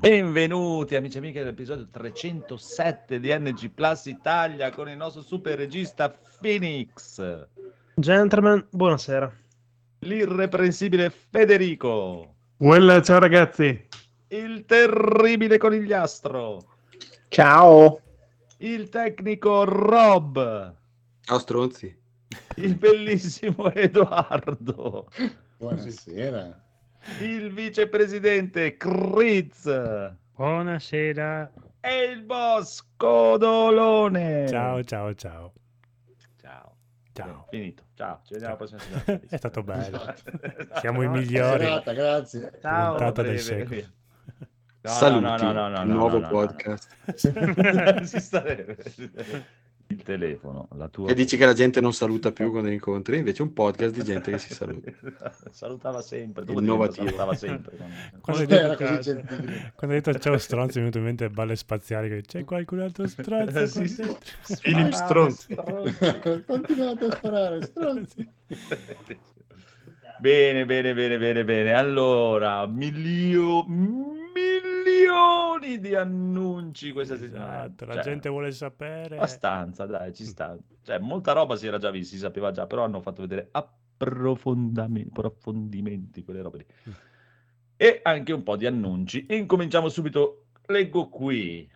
Benvenuti amici e amiche all'episodio 307 di NG Plus Italia con il nostro super regista Phoenix. Gentlemen, buonasera. L'irreprensibile Federico. Well, ciao ragazzi. Il terribile conigliastro. Ciao. Il tecnico Rob. Ciao stronzi. Il bellissimo Edoardo. Buonasera. Il vicepresidente Criz. Buonasera. E il boss Codolone. Ciao, ciao, ciao. Ciao. Ciao. Finito. Ciao, ci vediamo la prossima settimana. È stato bello. Siamo i migliori. Serata, grazie. Ciao. Puntata del secolo. No, Saluti, no, no, no, no, il no, nuovo no, no, podcast. no. Si sta- Il telefono, la tua... E dici che la gente non saluta più quando incontri, invece un podcast di gente che si saluta. Salutava sempre. Innovativo. Salutava sempre. Quando hai detto, quando hai detto ciao stronzo, mi è venuto in mente balle spaziali. che C'è qualcun altro stronzo? Sì, sì. Philip Stronzi. Continuate a sparare, stronzi. Bene, bene, bene, bene, bene. Allora, milio... milioni di annunci questa settimana. Esatto, la Cioè, gente vuole sapere. Abbastanza, dai, ci sta. Cioè, molta roba si era già vista, si sapeva già, però hanno fatto vedere approfondimenti, quelle robe lì. E anche un po' di annunci. Incominciamo subito. Leggo qui.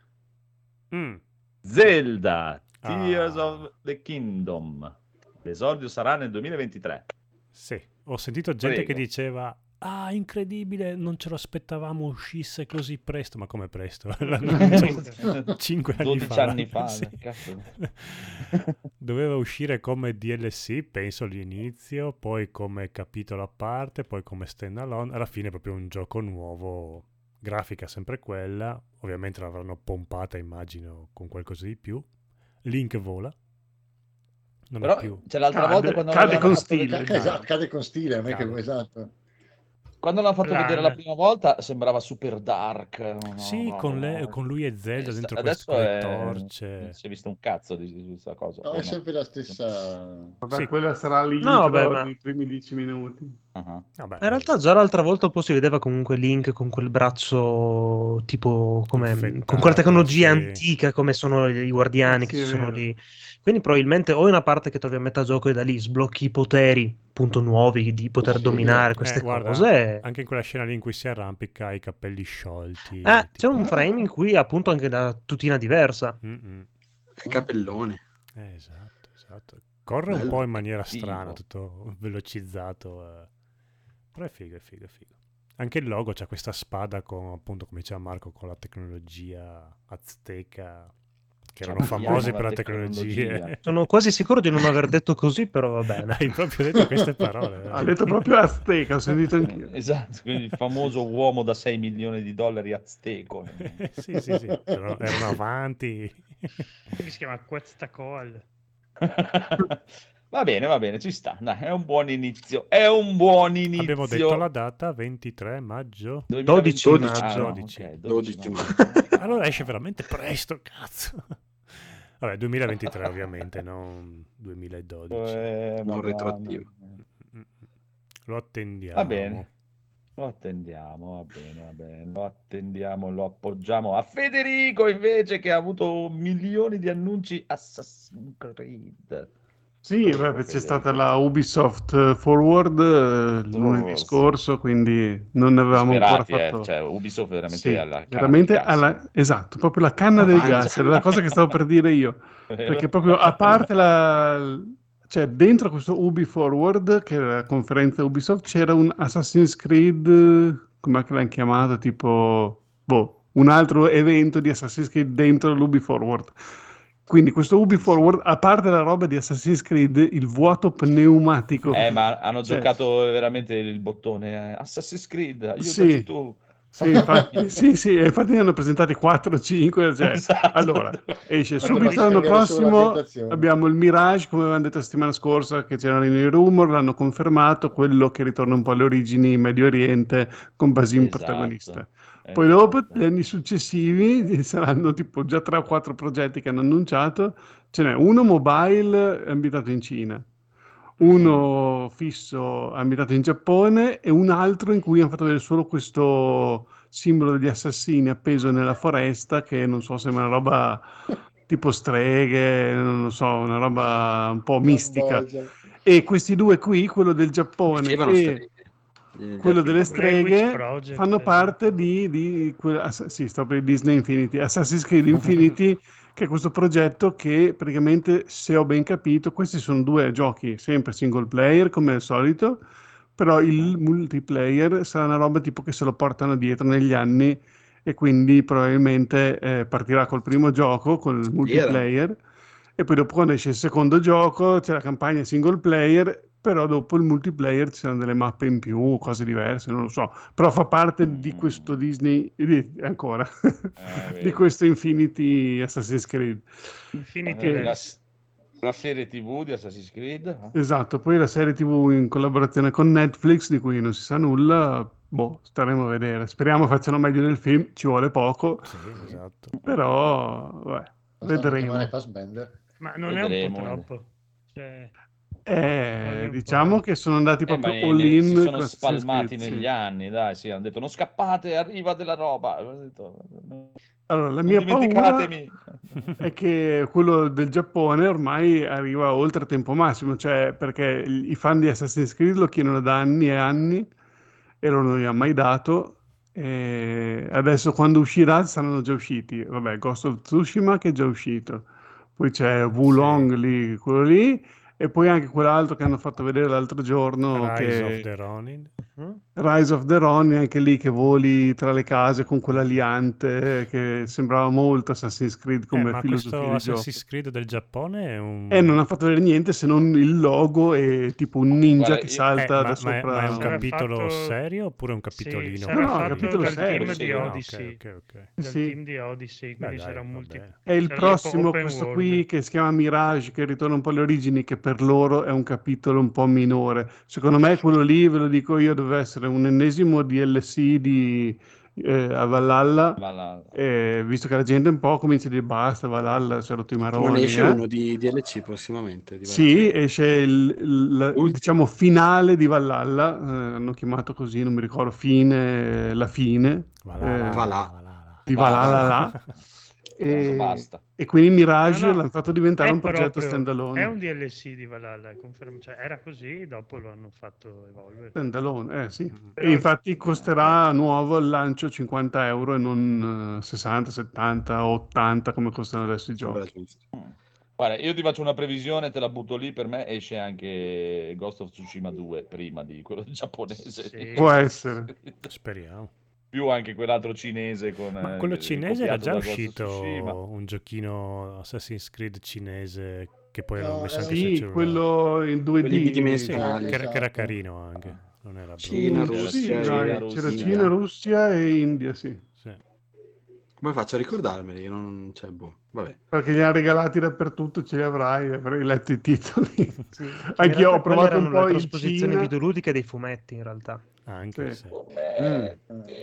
Mm, Zelda, Tears Ah. of the Kingdom. L'esordio sarà nel 2023. sì, ho sentito gente Prego. che diceva. Ah, incredibile, non ce lo aspettavamo uscisse così presto. Ma come presto? L'annuncio 5 anni 12 fa. anni fa, sì. Doveva uscire come DLC, penso all'inizio, poi come capitolo a parte, poi come standalone. Alla fine è proprio un gioco nuovo, grafica sempre quella. Ovviamente l'avranno pompata, immagino, con qualcosa di più. Link vola. Non Però è più... c'è l'altra Cade- volta quando cade con fatto stile. vedere- Esatto, cade con stile, a me Cade. che esatto. Quando l'hanno fatto vedere la prima volta sembrava super dark. no, sì, no, con, no, le- con lui e Zelda Eh, dentro adesso queste è... torce. non si è visto un cazzo di di questa cosa. No, è sempre la stessa. Vabbè, Sì. quella sarà lì No, vabbè, ma- nei primi dieci minuti. Ah, Vabbè, In realtà già l'altra volta un po' si vedeva comunque Link con quel braccio tipo come con quella tecnologia sì. antica come sono i guardiani che Sì, ci è sono vero. lì. Quindi probabilmente o è una parte che trovi a metà gioco e da lì sblocchi i poteri, appunto nuovi, di poter Sì, dominare eh, queste guarda, cose. Anche in quella scena lì in cui si arrampica, i capelli sciolti. Eh, c'è tipo- un frame in cui appunto anche la tutina diversa. Mm-mm. Che capellone. Eh, esatto, esatto. Corre un Bello. po' in maniera strana, tutto velocizzato. eh. Però è figo, è figo, è figo. Anche il logo c'ha questa spada con, appunto, come diceva Marco, con la tecnologia azteca, che erano Cioè, famosi la per la tecnologia. tecnologia. Sono quasi sicuro di non aver detto così, però va bene. Hai proprio detto queste parole. eh. Ha detto proprio Azteca, ho sentito anch'io. Esatto, quindi il famoso uomo da 6 milioni di dollari azteco. sì, sì, sì. Erano, erano avanti. che si chiama Quetzalcoatl. va bene, va bene, ci sta. Dai, è un buon inizio. È un buon inizio. Abbiamo detto la data, 23 maggio. 12 2021. maggio. Ah, no, 12. ok, 12 maggio. Allora esce veramente presto, cazzo. Vabbè, 2023 ovviamente, non 2012. Eh, Non retroattivo. Lo attendiamo. Va bene. Lo attendiamo, va bene, va bene, lo attendiamo, lo appoggiamo a Federico invece che ha avuto milioni di annunci Assassin's Creed. Sì, beh, c'è stata la Ubisoft eh, Forward eh, lunedì scorso, quindi non ne avevamo Disperati, ancora eh, fatto. Cioè, Ubisoft veramente Sì, alla canna veramente alla... esatto, proprio la canna del Avanza. gas, era la cosa che stavo per dire io. Perché proprio a parte la... cioè dentro questo Ubi Forward, che era la conferenza Ubisoft, c'era un Assassin's Creed, eh, come l'hanno chiamato, tipo, boh, un altro evento di Assassin's Creed dentro l'Ubi Forward. Quindi questo Ubi Forward, a parte la roba di Assassin's Creed, il vuoto pneumatico. Eh, ma hanno Cioè- giocato veramente il bottone eh, Assassin's Creed, aiutaci Sì. tu. Sì, infatti, sì, sì, e infatti ne hanno presentati 4-5, cioè, Esatto. allora esce subito l'anno prossimo abbiamo il Mirage come avevamo detto la settimana scorsa che c'erano i rumor l'hanno confermato quello che ritorna un po' alle origini Medio Oriente con Basim Esatto. protagonista poi dopo esatto. gli anni successivi saranno tipo già 3 o 4 progetti che hanno annunciato ce n'è uno mobile ambientato in Cina uno fisso ambientato in Giappone e un altro in cui hanno fatto vedere solo questo simbolo degli assassini appeso nella foresta, che non so se è una roba tipo streghe, non lo so, una roba un po' mistica. E questi due qui, quello del Giappone e. Eh, quello delle streghe, fanno eh. parte di, di sì, sto per Disney Infinity, Assassin's Creed Infinity, che è questo progetto che praticamente, se ho ben capito, questi sono due giochi sempre single player come al solito, però il multiplayer sarà una roba tipo che se lo portano dietro negli anni e quindi probabilmente eh, partirà col primo gioco, col multiplayer, e poi dopo quando esce il secondo gioco c'è la campagna single player, però dopo il multiplayer ci saranno delle mappe in più, cose diverse, non lo so, però fa parte di questo Disney, di- ancora, Eh, di questo Infinity Assassin's Creed. Infinity Eh, la, la serie TV di Assassin's Creed. eh? Esatto, poi la serie TV in collaborazione con Netflix, di cui non si sa nulla, boh, staremo a vedere. Speriamo facciano meglio del film, ci vuole poco, Sì, esatto. però vabbè, vedremo. Ma non è un Vedremo. po' troppo. Cioè, Eh, diciamo che sono andati Eh, proprio ma all in si sono spalmati negli sì. anni, dai, sì, hanno detto non scappate, arriva della roba. Allora, la non mia paura è che quello del Giappone ormai arriva oltre tempo massimo, cioè perché i fan di Assassin's Creed lo chiedono da anni e anni e loro non gli ha mai dato. E adesso quando uscirà saranno già usciti. Vabbè, Ghost of Tsushima che è già uscito, poi c'è Wulong lì, quello lì, e poi anche quell'altro che hanno fatto vedere l'altro giorno Rise che of the Ronin. Rise of the Ronin, anche lì che voli tra le case con quell'aliante che sembrava molto Assassin's Creed Eh, come ma filosofia questo di gioco. Assassin's Creed del Giappone è un... E non ha fatto vedere niente se non il logo e tipo un ninja Guarda, che Eh, salta ma, da ma sopra. ma è un capitolo fatto- serio oppure un sì, capitolino? sarà No, no, fatto capitolo serio, team sì. di Odyssey. Sì. team di Odyssey, Beh, quindi dai, sarà un multi... il prossimo, questo world. qui che si chiama Mirage, che ritorna un po' alle origini, che per loro è un capitolo un po' minore. Secondo me quello lì, ve lo dico io, deve essere un ennesimo DLC di eh, a Valhalla, Ma la- e visto che la gente un po' comincia a dire basta, Valhalla, si è rotto i Ma ne maroni. esce eh." uno di DLC prossimamente. di Sì, Valhalla. esce il, il- Ultimo. diciamo finale di Valhalla, eh, hanno chiamato così, non mi ricordo, fine, la fine Valhalla, eh, Valhalla. Valhalla. di Va, Valhalla va. là. E, Basta. E quindi Mirage No, no, l'hanno fatto diventare è un progetto standalone. È un DLC di Valhalla, è conferm- cioè, era così, dopo lo hanno fatto evolvere. Standalone, eh sì. Però- E infatti costerà nuovo al lancio 50 euro e non eh, 60, 70, 80 come costano adesso i giochi. Guarda, io ti faccio una previsione, te la butto lì, per me esce anche Ghost of Tsushima 2 prima di quello giapponese. Sì. Può essere. Speriamo. Più anche quell'altro cinese con... Ma eh, quello cinese era già uscito un giochino Assassin's Creed cinese che poi l'hanno No, messo anche Sì, quello in 2D. Quelli Sì, bidimensionali. che, era- che era Esatto. carino anche. Non era brutto. Cina, Russia, Cina, Russia e India, sì. Come faccio a ricordarmeli? Io non c'è, boh. Vabbè. Perché li ha regalati dappertutto, ce li avrai, avrei letto i titoli. Sì. In Anch'io realtà ho provato un po' trasposizioni Cina. videoludiche dei fumetti, in realtà. Anche Sì. se. Mm.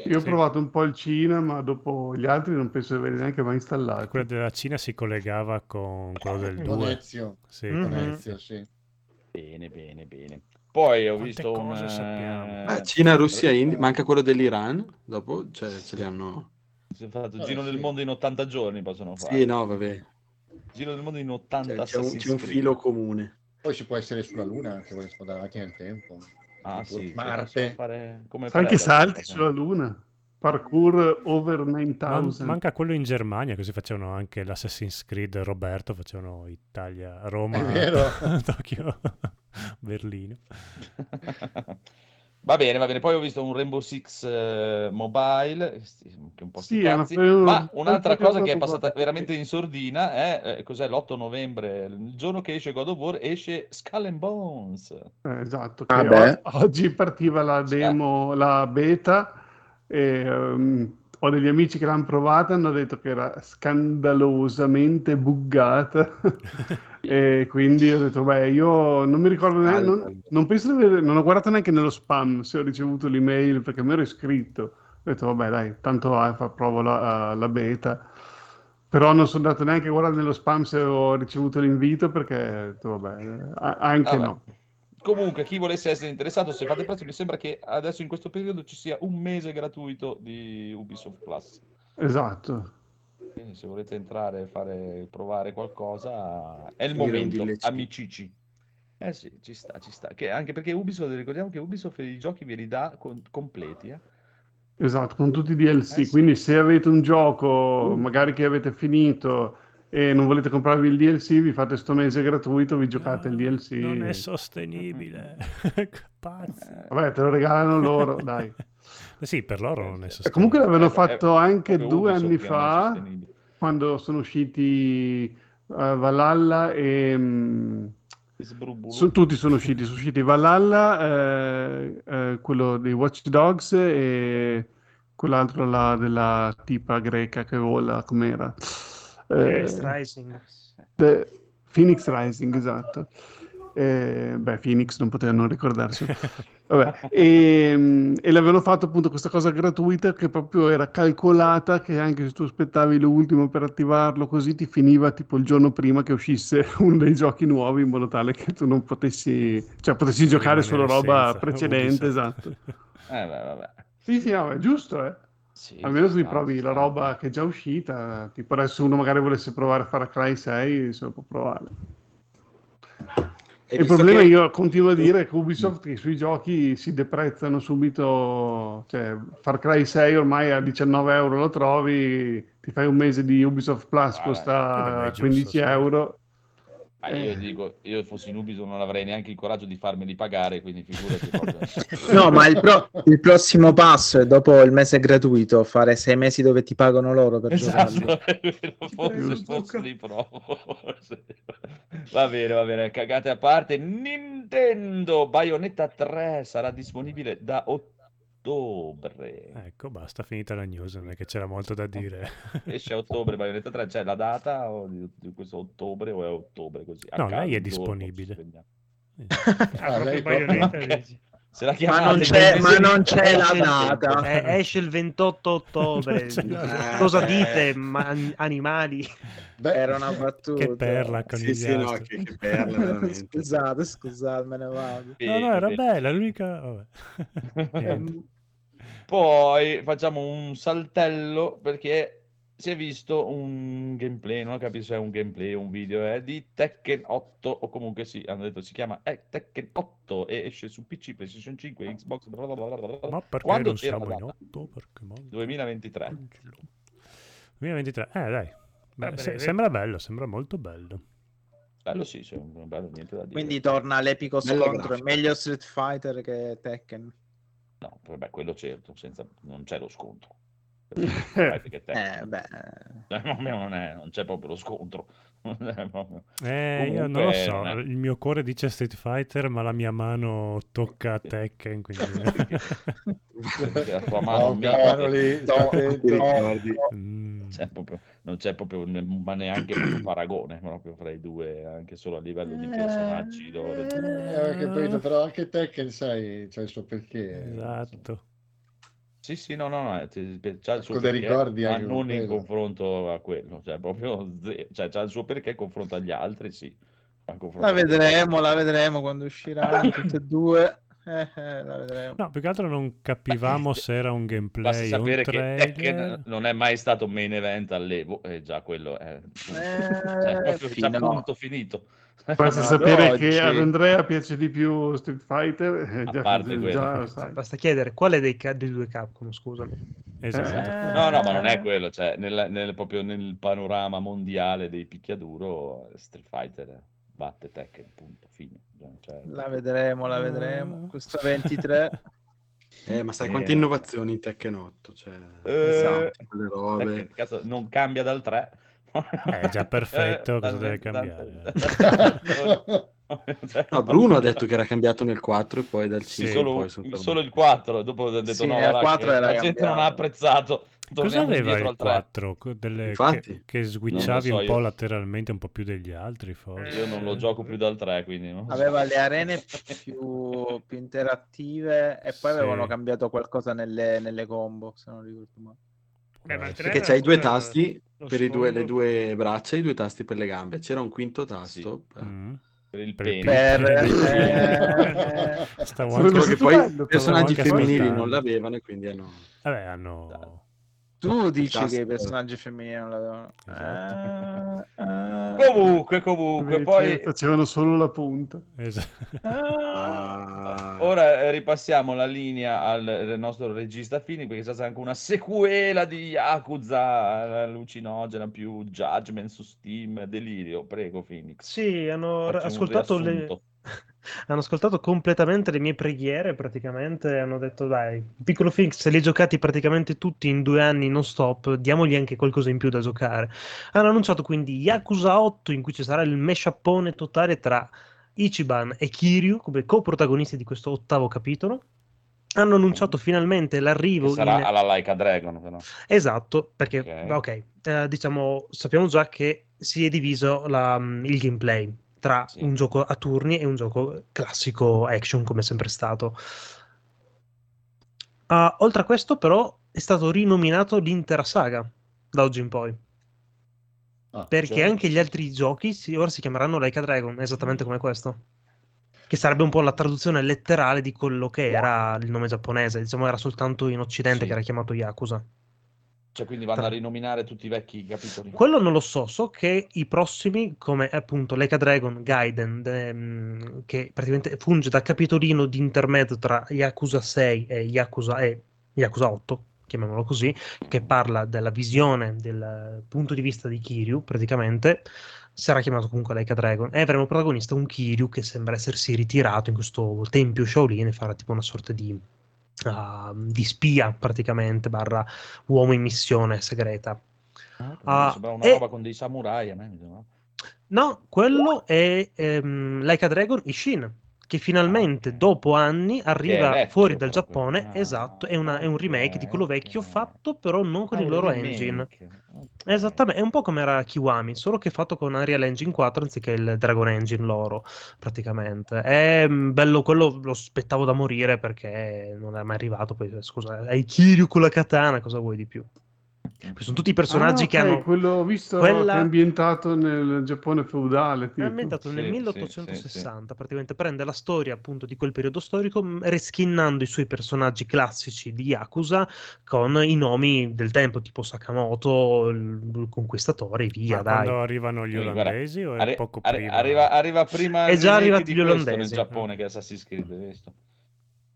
Io ho Sì. provato un po' il Cina, ma dopo gli altri non penso di averli neanche mai installati. Quella della Cina si collegava con quello del 2. Con Ezio. Sì, Mm. Mhm. Ezio, sì. Bene, bene, bene. Poi ho Quante visto un... sappiamo. eh, Ah, Cina, Russia, India. Manca quello dell'Iran. Dopo cioè, ce li hanno. Si è fatto il Eh, giro sì. del mondo in 80 giorni possono fare. Sì, no, vabbè. Giro del mondo in 80 Cioè, c'è, un, c'è un filo comune. Poi si può essere sulla Luna, anche vuole sfondare nel tempo. Ah, Tipo sì, Marte. fare come Fa anche salti sulla Luna. Parkour over Man- 9000. manca quello in Germania, così facevano anche l'Assassin's Creed Roberto, facevano Italia, Roma. Tokyo, Berlino. Va bene, va bene. Poi ho visto un Rainbow Six eh, Mobile, eh, sì, che un po' Sì, cazzi. preso- ma un'altra cosa che è passata guarda- veramente in sordina è, eh, cos'è, l'8 novembre, il giorno che esce God of War, esce Skull and Bones. Eh, esatto, che Ah, oggi partiva la demo, la beta, e ehm, ho degli amici che l'hanno provata, hanno detto che era scandalosamente buggata. e quindi ho detto, beh, io non mi ricordo neanche, non, non penso di aver, non ho guardato neanche nello spam se ho ricevuto l'email perché mi ero iscritto. Ho detto, vabbè, dai, tanto ah, fa- provo la, la beta. Però non sono andato neanche a guardare nello spam se ho ricevuto l'invito perché, ho detto, vabbè, anche Vabbè. no. Comunque, chi volesse essere interessato, se fate presto, mi sembra che adesso in questo periodo ci sia un mese gratuito di Ubisoft Plus. Esatto. Quindi se volete entrare e fare, provare qualcosa, è il momento, amicici. Eh sì, ci sta, ci sta. Che anche perché Ubisoft, ricordiamo che Ubisoft i giochi ve li dà con- completi, eh. Esatto, con tutti i DLC. Eh sì. Quindi se avete un gioco, magari che avete finito e non volete comprarvi il DLC, vi fate sto mese gratuito, vi giocate il DLC. Non è sostenibile. Pazzi. Vabbè, te lo regalano loro, dai. Eh Sì, per loro non è E sostenibile. comunque l'avevano Eh, fatto anche due anni è fa, quando sono usciti eh, Valhalla e... mm, Sbrubbulu. Su- tutti sono usciti, sono usciti Valhalla, eh, eh, quello dei Watch Dogs e quell'altro là della tipa greca che vola, com'era? Eh, Death Rising. The- Phoenix Rising, esatto. Eh, beh, Phoenix non poteva non ricordarsi. Vabbè, e, mm, e l'avevano fatto appunto questa cosa gratuita che proprio era calcolata che anche se tu aspettavi l'ultimo per attivarlo così ti finiva tipo il giorno prima che uscisse uno dei giochi nuovi in modo tale che tu non potessi, cioè potessi giocare solo roba senza precedente, esatto. Eh, beh, vabbè. Sì, sì, no, è giusto, eh. Sì, Almeno tu provi la roba che è già uscita, tipo adesso uno magari volesse provare a fare Cry 6, se lo può provare. Il problema che- io continuo a dire che Ubisoft che sui giochi si deprezzano subito, cioè Far Cry 6 ormai a 19 euro lo trovi, ti fai un mese di Ubisoft Plus, vabbè, costa è giusto, 15 sì. euro. Ma io Eh. dico, io fossi in Ubisoft non avrei neanche il coraggio di farmeli pagare, quindi figurati proprio. No, ma il, pro- il prossimo passo è dopo il mese gratuito, fare sei mesi dove ti pagano loro per giocarli. Esatto, forse forse li provo. forse. Va bene, va bene, cagate a parte. Nintendo Bayonetta 3 sarà disponibile da ottobre. Ecco, basta, finita la news, non è che c'era molto da dire. Esce a ottobre Bayonetta 3, c'è la data o di, di questo ottobre o è ottobre così? A No, lei è disponibile. spendiamo. Ah, lei Bayonetta, Ma non c'è, ma non c'è la data. eh, esce il 28 ottobre. La- Cosa Eh. dite, ma- animali? Beh, Era una battuta. Che perla con Sì, sì, no, che, che perla, veramente. Scusate, scusate, me ne vado. No, no, era bella, l'unica... Poi facciamo un saltello perché si è visto un gameplay, non capisco se è un gameplay o un video, è di Tekken 8 o comunque sì, hanno detto si chiama eh, Tekken 8 e esce su PC, PlayStation 5, Xbox, bla bla bla bla. Ma perché Quando non era siamo la in data? 8? Perché mo- 2023. 2023, eh dai. Beh, se- bene. sembra bello, sembra molto bello. Bello sì, bello, niente da dire. Quindi torna l'epico scontro. È meglio Street Fighter che Tekken. No, vabbè, quello certo, senza, non c'è lo scontro. Eh, Perché Tekken- Eh, beh. Eh, non, è- non c'è proprio lo scontro. Proprio- Eh, io non lo Comunque, so, non il mio cuore dice Street Fighter, ma la mia mano tocca Tekken, quindi... la tua mano Oh, lì, No, ricordi? Mm. c'è proprio- non c'è proprio ne- ma neanche proprio paragone proprio fra i due, anche solo a livello di personaggi. loro. Eh, capito, però anche Tekken, sai, c'è il suo perché. Esatto. Sì, sì, no, no, no, eh, c'ha il suo Cosa perché, ricordi ma non in confronto a quello, cioè proprio ze- cioè, c'ha il suo perché in confronto agli altri, sì. La vedremo, la vedremo quando usciranno tutte e due. Eh, eh, la vedremo. No, più che altro non capivamo se era un Basta gameplay un sapere che trailer. Tekken non è mai stato main event all'Evo, e già quello è Eh, cioè, proprio già punto finito. Basta sapere ad che oggi- ad Andrea piace di più Street Fighter, eh, A già, parte quello. già sai. Basta chiedere quale dei, dei due Capcom, scusami. Esatto. Eh, No, no, ma non è quello, cioè nel, nel- proprio nel panorama mondiale dei picchiaduro Street Fighter batte Tekken, punto, fine. Cioè, La vedremo, la vedremo. Questo 23. Eh, ma sai Eh. quante innovazioni in Tekken 8? Cioè, Eh, esatto. Tekken, cazzo, non cambia dal 3. È già perfetto, cosa deve cambiare? Cioè, No, Bruno ha detto che era cambiato nel 4 e poi dal 5 Sì, solo, poi solo il 4, dopo ho detto Sì, no, guarda 4 che era la gente non ha cambiato. apprezzato. Cosa aveva il al 3. 4? Co- Delle, Infatti. che, che switchavi lo un so po' io. lateralmente un po' più degli altri, forse. Io non lo gioco più dal 3, quindi so. Aveva le arene più, più interattive e poi Sì. avevano cambiato qualcosa nelle, nelle combo, se non ricordo male. Tre Perché c'hai due quello- tasti per i due, le due braccia e i due tasti per le gambe. C'era un quinto tasto. per- Mm. Per il Per pene. Per- Eh, Stavo anche... Solo che poi i personaggi femminili non l'avevano e quindi hanno... Vabbè, hanno... Tu dici Tasto. che i personaggi femminili non l'avevano. Esatto. Eh, eh. Comunque, comunque, poi facevano solo la punta. Esatto. Ah, ora eh, ripassiamo la linea al, nostro regista Fini perché c'è stata anche una sequela di Yakuza allucinogena più Judgment su Steam, delirio, prego Phoenix. Sì, hanno Facci un ascoltato le... hanno ascoltato completamente le mie preghiere, praticamente hanno detto dai, Piccolo Phoenix se li hai giocati praticamente tutti in due anni non stop, diamogli anche qualcosa in più da giocare. Hanno annunciato quindi Yakuza 8 in cui ci sarà il meshappone totale tra Ichiban e Kiryu come coprotagonisti di questo ottavo capitolo. Hanno annunciato finalmente Che l'arrivo sarà in... alla Laika Dragon, però. Esatto, perché Ok. ok, eh, diciamo, sappiamo già che si è diviso la- il gameplay tra Sì. un gioco a turni e un gioco classico action, come è sempre stato. Ah, oltre a questo, però, è stato rinominato l'intera saga da oggi in poi. Ah, Perché cioè? anche gli altri giochi si- ora si chiameranno Like a Dragon, esattamente come questo. Che sarebbe un po' la traduzione letterale di quello che era il nome giapponese. Diciamo, era soltanto in Occidente Sì. che era chiamato Yakuza. Cioè, quindi vanno a rinominare tutti i vecchi capitoli. Quello non lo so, so che i prossimi, come appunto Like a Dragon, Gaiden, ehm, che praticamente funge da capitolino di intermezzo tra Yakuza 6 e Yakuza, e Yakuza 8, chiamiamolo così, che parla della visione del punto di vista di Kiryu, praticamente, sarà chiamato comunque Like a Dragon, e avremo protagonista un Kiryu che sembra essersi ritirato in questo tempio Shaolin e farà tipo una sorta di, ah, di spia, praticamente, barra uomo in missione segreta. Ah, sembrava una e- roba con dei samurai a me. mi sembra. No, quello è ehm, Like a Dragon Ishin, che finalmente ok. dopo anni arriva vecchio fuori dal. Giappone. Ah, esatto, è, una- è un remake di quello vecchio fatto però non con Ah, il loro remake, engine. ok. Esattamente, è un po' come era Kiwami, solo che fatto con Unreal Engine 4 anziché il Dragon Engine loro, praticamente. È mm, bello, quello lo aspettavo da morire perché non è mai arrivato. Poi, scusa, hai Kiryu con la katana, cosa vuoi di più? Sono tutti i personaggi Ah, che ok, hanno... quello ho visto quella- che è ambientato nel Giappone feudale. È tipo. ambientato nel Sì, sì, 1860, praticamente prende la storia appunto di quel periodo storico, mh, reskinnando i suoi personaggi classici di Yakuza con i nomi del tempo, tipo Sakamoto, il, conquistatore, e via, Ma dai. quando arrivano gli Eh, olandesi o è Arri- poco arri- prima? arriva, arriva prima È il già arrivati gli olandesi. nel Giappone che Assassin's Creed, hai visto?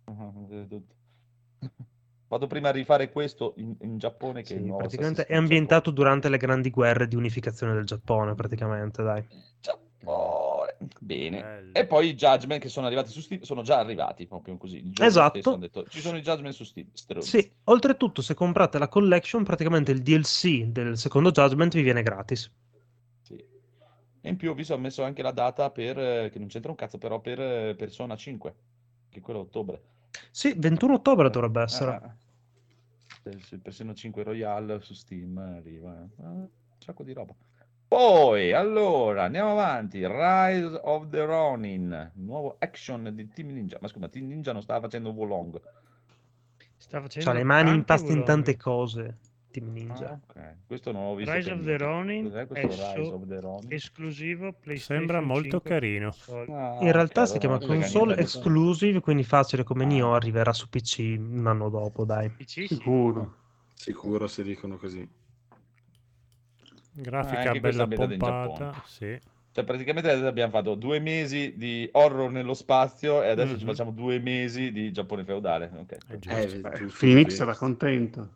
Vado prima a rifare questo in, in Giappone che Sì, nuovo praticamente è ambientato durante le grandi guerre di unificazione del Giappone, praticamente, dai. Giappone. Bene. Bello. E poi i Judgment che sono arrivati su Steam, sono già arrivati proprio così. Esatto. stesso detto, ci sono i Judgment su Steam. stronzi. Sì, oltretutto, se comprate la collection, praticamente il DLC del secondo Judgment vi viene gratis. Sì. E in più vi sono messo anche la data per, eh, che non c'entra un cazzo, però per eh, Persona 5, che è quello a ottobre. Sì, 21 ottobre dovrebbe essere. Ah, Persona 5 Royale su Steam arriva. eh. Un sacco di roba. Poi, allora, andiamo avanti. Rise of the Ronin, nuovo action di Team Ninja. Ma scusa, Team Ninja non stava facendo Wolong. Sta facendo C'ha le mani pasta in tante cose, Team Ninja. Ah, ok. Questo non l'ho visto. Rise of the Ronin è Rise so- of the Ronin? esclusivo PlayStation Sembra molto 5 carino. Ah, In realtà si allora chiama console exclusive, quindi facile come Ah. Nioh arriverà su PC un anno dopo, dai. PC sì. Sicuro. Sicuro se dicono così. Grafica questo bella pompata, sì. Cioè, praticamente adesso abbiamo fatto due mesi di horror nello spazio e adesso ci Mhm. facciamo due mesi di Giappone feudale. Ok, È giusto. Eh, Phoenix era contento.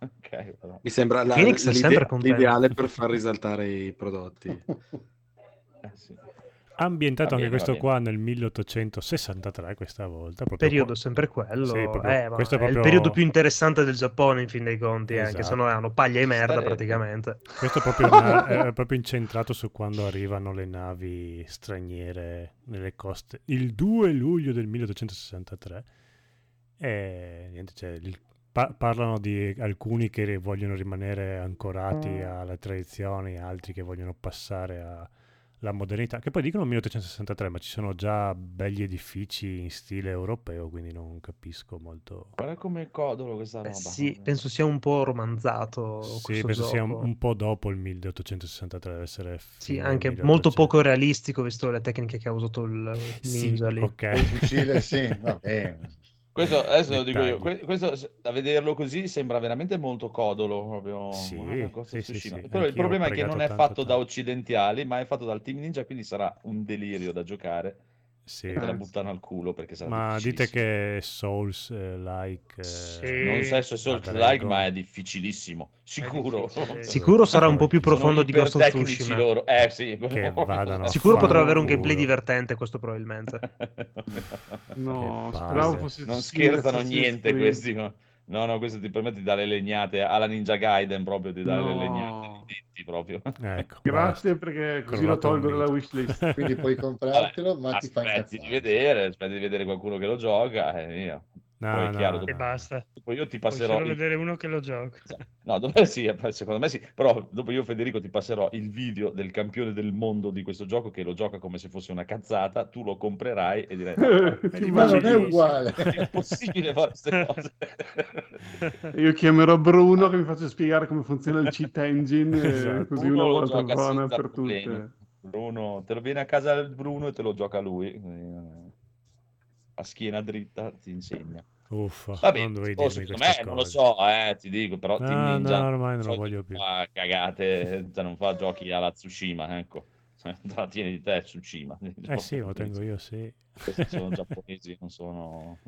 Ok, però. Mi sembra la, Phoenix è sempre contento. l'ideale per far risaltare i prodotti. Eh, sì. Ambientato Va anche bene, questo qua nel 1863 questa volta. proprio Periodo qua- sempre quello. Sì, proprio- eh, questo è è il proprio- periodo più interessante del Giappone, in fin dei conti, eh, anche se Esatto. no erano paglia e merda Starebbe. praticamente. Questo è proprio, una- è proprio incentrato su quando arrivano le navi straniere nelle coste. Il 2 luglio del 1863. E niente, cioè, il- pa- parlano di alcuni che vogliono rimanere ancorati alle tradizioni, altri che vogliono passare a- la modernità, che poi dicono 1863, ma ci sono già begli edifici in stile europeo, quindi non capisco molto. Guarda come codolo questa Eh roba. sì, penso sia un po' romanzato Sì, penso sia un, gioco. un po' dopo il 1863, deve essere Sì, anche 1800. molto poco realistico visto le tecniche che ha usato il Sì, ninja lì. ok. Il fucile, sì, va bene. Questo adesso lo dico io, questo a vederlo così sembra veramente molto codolo, proprio Sì, sì, sì, sì, Però il problema è che non è tanto, fatto da tanto. occidentali, ma è fatto dal team ninja, quindi sarà un delirio da giocare Sì. e te la Eh, buttano al culo perché sarà Ma dite che è Souls eh, like Sì. Non so se è a Souls Dragon. like, ma è difficilissimo, sicuro. difficile. Sicuro sarà un po' più profondo di Ghost of Tsushima. loro. Eh sì, Che vadano a Sicuro potrà avere un gameplay divertente questo probabilmente. No, non scherzano niente questi. no. No, no, questo ti permette di dare legnate alla Ninja Gaiden proprio, di dare le No. legnate nei denti proprio. Ecco, Grazie basta. perché così lo tolgo dalla wishlist. Quindi puoi comprartelo, ma ti fa aspetti di vedere, aspetti di vedere qualcuno che lo gioca e via. No, Poi è no, chiaro, no. E basta. Dopo io ti Puoi passerò solo il... vedere uno che lo gioca. No, dopo, sì, eh, secondo me sì, però dopo io Federico ti passerò il video del campione del mondo di questo gioco che lo gioca come se fosse una cazzata, tu lo comprerai e direi Ma non è uguale. è possibile fare queste cose. Io chiamerò Bruno che mi faccia spiegare come funziona il cheat engine, e Esatto. così Bruno una lo volta gioca per tutte. Bruno, te lo viene a casa Bruno e te lo gioca lui. quindi, eh, A schiena dritta ti insegna. Uffa, Vabbè, non dovevi dirmi secondo me non lo so, eh, ti dico, però No, Team Ninja no, ormai non lo voglio più. fa cagate, cioè non fa giochi alla Tsushima, ecco. La tieni di te Tsushima. Eh sì, lo tengo io, sì. Questi sono giapponesi, non sono...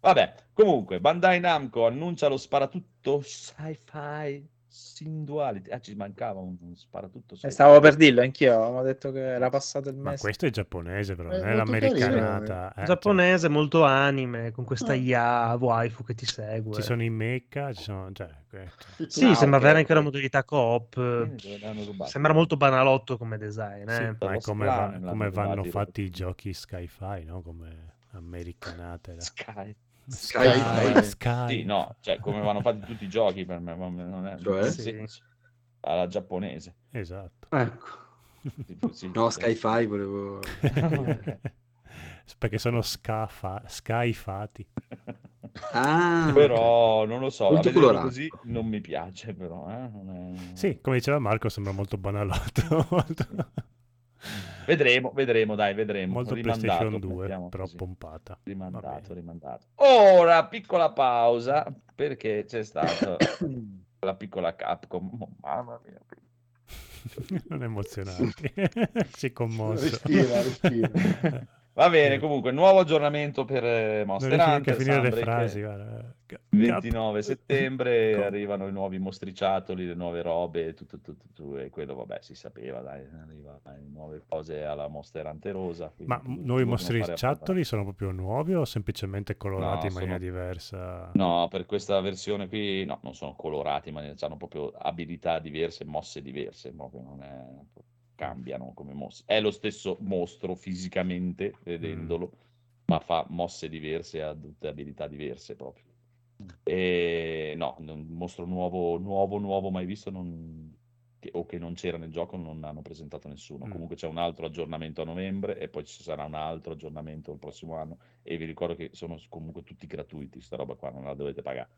Vabbè, comunque, Bandai Namco annuncia lo sparatutto sci-fi Sin Duality. Ah, ci mancava un, un sparatutto Eh. Stavo per dirlo anch'io, avevamo detto che era passato il Ma mese. questo è giapponese, però, È non è carino, l'americanata. eh, Giapponese, molto anime, con questa Ah. IA waifu che ti segue. cioè, ci sono i mecha, ci sono... Cioè, questo. Sì, Ah, sembra avere anche una modalità co-op. Sembra molto banalotto come design, Sì, eh. ma è come, va- come vanno fatti i giochi sci-fi, no? Come americanate. là. Sky. Sky-fi. Sky. Sì, no, cioè come vanno fatti tutti i giochi per me, non è Cioè? Sì. alla giapponese. Esatto. Ecco. Sì, No, sì. Sky-Fi volevo... Perché sono scafa- skyfati. Ah, Però non lo so, così non mi piace però, eh, non è- Sì, come diceva Marco, sembra molto banalotto. molto- Vedremo, vedremo, dai, vedremo. Molto Rimandato, PlayStation 2, mettiamo però così. pompata. Rimandato, rimandato. Ora, piccola pausa, perché c'è stata la piccola Capcom. Oh, mamma mia. non emozionati. si è commosso. Respira, respira. Va bene, comunque, nuovo aggiornamento per eh, Non Monster a Hunter, finire le frasi. guarda. Ca- 29 settembre Co- arrivano i nuovi mostriciattoli, le nuove robe, tutto, tutto, tutto, e quello vabbè si sapeva, dai, arrivano le nuove cose alla Monster Hunter Rosa. quindi Ma nuovi mostriciattoli sono proprio nuovi o semplicemente colorati No, in maniera sono- diversa? No, per questa versione qui no, non sono colorati, ma hanno proprio abilità diverse, mosse diverse, proprio non è... cambiano come mosse. È lo stesso mostro fisicamente, vedendolo, ma fa mosse diverse ha tutte abilità diverse proprio. E no, un mostro nuovo, nuovo, nuovo mai visto non- che- o che non c'era nel gioco non hanno presentato nessuno. Mm. Comunque c'è un altro aggiornamento a novembre e poi ci sarà un altro aggiornamento il prossimo anno e vi ricordo che sono comunque tutti gratuiti, sta roba qua non la dovete pagare,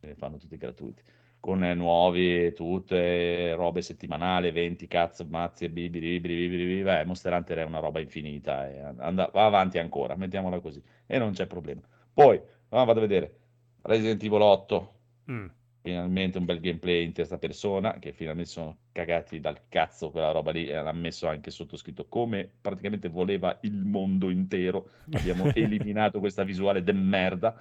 ne fanno tutti gratuiti. Con eh, nuovi, tutte robe settimanali, eventi, cazzo, mazzi e bibili, bibili, bibili. Beh, Monster Hunter è una roba infinita e and- va avanti ancora, mettiamola così, e non c'è problema. Poi, ah, vado a vedere, Resident Evil 8, Mm. finalmente un bel gameplay in terza persona, che finalmente sono cagati dal cazzo quella roba lì, e l'ha messo anche sottoscritto come praticamente voleva il mondo intero. Abbiamo eliminato questa visuale de merda,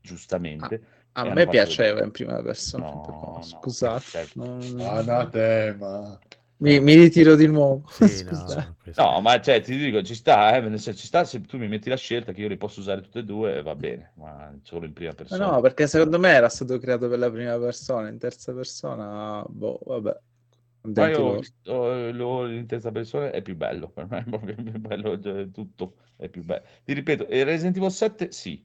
giustamente. A E hanno me piaceva vedere- in prima persona, No, però, no, scusate. cioè- non- Anatema. mi, mi ritiro di nuovo. Sì, no, No, ma cioè, ti dico, ci sta, eh, nel senso, ci sta se tu mi metti la scelta che io li posso usare tutte e due, va bene, ma solo in prima Ma persona. no, perché secondo me era stato creato per la prima persona, in terza persona, boh, vabbè. Ma io eh, lo in terza persona è più bello, per me è proprio più bello, cioè, tutto è più bello. Ti ripeto, e Resident Evil 7 sì,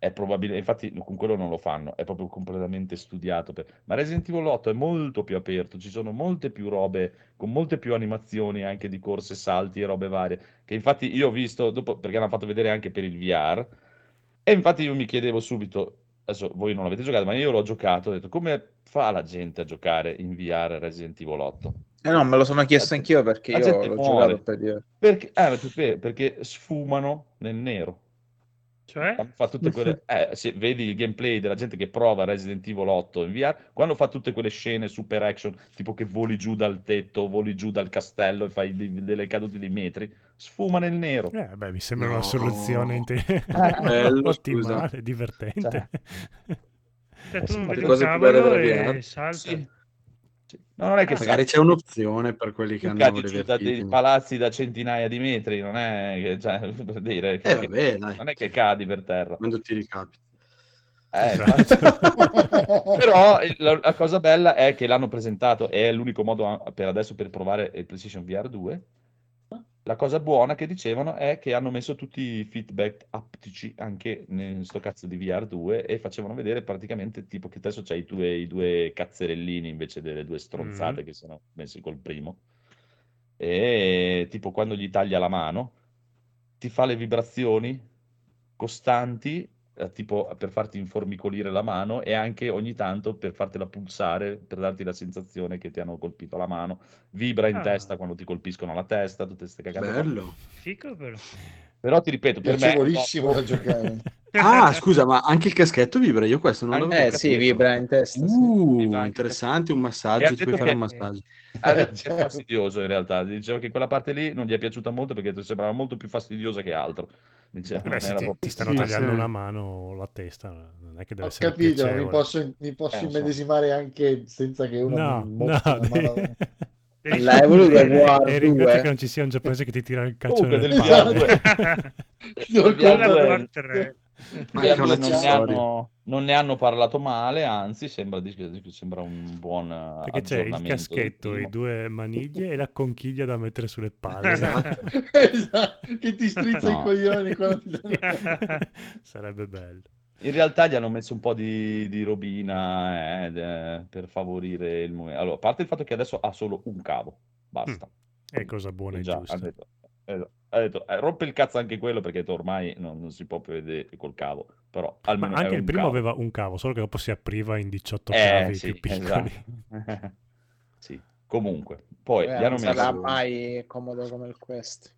è probabile, infatti con quello non lo fanno, è proprio completamente studiato. per- Ma Resident Evil 8 è molto più aperto, ci sono molte più robe, con molte più animazioni anche di corse, salti e robe varie, che infatti io ho visto, dopo, perché l'hanno fatto vedere anche per il VR, e infatti io mi chiedevo subito, adesso voi non l'avete giocato, ma io l'ho giocato, ho detto come fa la gente a giocare in VR Resident Evil 8? Eh no, me lo sono chiesto anch'io perché la io l'ho muore. giocato per dire. Perché, eh, perché- perché sfumano nel nero. Cioè? Quando fa tutte quelle, eh, se vedi il gameplay della gente che prova Resident Evil 8 in VR, quando fa tutte quelle scene super action, tipo che voli giù dal tetto, voli giù dal castello e fai di- delle cadute di metri, sfuma nel nero. Eh, beh, mi sembra No. una soluzione inte- Bello, ottimale, scusa. divertente. Cioè, tu sì, non vedi un cose più belle cavolo della e VR. salta. Sì. No, non è che Magari c'è un'opzione per quelli che hanno da dei palazzi da centinaia di metri, non è che, cioè, per dire, che- Eh vabbè, dai, non è che cadi per terra. quando ti ricapita. Eh, Esatto. Però la, la cosa bella è che l'hanno presentato, è l'unico modo per adesso per provare il PlayStation VR 2. La cosa buona che dicevano è che hanno messo tutti i feedback aptici anche in sto cazzo di VR 2 e facevano vedere praticamente tipo che adesso c'hai i due, i due cazzerellini invece delle due stronzate Mhm. che sono messi col primo. E tipo quando gli taglia la mano, ti fa le vibrazioni costanti, eh, tipo per farti informicolire la mano e anche ogni tanto per fartela pulsare, per darti la sensazione che ti hanno colpito la mano. Vibra in Ah. testa quando ti colpiscono la testa, tutte queste cagate. Bello. Fico però. Però ti ripeto, per me... Piacevolissimo da giocare. Ah, scusa, ma anche il caschetto vibra? Io questo non l'avevo Eh capito. sì, vibra in testa. sì. Uh, anche interessante, un massaggio, ti puoi fare un che- massaggio. Ah, è fastidioso in realtà. Diceva che quella parte lì non gli è piaciuta molto perché sembrava molto più fastidiosa che altro. Diceva, Beh, non se era ti, proprio- ti stanno Sì, tagliando sì. una mano o la testa, non è che deve Ho essere capito, mi piacevole. posso, mi posso Eh, lo so. immedesimare anche senza che uno No, mi no, la mano. L'hai voluto e, guardare e ringrazio due. che non ci sia un giapponese che ti tira il calcio nelle del palle. Due non, ne hanno, non ne hanno parlato male, anzi sembra, sembra un buon eh, Perché c'è il caschetto, i due maniglie e la conchiglia da mettere sulle palle. Esatto. esatto, che ti strizza i No. coglioni quando Sarebbe bello. In realtà gli hanno messo un po' di, di robina eh, de- per favorire il momento. Allora, a parte il fatto che adesso ha solo un cavo, basta. È cosa buona e giusta. detto, eh, ha detto, eh, rompe il cazzo anche quello perché ormai non, non si può più vedere col cavo, però Ma almeno è anche il primo cavo. aveva un cavo, solo che dopo si apriva in 18 Eh, cavi sì, più piccoli. esatto. sì, comunque, poi Eh, gli hanno non sarà messo mai comodo come il Quest.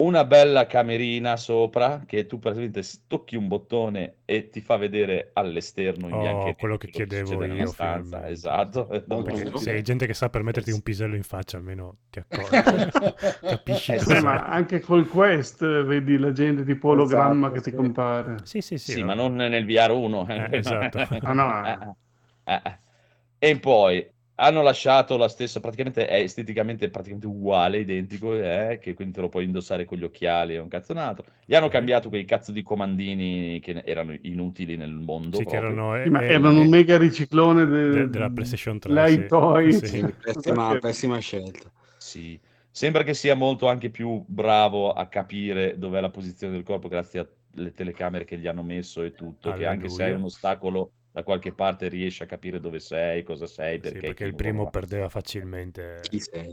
Una bella camerina sopra che tu praticamente tocchi un bottone e ti fa vedere all'esterno in Oh, bianco quello che chiedevo io, stanza. Esatto. Utile. se hai gente che sa per metterti un pisello in faccia, almeno ti accorgi. Capisci Eh, Eh, ma anche col Quest eh, vedi la gente tipo ologramma Esatto, che ti compare. Sì, sì, sì. Sì, ma non nel VR 1. Eh, esatto. Ah, no. Eh, eh, eh. E poi hanno lasciato la stessa, praticamente è esteticamente praticamente uguale, identico, eh, che quindi te lo puoi indossare con gli occhiali e un cazzonato. Gli hanno cambiato quei cazzo di comandini che erano inutili nel mondo. Sì, che erano, Sì, ma eh, erano un mega riciclone de- de- della PlayStation 3. Light sì. Toy. Sì. Sì, pessima, pessima scelta. Sì, sembra che sia molto anche più bravo a capire dov'è la posizione del corpo grazie alle telecamere che gli hanno messo e tutto, che anche se hai Alleluia. un ostacolo da qualche parte riesci a capire dove sei, cosa sei, Sì, perché, perché chi il primo vorrà. perdeva facilmente.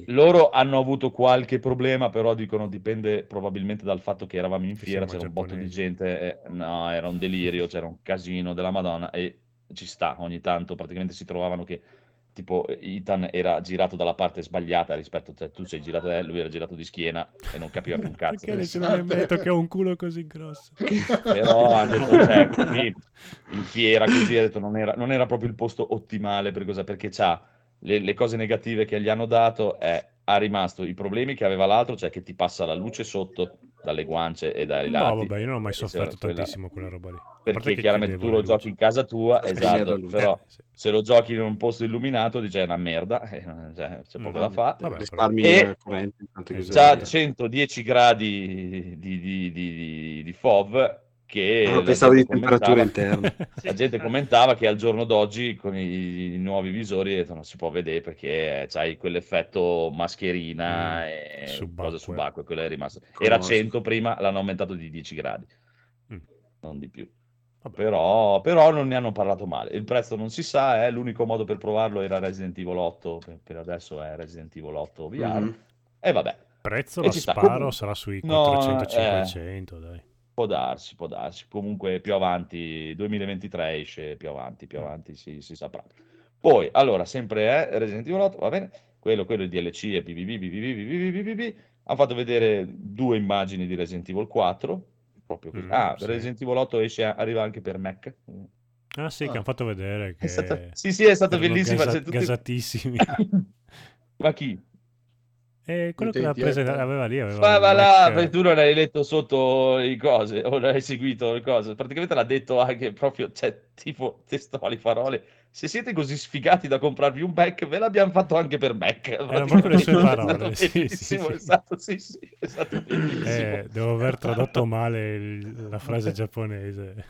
Loro hanno avuto qualche problema, però dicono dipende probabilmente dal fatto che eravamo in fiera, siamo c'era un botto di giapponesi. gente, e- no, era un delirio, c'era un casino della Madonna e ci sta, ogni tanto praticamente si trovavano che tipo Ethan era girato dalla parte sbagliata rispetto, cioè tu sei girato da lui era girato di schiena e non capiva più un cazzo. Perché nessuno mi ha detto che ho un culo così grosso? Però hanno detto, cioè, così, in fiera così, ha detto, non era, non era proprio il posto ottimale per cosa, perché c'ha le, le cose negative che gli hanno dato è ha rimasto i problemi che aveva l'altro, cioè che ti passa la luce sotto dalle guance e dai No, lati. vabbè, io non ho mai sofferto quella- tantissimo quella roba lì. Perché chiaramente tu lo giochi in casa tua, esatto, però sì. se lo giochi in un posto illuminato dice è una merda, eh, cioè, c'è poco da fare. vabbè, Risparmi E- corrente Esatto. C'ha usi. 110 gradi di, di, di, di- di FOV che Ah, la pensavo di gente temperatura commentava- interna. La gente commentava che al giorno d'oggi con i, i nuovi visori detto, non si può vedere perché c'hai quell'effetto mascherina Mm, e subacqueo. cosa subacqueo, quello è rimasto. Conosco. Era 100 prima, l'hanno aumentato di 10 gradi, Mm. non di più. Però, però non ne hanno parlato male. Il prezzo non si sa, eh, l'unico modo per provarlo era Resident Evil 8, per, per adesso è Resident Evil 8 VR. Mhm. E vabbè, prezzo E la sta. sparo Comunque- sarà sui No, 400-500, dai. Può darsi, può darsi. Comunque più avanti, 2023 esce più avanti, più avanti si, si saprà. Poi, allora, sempre è Resident Evil 8, va bene? Quello, quello il DLC e PvP, PvP, PvP, PvP. Hanno fatto vedere due immagini di Resident Evil 4, proprio così. Mm, ah, sì. Resident Evil 8 esce, arriva anche per Mac. Ah sì, che Ah. hanno fatto vedere che È stato- sì, sì, è stato bellissimo. gasa- cioè, tutti- gasatissimi. Ma chi? E quello che l'ha Utenti, presa ecco. aveva lì, aveva Ma là, Mac- perché tu non hai letto sotto le cose, o non hai seguito le cose. Praticamente l'ha detto anche proprio, cioè, tipo, testuali parole. Se siete così sfigati da comprarvi un Mac, ve l'abbiamo fatto anche per Mac. Erano proprio le sue parole, sì, sì, sì. è stato, sì, sì, è stato bellissimo. Eh, devo aver tradotto male il- la frase giapponese.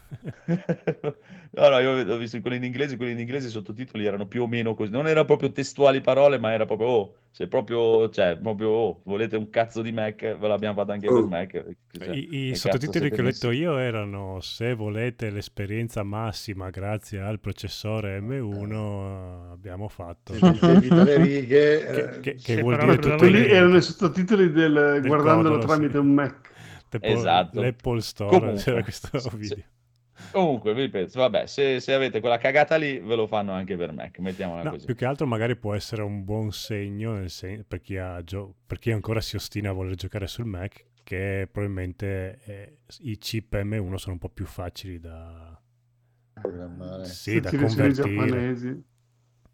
No, no, io ho visto quelli in inglese, quelli in inglese i sottotitoli erano più o meno così. Non erano proprio testuali parole, ma era proprio, oh, se proprio, cioè, proprio, oh, volete un cazzo di Mac, ve l'abbiamo fatto anche per Oh. Mac. Cioè, I, i sottotitoli che ho letto io erano se volete l'esperienza massima grazie al processore M1 eh, abbiamo fatto. Le righe, Che, eh, che- che Sì, vuol dire tutto niente. erano i sottotitoli del, guardandolo codolo, tramite sì. un Mac. Tipo Esatto. L'Apple Store Comunque, c'era questo se- video. Comunque, vi ripeto, vabbè, se, se avete quella cagata lì, ve lo fanno anche per Mac, mettiamola No, così. più che altro magari può essere un buon segno nel sen- per, chi ha gio- per chi ancora si ostina a voler giocare sul Mac che probabilmente eh, i chip M1 sono un po' più facili da, programmare. sì, da Tutti i versioni convertire. giapponesi.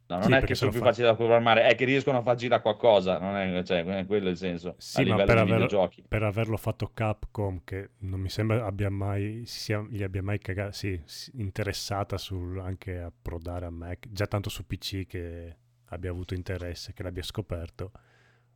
No, non Sì, è che sono più fa- facili da programmare, è che riescono a far girare qualcosa, non è, cioè, è quello il senso, Sì, a ma livello per, di aver- videogiochi. per averlo fatto Capcom, che non mi sembra abbia mai, si sia- gli abbia mai caga- sì, interessata sul, anche a prodare a Mac, già tanto su PC che abbia avuto interesse, che l'abbia scoperto,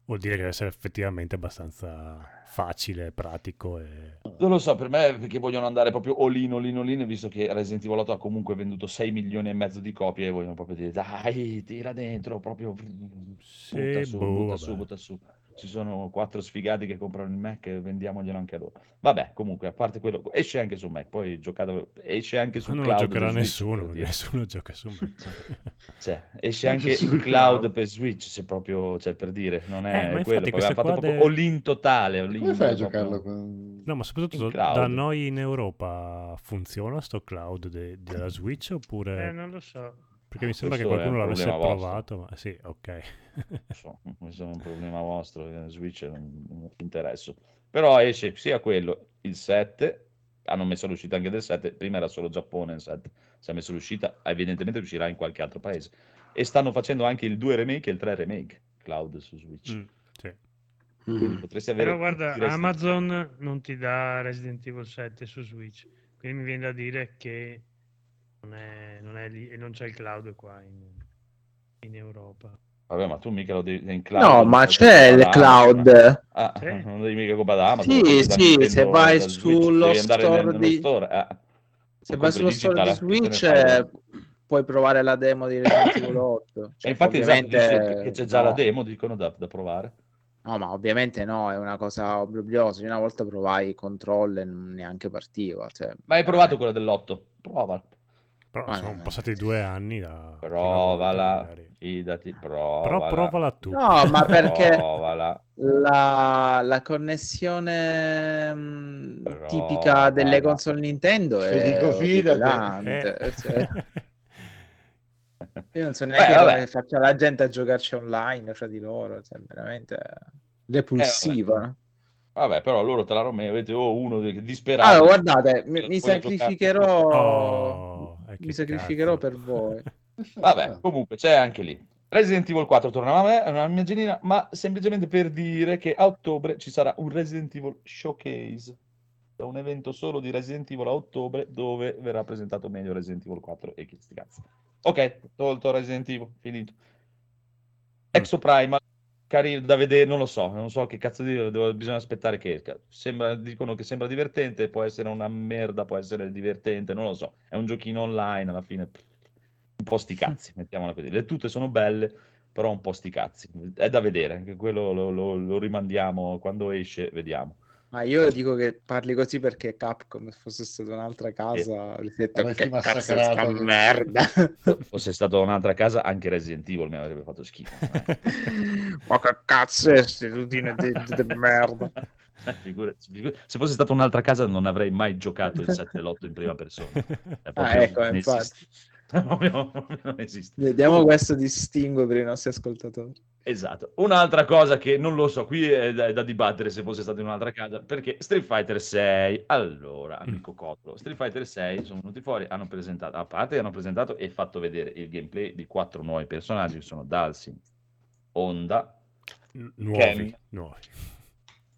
vuol dire che deve essere effettivamente abbastanza facile, pratico e... Non lo so, per me è perché vogliono andare proprio all in, all in, all in, visto che Resident Evil 8 ha comunque venduto 6 milioni e mezzo di copie e vogliono proprio dire dai, tira dentro, proprio butta Sì, su, boh, butta su, butta su. Ci sono quattro sfigati che comprano il Mac e vendiamoglielo anche a loro. Vabbè, comunque, a parte quello, esce anche su Mac, poi giocate, esce anche sul non lo cloud giocherà per Switch, nessuno, nessuno gioca su Mac. Cioè, esce Anche il cloud cloud. per Switch, se proprio, cioè, per dire, non Eh, è ma quello, infatti fatto proprio de- all in totale, all Come in fai a giocarlo con... No, ma soprattutto In cloud. da noi in Europa funziona sto cloud de- della Switch oppure... Eh, non lo so. Perché mi sembra che questo qualcuno un l'avesse vostro. provato, ma sì, ok. Non so, questo è un problema vostro, eh, Switch non, non mi interessa. Però esce sia quello, il 7, hanno messo l'uscita anche del 7, prima era solo Giappone il 7, si è messo l'uscita, evidentemente uscirà in qualche altro paese. E stanno facendo anche il 2 remake e il 3 remake, cloud su Switch. Mm, sì. Quindi Mm. potresti avere Però guarda, Amazon non ti dà Resident Evil 7 su Switch, quindi mi viene da dire che non è, non è lì e non c'è il cloud qua in, in Europa. Vabbè, ma tu mica lo devi in cloud. No, ma c'è il cloud. Ah, Sì. non devi mica comprare da Amazon. Sì, sì, Nintendo, se vai Switch, sullo store di- store, eh. Se vai sullo store di Switch eh, puoi provare la demo di Resident Evil 8. E Cioè, infatti esatto, ovviamente dice che c'è già la no. demo, dicono da, da provare. No, ma ovviamente no, è una cosa obbligiosa. Io una volta provai Control e non neanche partiva. Cioè, Ma hai provato quella dell'otto? Prova. Però Ma- sono passati due anni da... Provala, fidati, provala. Però provala tu. No, ma perché Provala. la, la connessione mh, Però, tipica delle console Nintendo Se è dico fidati. Eh. cioè, io non so neanche Beh, come faccia la gente a giocarci online fra di loro, cioè, veramente repulsiva. Vabbè, però loro te la Romeo, avete oh, uno disperato. Allora, guardate, mi, Voglio mi sacrificherò, Oh, eh, mi sacrificherò cazzo. per voi. Vabbè, comunque c'è anche lì. Resident Evil 4 tornava a me, è una mia genina, ma semplicemente per dire che a ottobre ci sarà un Resident Evil Showcase. È un evento solo di Resident Evil a ottobre dove verrà presentato meglio Resident Evil 4 e chi sti cazzi. Ok, tolto Resident Evil, finito. Exo Primal, carino da vedere, non lo so, non so che cazzo dire, devo- bisogna aspettare che esca. Sembra, dicono che sembra divertente, può essere una merda, può essere divertente, non lo so. È un giochino online alla fine. Un po' sti cazzi, mettiamola così. Le tute sono belle, però un po' sti cazzi. È da vedere, anche quello lo, lo- lo rimandiamo quando esce, vediamo. Ma io dico che parli così perché Capcom, se fosse stata un'altra casa, avresti detto che cazzo merda. Fosse stato un'altra casa, anche Resident Evil mi avrebbe fatto schifo. eh. Ma che cazzo è queste routine di, di merda? Eh, figura- figura- Se fosse stata un'altra casa non avrei mai giocato il 7 e l'8 in prima persona. Ah, ecco, infatti. non esiste. Vediamo questo distinguo per i nostri ascoltatori. Esatto. Un'altra cosa che non lo so, qui è da, è da dibattere se fosse stato in un'altra casa, perché Street Fighter 6, allora, amico Cotolo, Street Fighter 6 sono venuti fuori, hanno presentato, a parte hanno presentato e fatto vedere il gameplay di quattro nuovi personaggi, che sono Dalsim, Honda, N- nuovi, Ken. nuovi.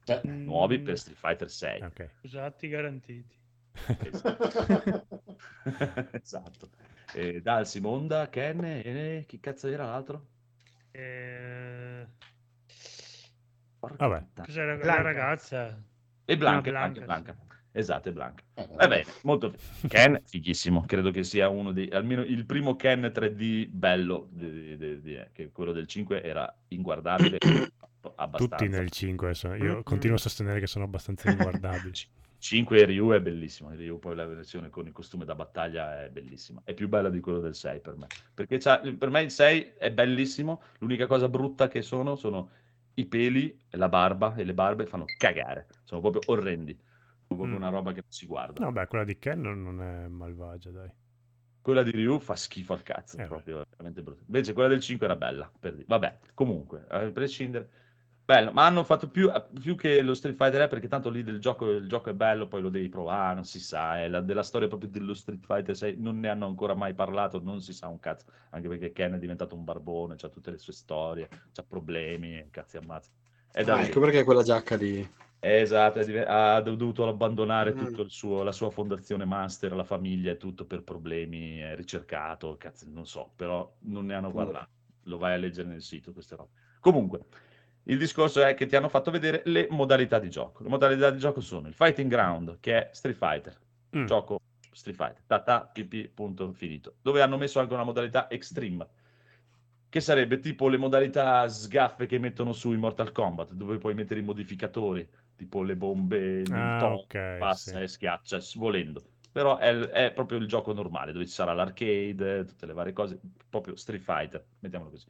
Cioè, nuovi per Street Fighter 6. Ok. Usati garantiti. esatto. E Dalsim, Honda, Ken e chi cazzo era l'altro? Eh, Porca Vabbè. Cos'era la Blanca. ragazza? E Blanca, Blanca, Blanca, Blanca. Esatto, è Blanca. eh, Va bene, molto Ken, fighissimo. Credo che sia uno dei, almeno il primo Ken 3D bello, di- di- di- eh, che quello del 5 era inguardabile. abbastanza. Tutti nel 5 sono- Io Mm. continuo a sostenere che sono abbastanza inguardabili. 5 e Ryu è bellissimo. Ryu poi la versione con il costume da battaglia è bellissima. È più bella di quello del 6 per me. Perché per me il 6 è bellissimo. L'unica cosa brutta che sono sono i peli, e la barba e le barbe fanno cagare. Sono proprio orrendi. Sono proprio Mm. una roba che non si guarda. No, beh, quella di Ken non è malvagia, dai. Quella di Ryu fa schifo al cazzo, Eh, proprio veramente brutta. Invece quella del 5 era bella. Per. Vabbè, comunque, a prescindere. Bello, ma hanno fatto più, più che lo Street Fighter è perché tanto lì del gioco, il gioco è bello, poi lo devi provare, non si sa, è la- della storia proprio dello Street Fighter 6 non ne hanno ancora mai parlato, non si sa un cazzo, anche perché Ken è diventato un barbone, ha tutte le sue storie, ha problemi, cazzi. È da Ah, ecco perché quella giacca lì. Esatto, ha dovuto abbandonare Mm. suo, la sua fondazione master, la famiglia e tutto per problemi, è ricercato, cazzo, non so, però non ne hanno Povero. parlato. Lo vai a leggere nel sito, queste robe. Comunque, il discorso è che ti hanno fatto vedere le modalità di gioco. Le modalità di gioco sono il Fighting Ground, che è Street Fighter, Mm. gioco Street Fighter, tata, pp, punto, finito. Dove hanno messo anche una modalità Extreme, che sarebbe tipo le modalità sgaffe che mettono su in Mortal Kombat, dove puoi mettere i modificatori, tipo le bombe, il Ah, tono, ok, passa sì. e schiaccia, volendo. Però è, è proprio il gioco normale, dove ci sarà l'arcade, tutte le varie cose, proprio Street Fighter, mettiamolo così.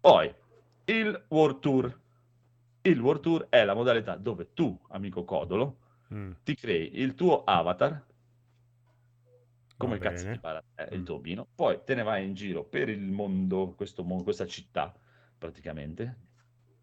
Poi, il World Tour. Il World Tour è la modalità dove tu, amico Codolo, Mm. ti crei il tuo avatar, come cazzo ti pare è il Mm. tuo omino, poi te ne vai in giro per il mondo, questo questa città praticamente,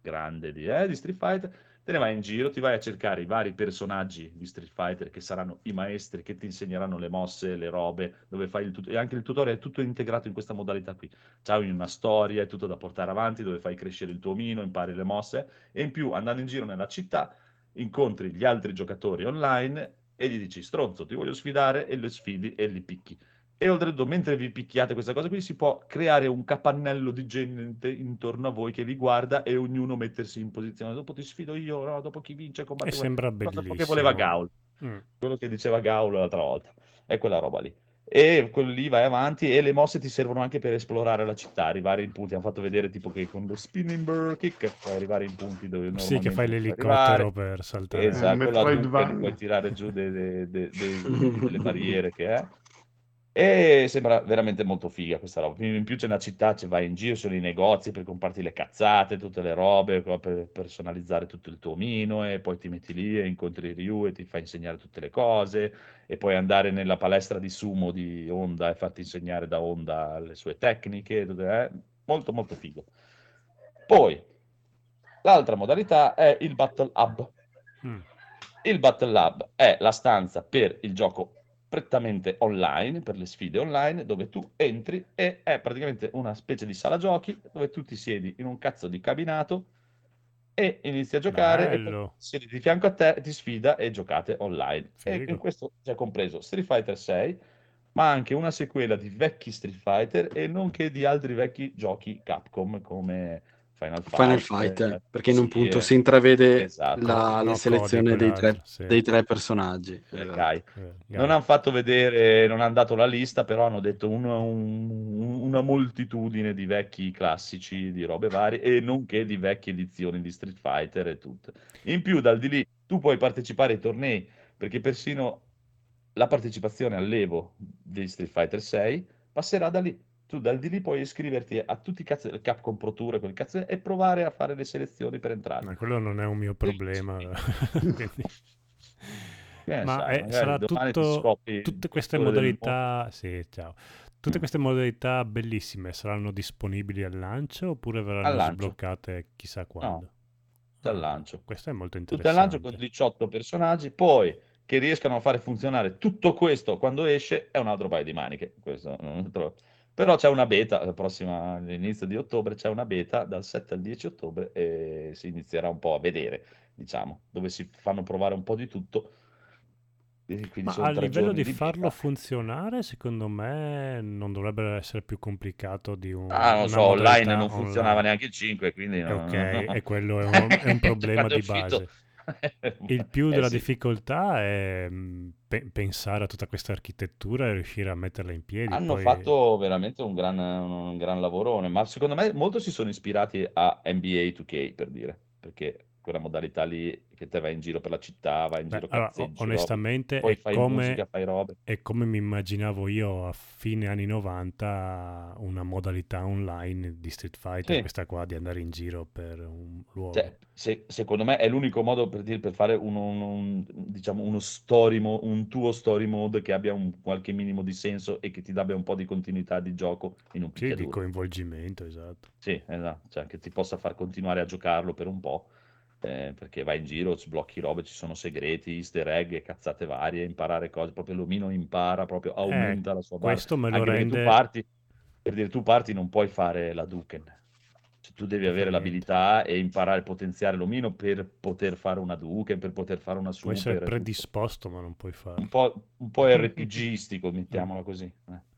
grande di, eh, di Street Fighter, te ne vai in giro, ti vai a cercare i vari personaggi di Street Fighter che saranno i maestri che ti insegneranno le mosse, le robe, dove fai il tutorial, e anche il tutorial è tutto integrato in questa modalità qui. C'hai una storia, è tutto da portare avanti, dove fai crescere il tuo omino, impari le mosse, e in più andando in giro nella città incontri gli altri giocatori online e gli dici stronzo, ti voglio sfidare e le sfidi e li picchi. E oltretutto, mentre vi picchiate questa cosa qui, si può creare un capannello di gente intorno a voi che vi guarda e ognuno mettersi in posizione. Dopo ti sfido io, no? dopo chi vince E combatte voi. sembra Cosa che bellissimo. voleva Gaul, Mm. quello che diceva Gaul l'altra volta. È quella roba lì. E quello lì vai avanti e le mosse ti servono anche per esplorare la città, arrivare in punti. Hanno fatto vedere tipo che con lo spinning bird kick puoi arrivare in punti dove Sì, normalmente che fai non l'elicottero arrivare. per saltare. Esatto, Eh, puoi tirare giù de- de- de- de- delle barriere che è. E sembra veramente molto figa questa roba. In più c'è una città, ci vai in giro, sono i negozi per comprarti le cazzate, tutte le robe per personalizzare tutto il tuo omino e poi ti metti lì e incontri Ryu e ti fa insegnare tutte le cose e puoi andare nella palestra di sumo di Honda e farti insegnare da Honda le sue tecniche, eh, molto molto figo. Poi l'altra modalità è il Battle Hub. Mm. Il Battle Lab è la stanza per il gioco prettamente online, per le sfide online, dove tu entri e è praticamente una specie di sala giochi dove tu ti siedi in un cazzo di cabinato e inizi a giocare e siedi di fianco a te, ti sfida e giocate online. E Figo. in questo c'è compreso Street Fighter 6, ma anche una sequela di vecchi Street Fighter e nonché di altri vecchi giochi Capcom come Final Fight. Final Fighter, perché in un sì, punto eh, si intravede esatto. la, No, la selezione dei tre, sì. dei tre personaggi. Eh, Esatto. Eh, Non hanno fatto vedere, non hanno dato la lista, però hanno detto una, un- una moltitudine di vecchi classici, di robe varie, e nonché di vecchie edizioni di Street Fighter e tutto. In più, dal di lì, tu puoi partecipare ai tornei, perché persino la partecipazione all'Evo di Street Fighter 6 passerà da lì. Tu dal di lì puoi iscriverti a tutti i cazzo del Capcom Pro Tour quel cazzo, e provare a fare le selezioni per entrare. Ma quello non è un mio problema. quindi- Che Ma sai, eh, magari sarà tutto, tutte queste modalità, sì, ciao. Tutte queste modalità bellissime saranno disponibili al lancio oppure verranno Al lancio. sbloccate chissà quando? dal lancio. Questo è molto Tutte al lancio con interessante. 18 personaggi, poi che riescano a fare funzionare tutto questo quando esce è un altro paio di maniche. Questo non trovo. Però c'è una beta, la prossima, all'inizio di ottobre, c'è una beta dal 7 al 10 ottobre e si inizierà un po' a vedere, diciamo, dove si fanno provare un po' di tutto. Quindi Ma a livello di di farlo funzionare, secondo me non dovrebbe essere più complicato di un, Ah, non so, online non funzionava online. neanche il 5, quindi no, Ok, no. e quello è un, è un problema di uscito- base. Il più Eh della sì. difficoltà è mh, pe- pensare a tutta questa architettura e riuscire a metterla in piedi. Hanno poi- fatto veramente un gran, un gran lavorone, ma secondo me molto si sono ispirati a NBA 2K per dire, perché quella modalità lì che te vai in giro per la città, vai in Beh, giro allora, cazzeggi, onestamente poi è fai come, musica, fai robe. è come mi immaginavo io a fine anni 90 una modalità online di Street Fighter, Sì. questa qua di andare in giro per un luogo. Cioè, se- secondo me è l'unico modo per, dire, per fare uno, uno- un, diciamo, uno story mo- un tuo story mode che abbia un qualche minimo di senso e che ti abbia un po' di continuità di gioco in un sì, di picchiaduro. coinvolgimento, esatto. Sì, esatto, cioè che ti possa far continuare a giocarlo per un po', eh, perché vai in giro, sblocchi robe, ci sono segreti, easter egg e cazzate varie, imparare cose, proprio l'omino impara, proprio aumenta la sua barra. Eh, Questo me lo Anche perché tu rende... parti, per dire tu parti non puoi fare la Duken, Cioè, tu devi avere l'abilità e imparare a potenziare l'omino per poter fare una Duken, per poter fare una Puoi essere super, predisposto, ma non puoi farlo. un po', un po' RPGistico, mettiamola così. eh.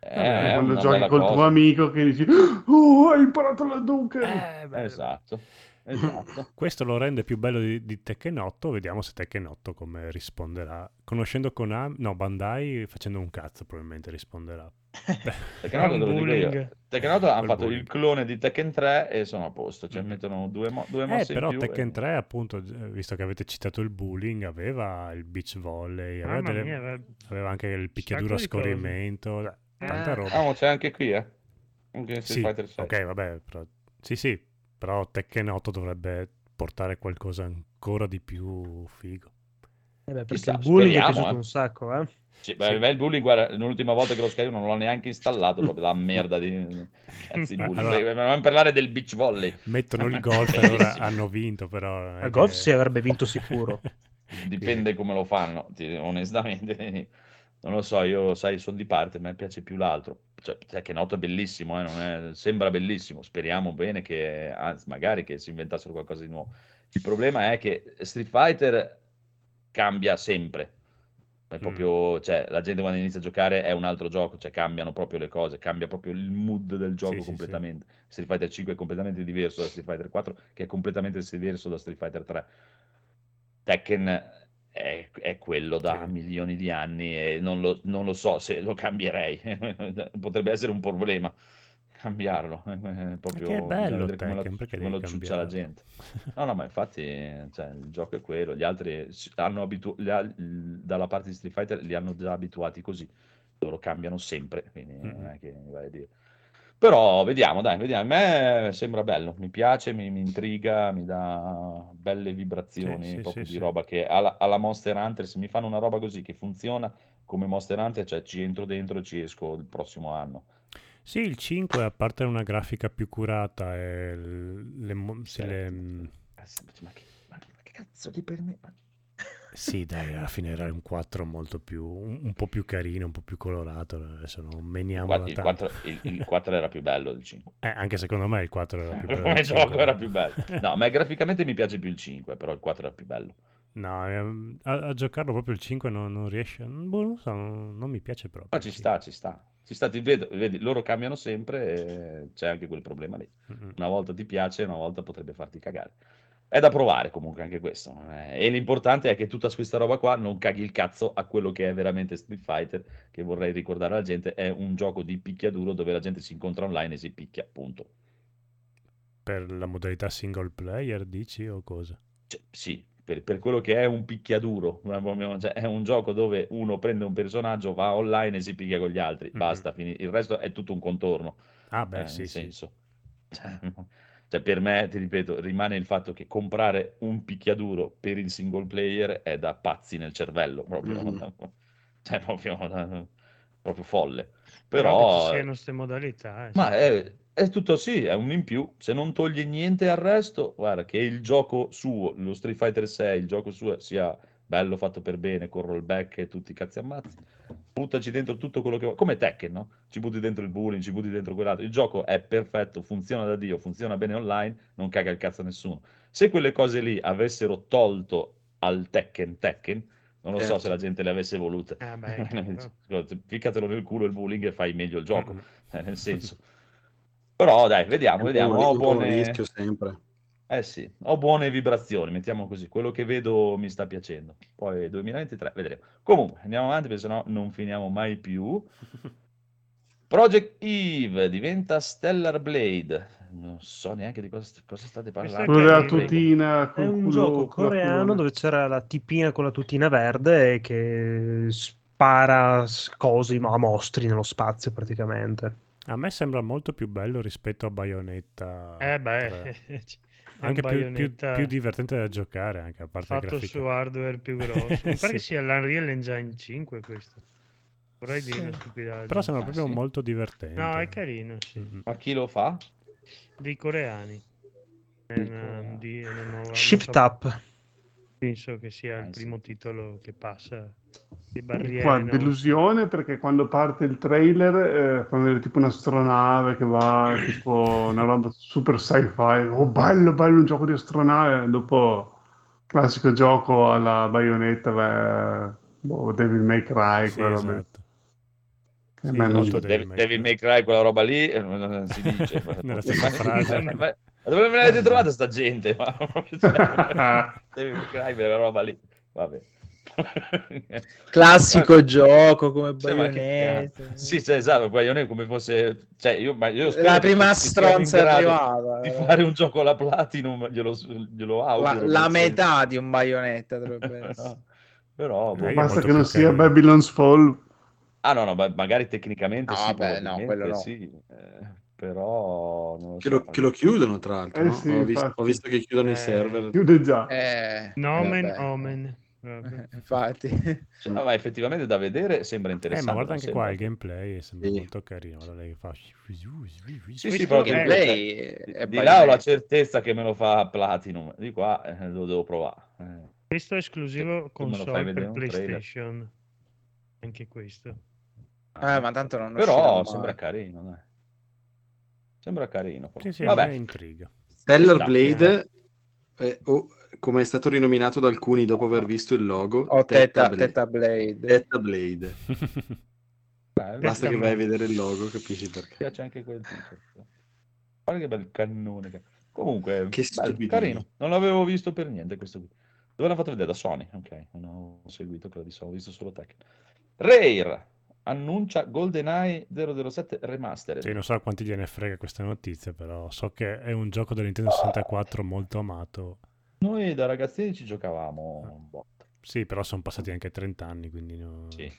Vabbè, è quando giochi col tuo cosa. amico che dici Oh, hai imparato la Duke! Eh, Esatto, esatto. Questo lo rende più bello di, di Tekken 8. Vediamo se Tekken 8 come risponderà. Conoscendo Konami, no, Bandai facendo un cazzo probabilmente risponderà. Tekken 8 te lo dico io. Tekken 8 hanno fatto bullying. il clone di Tekken 3 e sono a posto, cioè Mhm. mettono due, mo- due Eh, mosse in però più. Tekken e- 3, appunto, eh, visto che avete citato il bullying, aveva il beach volley, aveva, delle- mia, aveva- aveva anche il picchiaduro a scorrimento, eh, tanta Eh. roba. Ah, c'è anche qui, eh? Sì, Fighter 6. ok, vabbè, però, sì, sì, però Tekken 8 dovrebbe portare qualcosa ancora di più figo. Eh beh, perché Chissà, il bullying è speriamo, piaciuto eh. un sacco, eh. Sì, beh, il bullying, guarda, l'ultima volta che lo scarico non l'ho neanche installato, proprio la merda di cazzi bullying. allora- non parlare del beach volley. Mettono il golf e allora hanno vinto, però... è A golf che- si avrebbe vinto sicuro. Dipende come lo fanno, onestamente. Non lo so, io sai, sono di parte, a me piace più l'altro. Cioè, Tekken 8 è bellissimo, eh, non è- sembra bellissimo. Speriamo bene che, anzi, magari che si inventassero qualcosa di nuovo. Il problema è che Street Fighter cambia sempre. È Mm. proprio, cioè, la gente quando inizia a giocare è un altro gioco, cioè cambiano proprio le cose, cambia proprio il mood del gioco Sì, sì, sì. completamente. Street Fighter 5 è completamente diverso da Street Fighter 4, che è completamente diverso da Street Fighter 3. Tekken è, è quello da Sì. milioni di anni e non lo, non lo so se lo cambierei. Potrebbe essere un problema cambiarlo. Proprio, Perché è bello vedere come, la, perché come lo ciuccia la gente. No, no, ma infatti cioè, il gioco è quello. Gli altri hanno abitu- ha- dalla parte di Street Fighter li hanno già abituati così. Loro cambiano sempre, quindi non Mhm. è che vai a dire. Però vediamo, dai, vediamo. A me sembra bello, mi piace, mi, mi intriga, mi dà belle vibrazioni Sì, proprio sì, di sì. roba che alla, alla Monster Hunter, se mi fanno una roba così che funziona come Monster Hunter, cioè ci entro dentro e ci esco il prossimo anno. Sì, il 5, a parte una grafica più curata e le, mo- sì, le- mm, Ma che, ma che cazzo di per me? Sì, dai, alla fine era un 4 molto più, un, un po' più carino, un po' più colorato, adesso non meniamola Il tanto. 4, il, il 4 era più bello del 5. Eh, anche secondo me il 4 era più bello. Come gioco 5. era più bello. No, ma graficamente mi piace più il 5, però il 4 era più bello. No, ehm, a, a giocarlo proprio il 5 non, non riesce, boh, non so, non, non mi piace proprio. Ma ci sta, ci sta. Ci sta, ti vedo, vedi, loro cambiano sempre e c'è anche quel problema lì. Mm-mm. Una volta ti piace, una volta potrebbe farti cagare. È da provare comunque anche questo. eh, E l'importante è che tutta questa roba qua non caghi il cazzo a quello che è veramente Street Fighter, che vorrei ricordare alla gente, è un gioco di picchiaduro dove la gente si incontra online e si picchia, punto. Per la modalità single player, dici o cosa? Cioè, sì, per, per quello che è un picchiaduro, cioè, è un gioco dove uno prende un personaggio, va online e si picchia con gli altri, Mhm. basta, fini- il resto è tutto un contorno, Ah, beh, eh, sì, sì. senso. Cioè, cioè, per me, ti ripeto, rimane il fatto che comprare un picchiaduro per il single player è da pazzi nel cervello, proprio, Mhm. cioè, proprio, proprio folle. Però, che Però, ci siano queste modalità. eh, ma è, è tutto sì, è un in più. Se non toglie niente al resto, guarda, che il gioco suo, lo Street Fighter 6, il gioco suo sia bello, fatto per bene, con rollback e tutti i cazzi ammazzi, buttaci dentro tutto quello che vuoi. Come Tekken, no? Ci butti dentro il bullying, ci butti dentro quell'altro. Il gioco è perfetto, funziona da Dio, funziona bene online, non caga il cazzo a nessuno. Se quelle cose lì avessero tolto al Tekken Tekken, non lo so Certo. se la gente le avesse volute. Ah, beh, Ficcatelo nel culo il bullying e fai meglio il gioco, Mhm. eh, nel senso. Però dai, vediamo, È vediamo. un- un buone... rischio sempre. Eh sì, ho buone vibrazioni, mettiamo così. Quello che vedo mi sta piacendo. Poi 2023, vedremo. Comunque, andiamo avanti perché sennò non finiamo mai più. Project Eve diventa Stellar Blade. Non so neanche di cosa, cosa state parlando. della carino. tutina È un culo- gioco la coreano dove c'era la tipina con la tutina verde che spara cose a mostri nello spazio praticamente. A me sembra molto più bello rispetto a Bayonetta. Eh 3. beh, Anche più, più- più divertente da giocare, anche a parte fatto grafica. su hardware più grosso. Mi pare Sì. che sia l'Unreal Engine 5 questo. Vorrei dire Sì. una stupidaggine. Però sembra Ah, proprio sì? molto divertente. No, è carino, sì. Mm. Ma chi lo fa? Dei coreani. Coreani. di- non Shift so- Up. Penso che sia il sì. primo titolo che passa di barriere. Qua, no? delusione perché quando parte il trailer eh, fanno vedere tipo un'astronave che va, tipo una roba super sci-fi. Oh, bello, bello, un gioco di astronave. Dopo, classico gioco alla baionetta, beh, boh, Devil May Cry, Sì, quella roba lì. esatto. Che Sì, Devil, Devil May Cry, quella roba lì, eh, non non si dice. Stessa frase. Ma, ma dove me l'avete trovata sta gente? Ma, cioè, Devil May Cry, quella roba lì. Vabbè. Classico gioco come Cioè, Bayonetta. cazzo. Sì, cioè, esatto, Bayonetta come fosse... Cioè, io, ma io La prima stronza arrivata. Di fare un gioco alla Platinum, glielo, glielo La, auguro. la senso. metà di un Bayonetta. No, Però, boh. Eh, io Basta che non sia carino. Babylon's Fall. Ah no, no, ma magari tecnicamente No, sì, vabbè, no, quello no. sì, eh, però non lo Che so. lo, che lo chiudono, tra l'altro. Eh no? sì, ho, visto, ho visto che chiudono Eh, il server. Chiude già. Eh, Nomen vabbè. omen. Vabbè. Infatti. Cioè, no, ma effettivamente da vedere sembra Eh, interessante. ma guarda anche qua sembra- il gameplay sembra Sì. molto carino. Guarda lei che fa. Sì, Questo sì, però è- dico, gameplay cioè, è di là ho la certezza che me lo fa Platinum, di qua eh, lo devo provare. eh. Questo è esclusivo fai console per. PlayStation. Anche questo. Eh, ma tanto non Però mai. sembra carino, dai. Sembra carino. Sì, sì, Vabbè, intriga. Stellar. Blade, eh, o come è stato rinominato da alcuni dopo aver visto il logo, O Teta, Blade. Teta Blade. Teta Blade. Beh, Basta che vai a vedere il logo, capisci Mi perché. piace anche quel titolo. Guarda che bel cannone. che- Comunque, Che bello, carino. Non l'avevo visto per niente questo qui. Dove l'ha fatto vedere? Da Sony. Ok, non ho seguito quella di Sony, ho visto solo Tekken. Rare annuncia GoldenEye 007 Remastered. Sì, non so a quanti gliene frega questa notizia, però so che è un gioco del Nintendo 64 molto amato. Noi da ragazzini ci giocavamo un botto. Sì, però sono passati anche 30 anni, quindi no... Sì.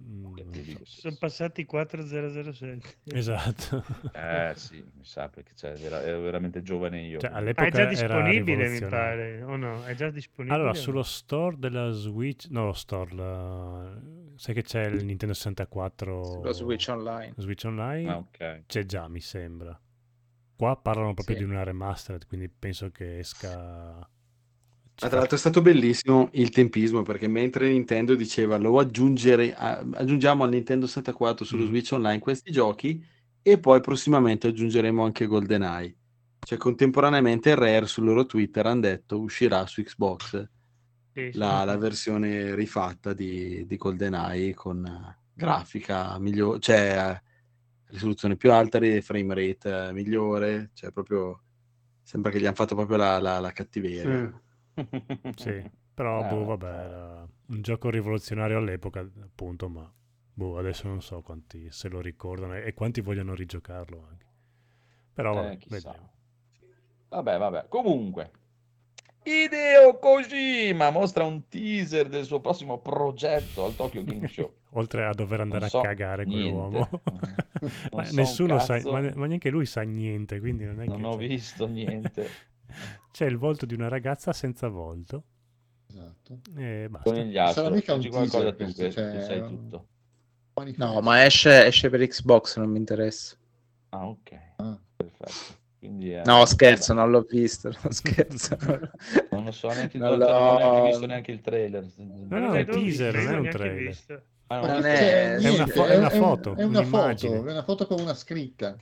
Mm, so. Sono passati 4007. Esatto. Eh sì, mi sa perché cioè, era- ero veramente giovane io. Cioè, quindi- Ah, è all'epoca già disponibile, mi pare. O no? È già disponibile? Allora, sullo store della Switch, no, lo store, la- sai che c'è il Nintendo 64 Lo Switch Online. Switch Online? Ah, ok. C'è già, mi sembra. Qua parlano proprio Sì. di una remastered, quindi penso che esca... Ah, fa- tra l'altro è stato bellissimo il tempismo perché mentre Nintendo diceva lo aggiungere, a- aggiungiamo al Nintendo 64 sullo Mm. Switch Online questi giochi e poi prossimamente aggiungeremo anche GoldenEye. Cioè contemporaneamente Rare sul loro Twitter hanno detto uscirà su Xbox Sì, sì. la, la versione rifatta di, di GoldenEye con grafica migliore, cioè eh, risoluzione più alta, frame rate eh, migliore, cioè proprio sembra che gli hanno fatto proprio la, la- la cattiveria. Sì. Sì, però Eh, boh, vabbè, era un gioco rivoluzionario all'epoca, appunto, ma boh, adesso non so quanti se lo ricordano e, e quanti vogliono rigiocarlo anche. Però Eh, vabbè, vediamo. Vabbè, vabbè. Comunque, Hideo Kojima mostra un teaser del suo prossimo progetto al Tokyo Game Show. Oltre a dover andare Non so a cagare quell'uomo. Non ma so un nessuno sa, ma, ma neanche lui sa niente, quindi non è Non che ho c'è- visto niente. C'è il volto di una ragazza senza volto Esatto. e basta. Conigliastro, Sarà mica un qualcosa teaser tu questo, che, cioè, sai un- tutto. No, ma esce, esce per Xbox, non mi interessa. Ah, ok. Ah. Perfetto. Quindi, eh, No, scherzo, non l'ho visto. No, scherzo. Non lo so neanche, Non non ho neanche visto neanche il trailer. No, no, è un teaser, non è un trailer. Ah, Non non è- è una fo- è una foto, È una foto, un'immagine. è una foto con una scritta.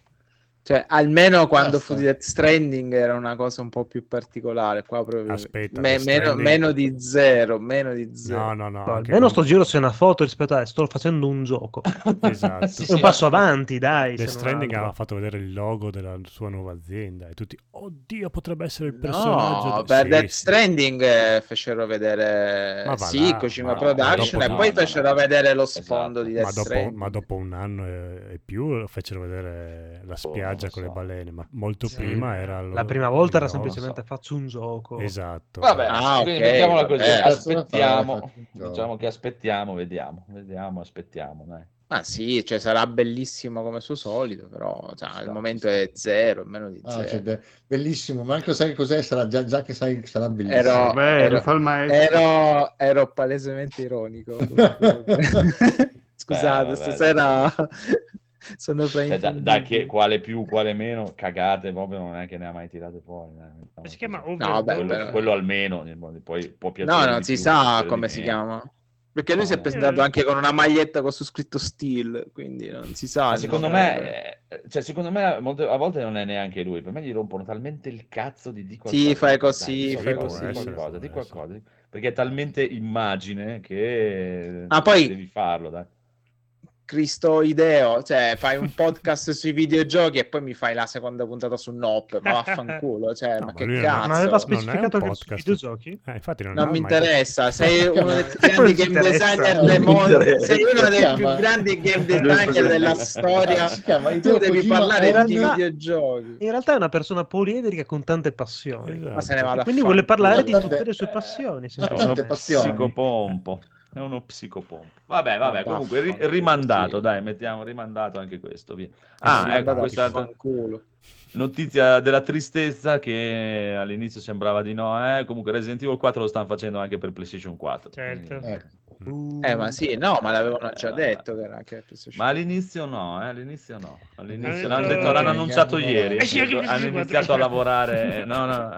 Cioè, almeno quando Basta. fu di Death Stranding era una cosa un po' più particolare. Qua proprio Aspetta, me- meno, meno di zero, meno di zero. No, no, no. No, almeno con- sto giro sia una foto rispetto a sto facendo un gioco. Esatto. Sì, È un sì, passo avanti, dai. Death non Stranding aveva fatto vedere il logo della sua nuova azienda e tutti, oddio, potrebbe essere il personaggio. No, de-" per Sì, Death sì. Stranding eh, fecero vedere Ma sì, là, Kojima ma- Production ma e poi fecero no. vedere lo Esatto. sfondo di Ma Death dopo, Stranding. ma dopo un anno e, e più fecero vedere la spiaggia lo con le so. balene, ma molto Sì. prima era lo- La prima volta era semplicemente faccio un gioco. Esatto. Vabbè, Ah, quindi ok, mettiamola così, vabbè. aspettiamo, diciamo che aspettiamo, vediamo, vediamo, aspettiamo, dai. Ma sì, cioè sarà bellissimo come suo solito, però cioè, al Esatto, momento sì. è zero, meno di Ah, zero. cioè, be- bellissimo, ma anche sai cos'è? Sarà già, già che sai che sarà bellissimo. Ero- Vabbè, ero-. Ero, ero palesemente ironico. Scusate, Beh, vabbè. stasera sono Cioè, da, da che quale più, quale meno, cagate proprio non è che ne ha mai tirate fuori. dai, mettiamo Si chiama. Overboard. No, vabbè, quello, però- quello almeno, poi può No, piacere non di si più, sa come si chiama. Perché lui si è No. presentato anche con una maglietta con su scritto Steel, quindi non si sa. Secondo me, eh, cioè, secondo me a volte non è neanche lui, per me gli rompono talmente il cazzo di di qualcosa. Sì, fai Dai, così, di fai qualcosa, così. essere, qualcosa, di qualcosa, perché è talmente immagine che Ah, poi- devi farlo, dai. Cristo Ideo, cioè fai un podcast sui videogiochi e poi mi fai la seconda puntata su Nope, ma vaffanculo, cioè, No, ma che non- cazzo? Ma aveva Non un specificato che su podcast. videogiochi? Eh, infatti non, Non mi mai- interessa, sei uno dei più Non grandi game designer Non del mondo, sei uno dei più grandi game designer della storia. Si chiama Tu devi parlare di videogiochi. In realtà è una persona poliedrica con tante passioni. Esatto. Ma se ne vada a Quindi vuole parlare di tutte le sue passioni. Uno passioni. psicopompo. È uno psicopompo. Vabbè, vabbè, Ma comunque ri- rimandato, sì. dai, mettiamo rimandato anche questo. Via. Ah, andate ecco, questa notizia della tristezza che all'inizio sembrava di no, eh? Comunque Resident Evil 4 lo stanno facendo anche per PlayStation 4. Certo. quindi- Ecco. Eh, ma sì, no, ma l'avevano già Eh, detto che era anche PlayStation Ma all'inizio no, eh, all'inizio no. All'inizio Hanno l'hanno, detto- l'hanno annunciato Eh, ieri. anche hanno iniziato 4. a lavorare. No, no,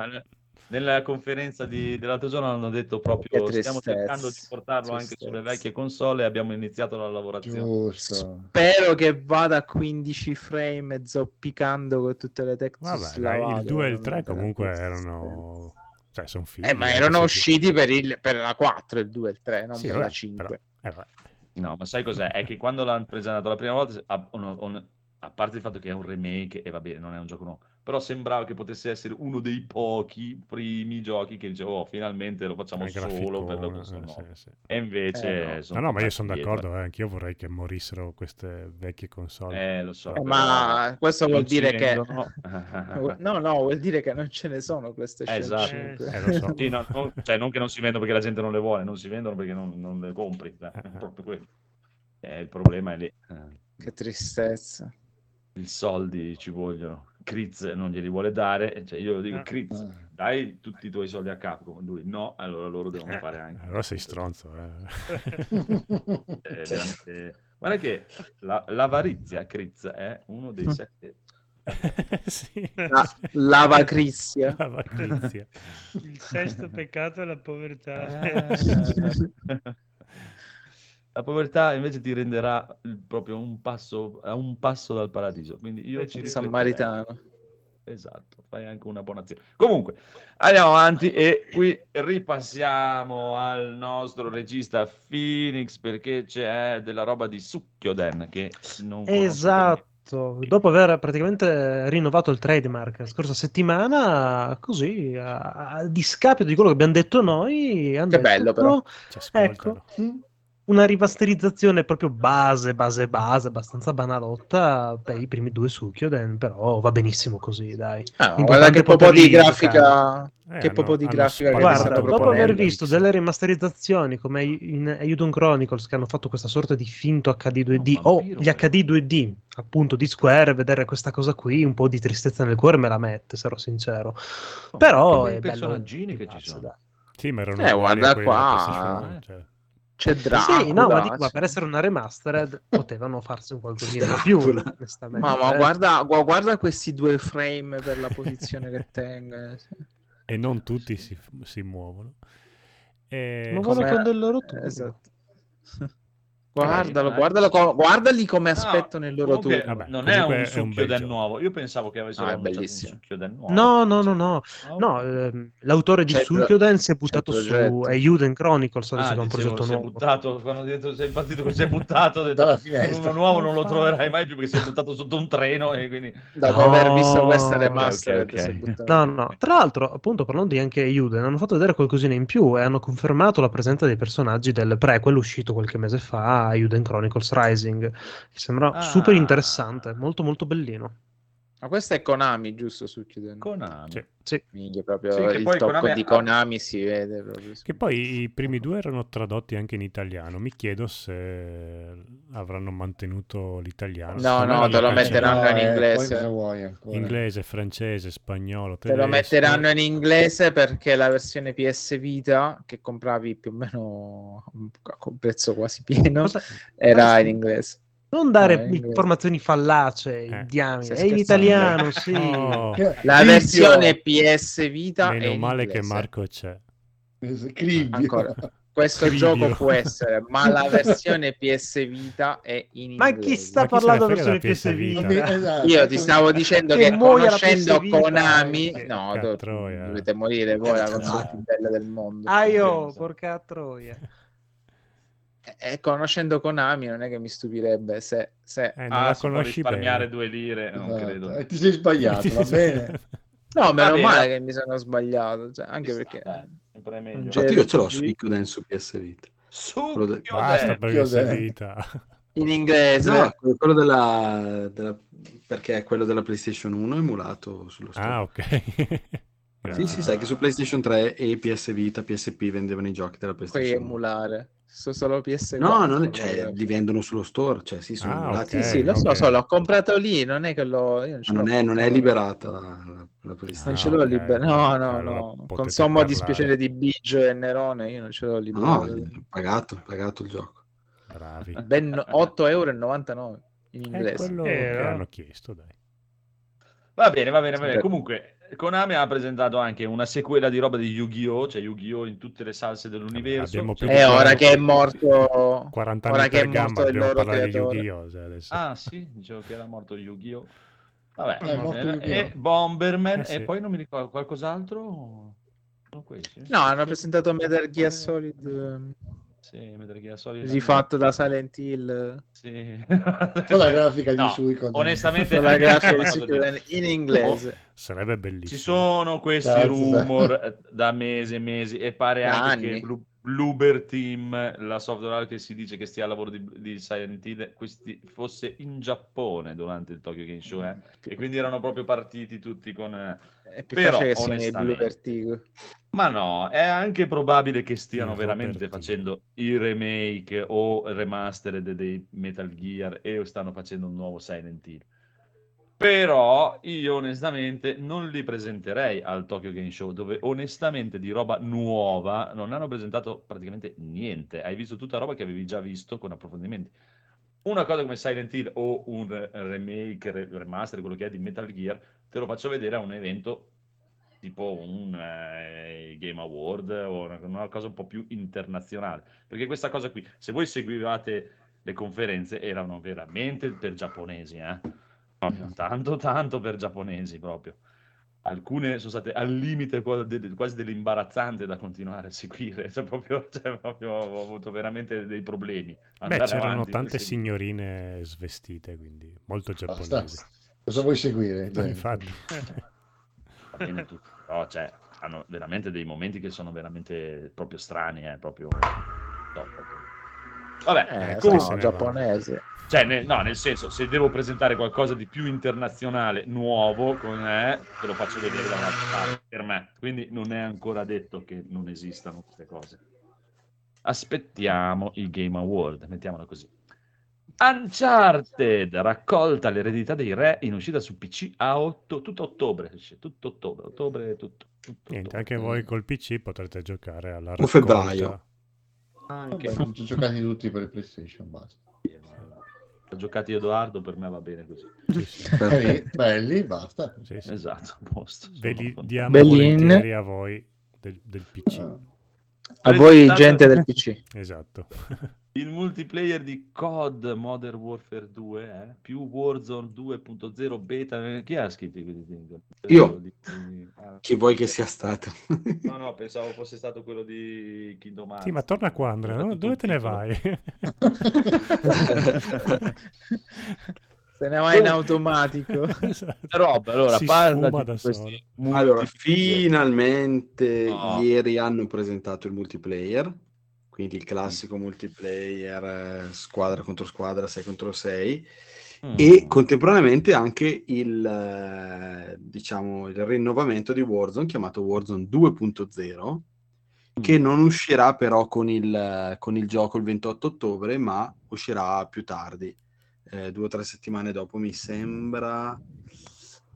nella conferenza di- dell'altro giorno hanno detto proprio Che stiamo cercando di portarlo anche sulle vecchie console e abbiamo iniziato la lavorazione. Giusto. Spero che vada a 15 frame zoppicando con tutte le Vabbè, slavate, il 2 e il non 3 me la comunque erano... Cioè, sono figli. Eh, ma anche erano usciti per, il, per la 4, il 2 e il 3, non Sì, per vabbè, la 5. però- eh. No, ma sai cos'è? È che quando l'hanno presentato la prima volta, a, uno- un- a parte il fatto che è un remake, e va bene, non è un gioco nuovo, però sembrava che potesse essere uno dei pochi primi giochi che dicevo, oh, finalmente lo facciamo Eh, solo per la console eh, sì, sì. E invece... Eh, no. sono No, no, ma io sono d'accordo, eh, anch'io vorrei che morissero queste vecchie console. Eh, lo so. Eh, ma questo vuol non dire che... No, no, vuol dire che non ce ne sono PlayStation Esatto. 5. Eh, lo so. Sì, no, no, cioè non che non si vendono perché la gente non le vuole, non si vendono perché non, non le compri. è proprio quello. Eh, il problema è lì. Eh, Che tristezza. I soldi ci vogliono. Kriz non glieli vuole dare. Cioè io dico, Ah. Kriz, dai tutti i tuoi soldi a Capcom. Lui no, allora loro devono Eh, fare anche. Allora sei stronzo. eh. È veramente- Guarda che la- l'avarizia, Kriz, è uno dei sette. sì. La- lava Crissia. Lava Crizia. Il sesto peccato è la povertà. La povertà invece ti renderà proprio un passo, a un passo dal paradiso. Quindi io ci. Sammaritano. Esatto, fai anche una buona azione. Comunque, andiamo avanti e qui ripassiamo al nostro regista Phoenix perché c'è della roba di Succhioden che non Esatto, dopo aver praticamente rinnovato il trademark la scorsa settimana, così a, a discapito di quello che abbiamo detto noi, hanno Che detto, bello, però. Ci ascoltano. Ecco, mm, una rimasterizzazione proprio base, base, base, abbastanza banalotta per i primi due Sukkyoden, però va benissimo così, dai. Ah, guarda che po' di grafica. Eh, che hanno- po' di grafica Guarda, dopo aver visto delle rimasterizzazioni come in Ayudon Chronicles che hanno fatto questa sorta di finto HD 2D No, o vampiro, gli però. HD 2D appunto di Square, vedere questa cosa qui un po' di tristezza nel cuore me la mette, sarò sincero. Oh, Però è bello. personaggini che ci sono. dai. Sì, ma erano Eh, guarda qua. C'è Dracula. Sì, no, ma dico, ma per essere una remastered potevano farsi un qualcosina in più, onestamente. Ma, ma eh. guarda, gu- guarda questi due frame per la posizione che tengono. E non tutti si, si muovono. E... Quando è il loro turno. Esatto. Guardalo, guardalo, guardali come No, aspettano il loro comunque, turno. Vabbè, non è un succhio del nuovo. Io pensavo che avessero No, annunciato un bellissimo. succhio del nuovo. No, no, no, no. No? No, ehm, l'autore di pro- Suikoden si è buttato su. Ayuden Chronicles, adesso Ah, che è un dicevo, progetto si è nuovo. buttato quando detto sei partito è buttato detto, Dalla finestra. uno nuovo non lo troverai mai più perché si è buttato sotto un treno e quindi Dopo No. aver visto questa Ok, remastered, ok, ok. si è buttato. No, no. Tra l'altro, appunto, parlando di anche Ayuden, hanno fatto vedere qualcosina in più e hanno confermato la presenza dei personaggi del prequel uscito qualche mese fa, Ayuden Chronicles Rising, che sembra Ah. super interessante, molto molto bellino. Ma questo è Konami, giusto? Su chiudendo. Konami. Sì. Sì. Minchia, proprio Sì, che il poi tocco Konami di ha- Konami si vede proprio. Che poi i primi due erano tradotti anche in italiano. Mi chiedo se avranno mantenuto l'italiano. No, no, te lo metteranno in eh, inglese. cosa vuoi? Inglese, francese, spagnolo, Te lo tedesco. metteranno in inglese perché la versione PS Vita che compravi più o meno a un prezzo quasi pieno Cosa- era in inglese. Non dare No, in inglese. informazioni fallace, Eh, diamine. È in italiano, sì. Oh, La versione PS Vita è meno male che inglese. Marco c'è. Ancora. Questo Cribbio. gioco può essere, ma la versione PS Vita è in Ma inglese. chi sta Ma chi se ne parlando frega versione della PS Vita? Vita? Esatto, Io ti stavo dicendo Che che, conoscendo Vita, Konami, eh. no, Porca do- troia. dovete morire voi, la console No. più bella del mondo. Ah, io, porca troia. E conoscendo Konami non è che mi stupirebbe se, se... Eh, non Ah, la si può conosci risparmiare bene. due lire, non Esatto. credo. E ti sei sbagliato, va bene? No, meno bene. male che mi sono sbagliato, cioè, anche perché... meglio. Cioè, Infatti io ce l'ho su Ikuden su PS Vita. De- Succhio Basta per vita. In inglese... No, quello della, della- perché quello della PlayStation 1 è emulato sullo store. Ah, ok. Sì, sì, sai che su PlayStation 3 e PS Vita, PSP vendevano i giochi della puoi PlayStation 1. emulare. Sto solo PS4. No, non è, cioè, li vendono sullo store, cioè sì, sono Ah, emulati. Sì, sì, lo so, ok. so, l'ho comprato lì, non è che l'ho... Io non, non l'ho è, non è liberata la, la- la PlayStation. Non Ah, ce l'ho ok. libero. No, no, Allora no. Con sommo dispiacere di Biggio e Nerone, io non ce l'ho libero. No, è pagato, pagato il gioco. Bravi. Ben 8,99 euro in È inglese. quello Eh, che no. hanno chiesto, dai. Va bene, va bene, va bene. Comunque, Konami ha presentato anche una sequela di roba di Yu-Gi-Oh! Cioè Yu-Gi-Oh! in tutte le salse dell'universo. Più Cioè, E che ora che è morto... 40 ora anni che è per gamba morto il loro parlare di creatore. Yu-Gi-Oh! adesso. Ah, sì, dicevo che era morto Yu-Gi-Oh! Vabbè, È morto eh, Yu-Gi-Oh! e Bomberman, Eh, sì. e poi non mi ricordo qualcos'altro. No, hanno presentato Metal Gear Solid Sì, Metal Gear Solid. rifatto da Silent Hill. Sì. Con la grafica di No, Suicon. onestamente, Con la grafica di Suikoden in inglese. Sarebbe bellissimo. Ci sono questi Cazzo, rumor eh, da mesi e mesi e pare Da anche anni. che Blue- Bloober Team, la software house che si dice che stia al lavoro di, di Silent Hill, questi, fosse in Giappone durante il Tokyo Game Show, eh? e quindi erano proprio partiti tutti con... eh, È più Però, facile che siano i onestamente, Blue Vertigo. Ma no, è anche probabile che stiano Il veramente facendo i remake o remastered dei Metal Gear e stanno facendo un nuovo Silent Hill. Però io onestamente non li presenterei al Tokyo Game Show, dove onestamente di roba nuova non hanno presentato praticamente niente. Hai visto tutta roba che avevi già visto con approfondimenti. Una cosa come Silent Hill o un remake, re- remaster, quello che è di Metal Gear, te lo faccio vedere a un evento tipo un eh, Game Award o una, una cosa un po' più internazionale. Perché questa cosa qui, se voi seguivate le conferenze, erano veramente per giapponesi, eh? Proprio tanto, tanto per giapponesi proprio. Alcune sono state al limite quasi dell'imbarazzante da continuare a seguire, cioè proprio, cioè proprio ho avuto veramente dei problemi. Beh, c'erano tante signorine svestite, quindi molto giapponesi. Cosa vuoi seguire? Infatti. Bene tutto, però cioè, hanno veramente dei momenti che sono veramente proprio strani, eh, proprio top. Vabbè, Eh, Comunque no, se ne giapponese. Cioè, ne- no, nel senso, se devo presentare qualcosa di più internazionale, nuovo, con me, te lo faccio vedere da un'altra parte, per me. Quindi non è ancora detto che non esistano queste cose. Aspettiamo il Game Award, mettiamola così. Uncharted, raccolta l'eredità dei re in uscita su PC a otto, tutto ottobre, tutto ottobre, ottobre, tutto. tutto Niente, ottobre. anche voi col PC potrete giocare alla O raccolta. febbraio. Anche Vabbè, non ci ho giocati tutti per il PlayStation, basta. Ho giocati Edoardo, per me va bene così. Sì, sì, Belli, belli, basta. sì, sì. Esatto, a posto. Ve li diamo Bellin. volentieri a voi del, del PC. Ah. A voi gente del PC. Esatto. Il multiplayer di COD Modern Warfare 2 eh? più Warzone 2.0 beta. eh, Chi ha scritto quelli di- Io. di- di- ah, Chi vuoi che sia stato? No, no, pensavo fosse stato quello di Kingdom Hearts. Sì, ma torna qua Andrea, no? Dove te ne vai? Se ne va in automatico. Esatto. Rob, allora, si parla di da questi. Allora, finalmente No. ieri hanno presentato il multiplayer, quindi il classico multiplayer eh, squadra contro squadra, 6 contro 6, Mm. e contemporaneamente anche il, eh, diciamo, il rinnovamento di Warzone chiamato Warzone 2.0, che non uscirà però con il, con il gioco il 28 ottobre, ma uscirà più tardi, eh, due o tre settimane dopo, mi sembra,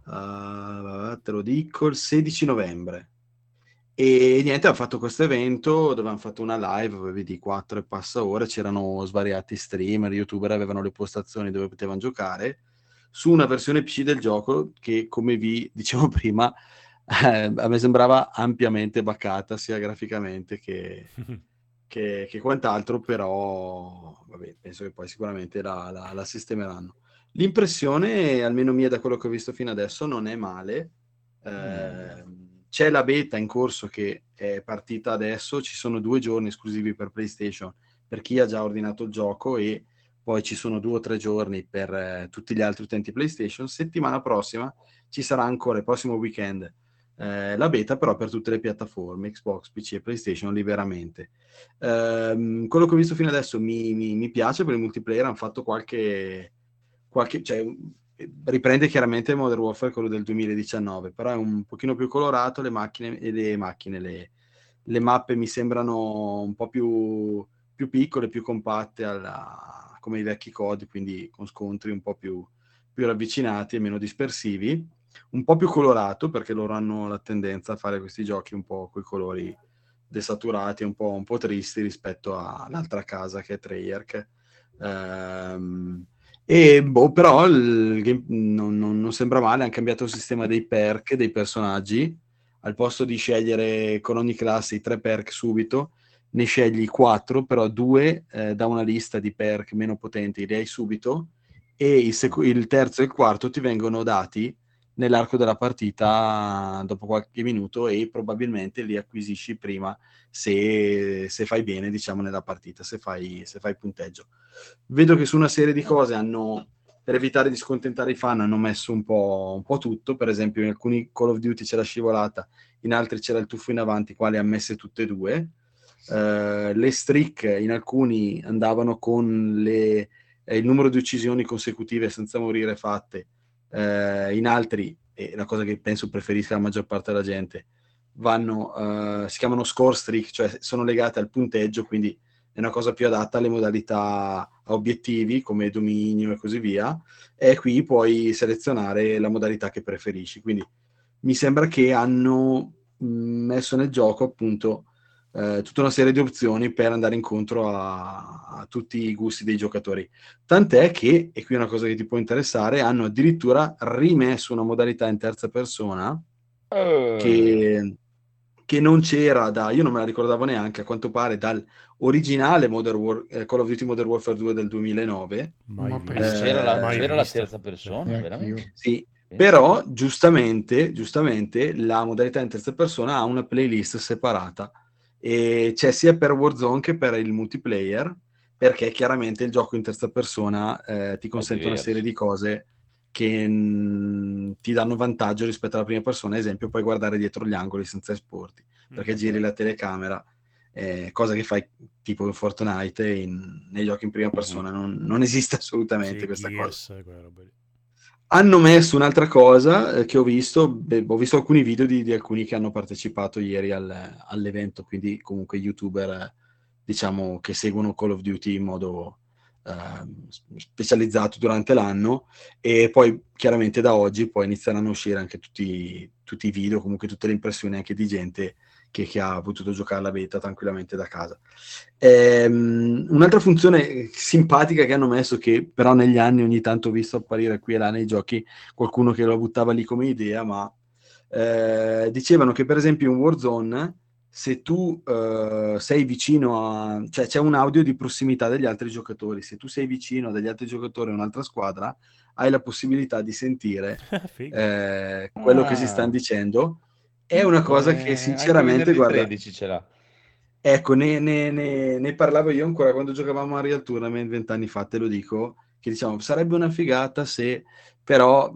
eh, te lo dico, il 16 novembre. E niente, hanno fatto questo evento dove hanno fatto una live, di 4 e passa ore, c'erano svariati streamer, youtuber, avevano le postazioni dove potevano giocare su una versione PC del gioco che, come vi dicevo prima, eh, a me sembrava ampiamente baccata sia graficamente che, che, che quant'altro, però vabbè, penso che poi sicuramente la, la- la sistemeranno. L'impressione, almeno mia da quello che ho visto fino adesso, non è male. Eh, c'è la beta in corso che è partita adesso, ci sono due giorni esclusivi per PlayStation per chi ha già ordinato il gioco e poi ci sono due o tre giorni per eh, tutti gli altri utenti PlayStation. Settimana prossima ci sarà ancora il prossimo weekend eh, la beta però per tutte le piattaforme Xbox, PC e PlayStation liberamente. Ehm, quello che ho visto fino adesso mi, mi- mi piace per il multiplayer, hanno fatto qualche, qualche cioè, riprende chiaramente Modern Warfare quello del 2019, però è un pochino più colorato, le macchine e le macchine, le, le mappe mi sembrano un po' più, più piccole, più compatte alla- come i vecchi COD, quindi con scontri un po' più, più ravvicinati e meno dispersivi un po' più colorato perché loro hanno la tendenza a fare questi giochi un po' con i colori desaturati, un po', un po' tristi rispetto all'altra casa che è Treyarch. Ehm, e boh, però il game- non, non- non sembra male, hanno cambiato il sistema dei perk dei personaggi. Al posto di scegliere con ogni classe i tre perk subito, ne scegli quattro, però due eh, da una lista di perk meno potenti li hai subito e il, seco- il terzo e il quarto ti vengono dati nell'arco della partita dopo qualche minuto e probabilmente li acquisisci prima se, se fai bene, diciamo, nella partita, se fai, se fai punteggio. Vedo che su una serie di cose hanno, per evitare di scontentare i fan, hanno messo un po', un po' tutto. Per esempio, in alcuni Call of Duty c'era scivolata, in altri c'era il tuffo in avanti, quali ha messe tutte e due. Eh, le streak in alcuni andavano con le- eh, il numero di uccisioni consecutive senza morire fatte eh, in altri, e la cosa che penso preferisca la maggior parte della gente, vanno, eh, si chiamano score streak, cioè sono legate al punteggio, quindi è una cosa più adatta alle modalità a obiettivi come dominio e così via, e qui puoi selezionare la modalità che preferisci. Quindi mi sembra che hanno mh, messo nel gioco appunto eh, tutta una serie di opzioni per andare incontro a, a tutti i gusti dei giocatori. Tant'è che, e qui è una cosa che ti può interessare, hanno addirittura rimesso una modalità in terza persona Eh, che, che non c'era da, io non me la ricordavo neanche, a quanto pare dal originale Modern War- eh, Call of Duty Modern Warfare 2 del 2009. Mai Ma penso- c'era la, Mai c'era la terza persona, veramente? Sì, però giustamente, giustamente la modalità in terza persona ha una playlist separata e c'è sia per Warzone che per il multiplayer perché chiaramente il gioco in terza persona eh, ti consente una serie di cose che mm, ti danno vantaggio rispetto alla prima persona, ad esempio puoi guardare dietro gli angoli senza esporti perché giri la telecamera eh, cosa che fai tipo in Fortnite in, nei giochi in prima persona, non, non esiste assolutamente Sì, questa Gears, cosa. Hanno messo un'altra cosa eh, che ho visto, beh, ho visto alcuni video di, di alcuni che hanno partecipato ieri al- all'evento, quindi comunque youtuber, eh, diciamo, che seguono Call of Duty in modo ehm, specializzato durante l'anno e poi chiaramente da oggi poi inizieranno a uscire anche tutti, tutti i video, comunque tutte le impressioni anche di gente che, che ha potuto giocare la beta tranquillamente da casa. Ehm, un'altra funzione simpatica che hanno messo, che però negli anni ogni tanto ho visto apparire qui e là nei giochi, qualcuno che lo buttava lì come idea, ma eh, dicevano che per esempio in Warzone, se tu eh, sei vicino a... cioè c'è un audio di prossimità degli altri giocatori, se tu sei vicino a degli altri giocatori o un'altra squadra, hai la possibilità di sentire eh, quello che si Ah. stanno dicendo. È una cosa Come che sinceramente, guarda, 13 ce l'ha. Ecco, ne, ne- ne- ne parlavo io ancora quando giocavamo a Real Tournament vent'anni fa, te lo dico, che diciamo, sarebbe una figata se, però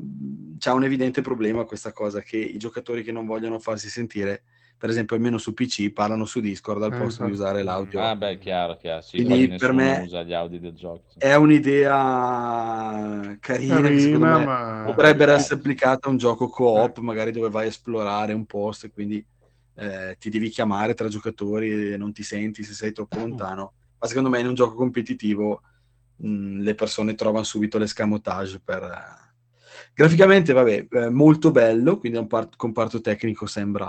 c'ha un evidente problema questa cosa, che i giocatori che non vogliono farsi sentire, per esempio almeno su PC, parlano su Discord al Eh, posto di infatti. usare l'audio. Ah, beh, chiaro, chiaro. Sì, Quindi per me usa gli audio del gioco. È un'idea carina, che secondo Carina, me ma... potrebbe Eh. essere applicata a un gioco co-op, magari dove vai a esplorare un posto e quindi eh, ti devi chiamare tra giocatori e non ti senti se sei troppo lontano. Ma secondo me in un gioco competitivo mh, le persone trovano subito l'escamotage per... eh. Graficamente, vabbè, eh, molto bello, quindi un par- comparto tecnico sembra,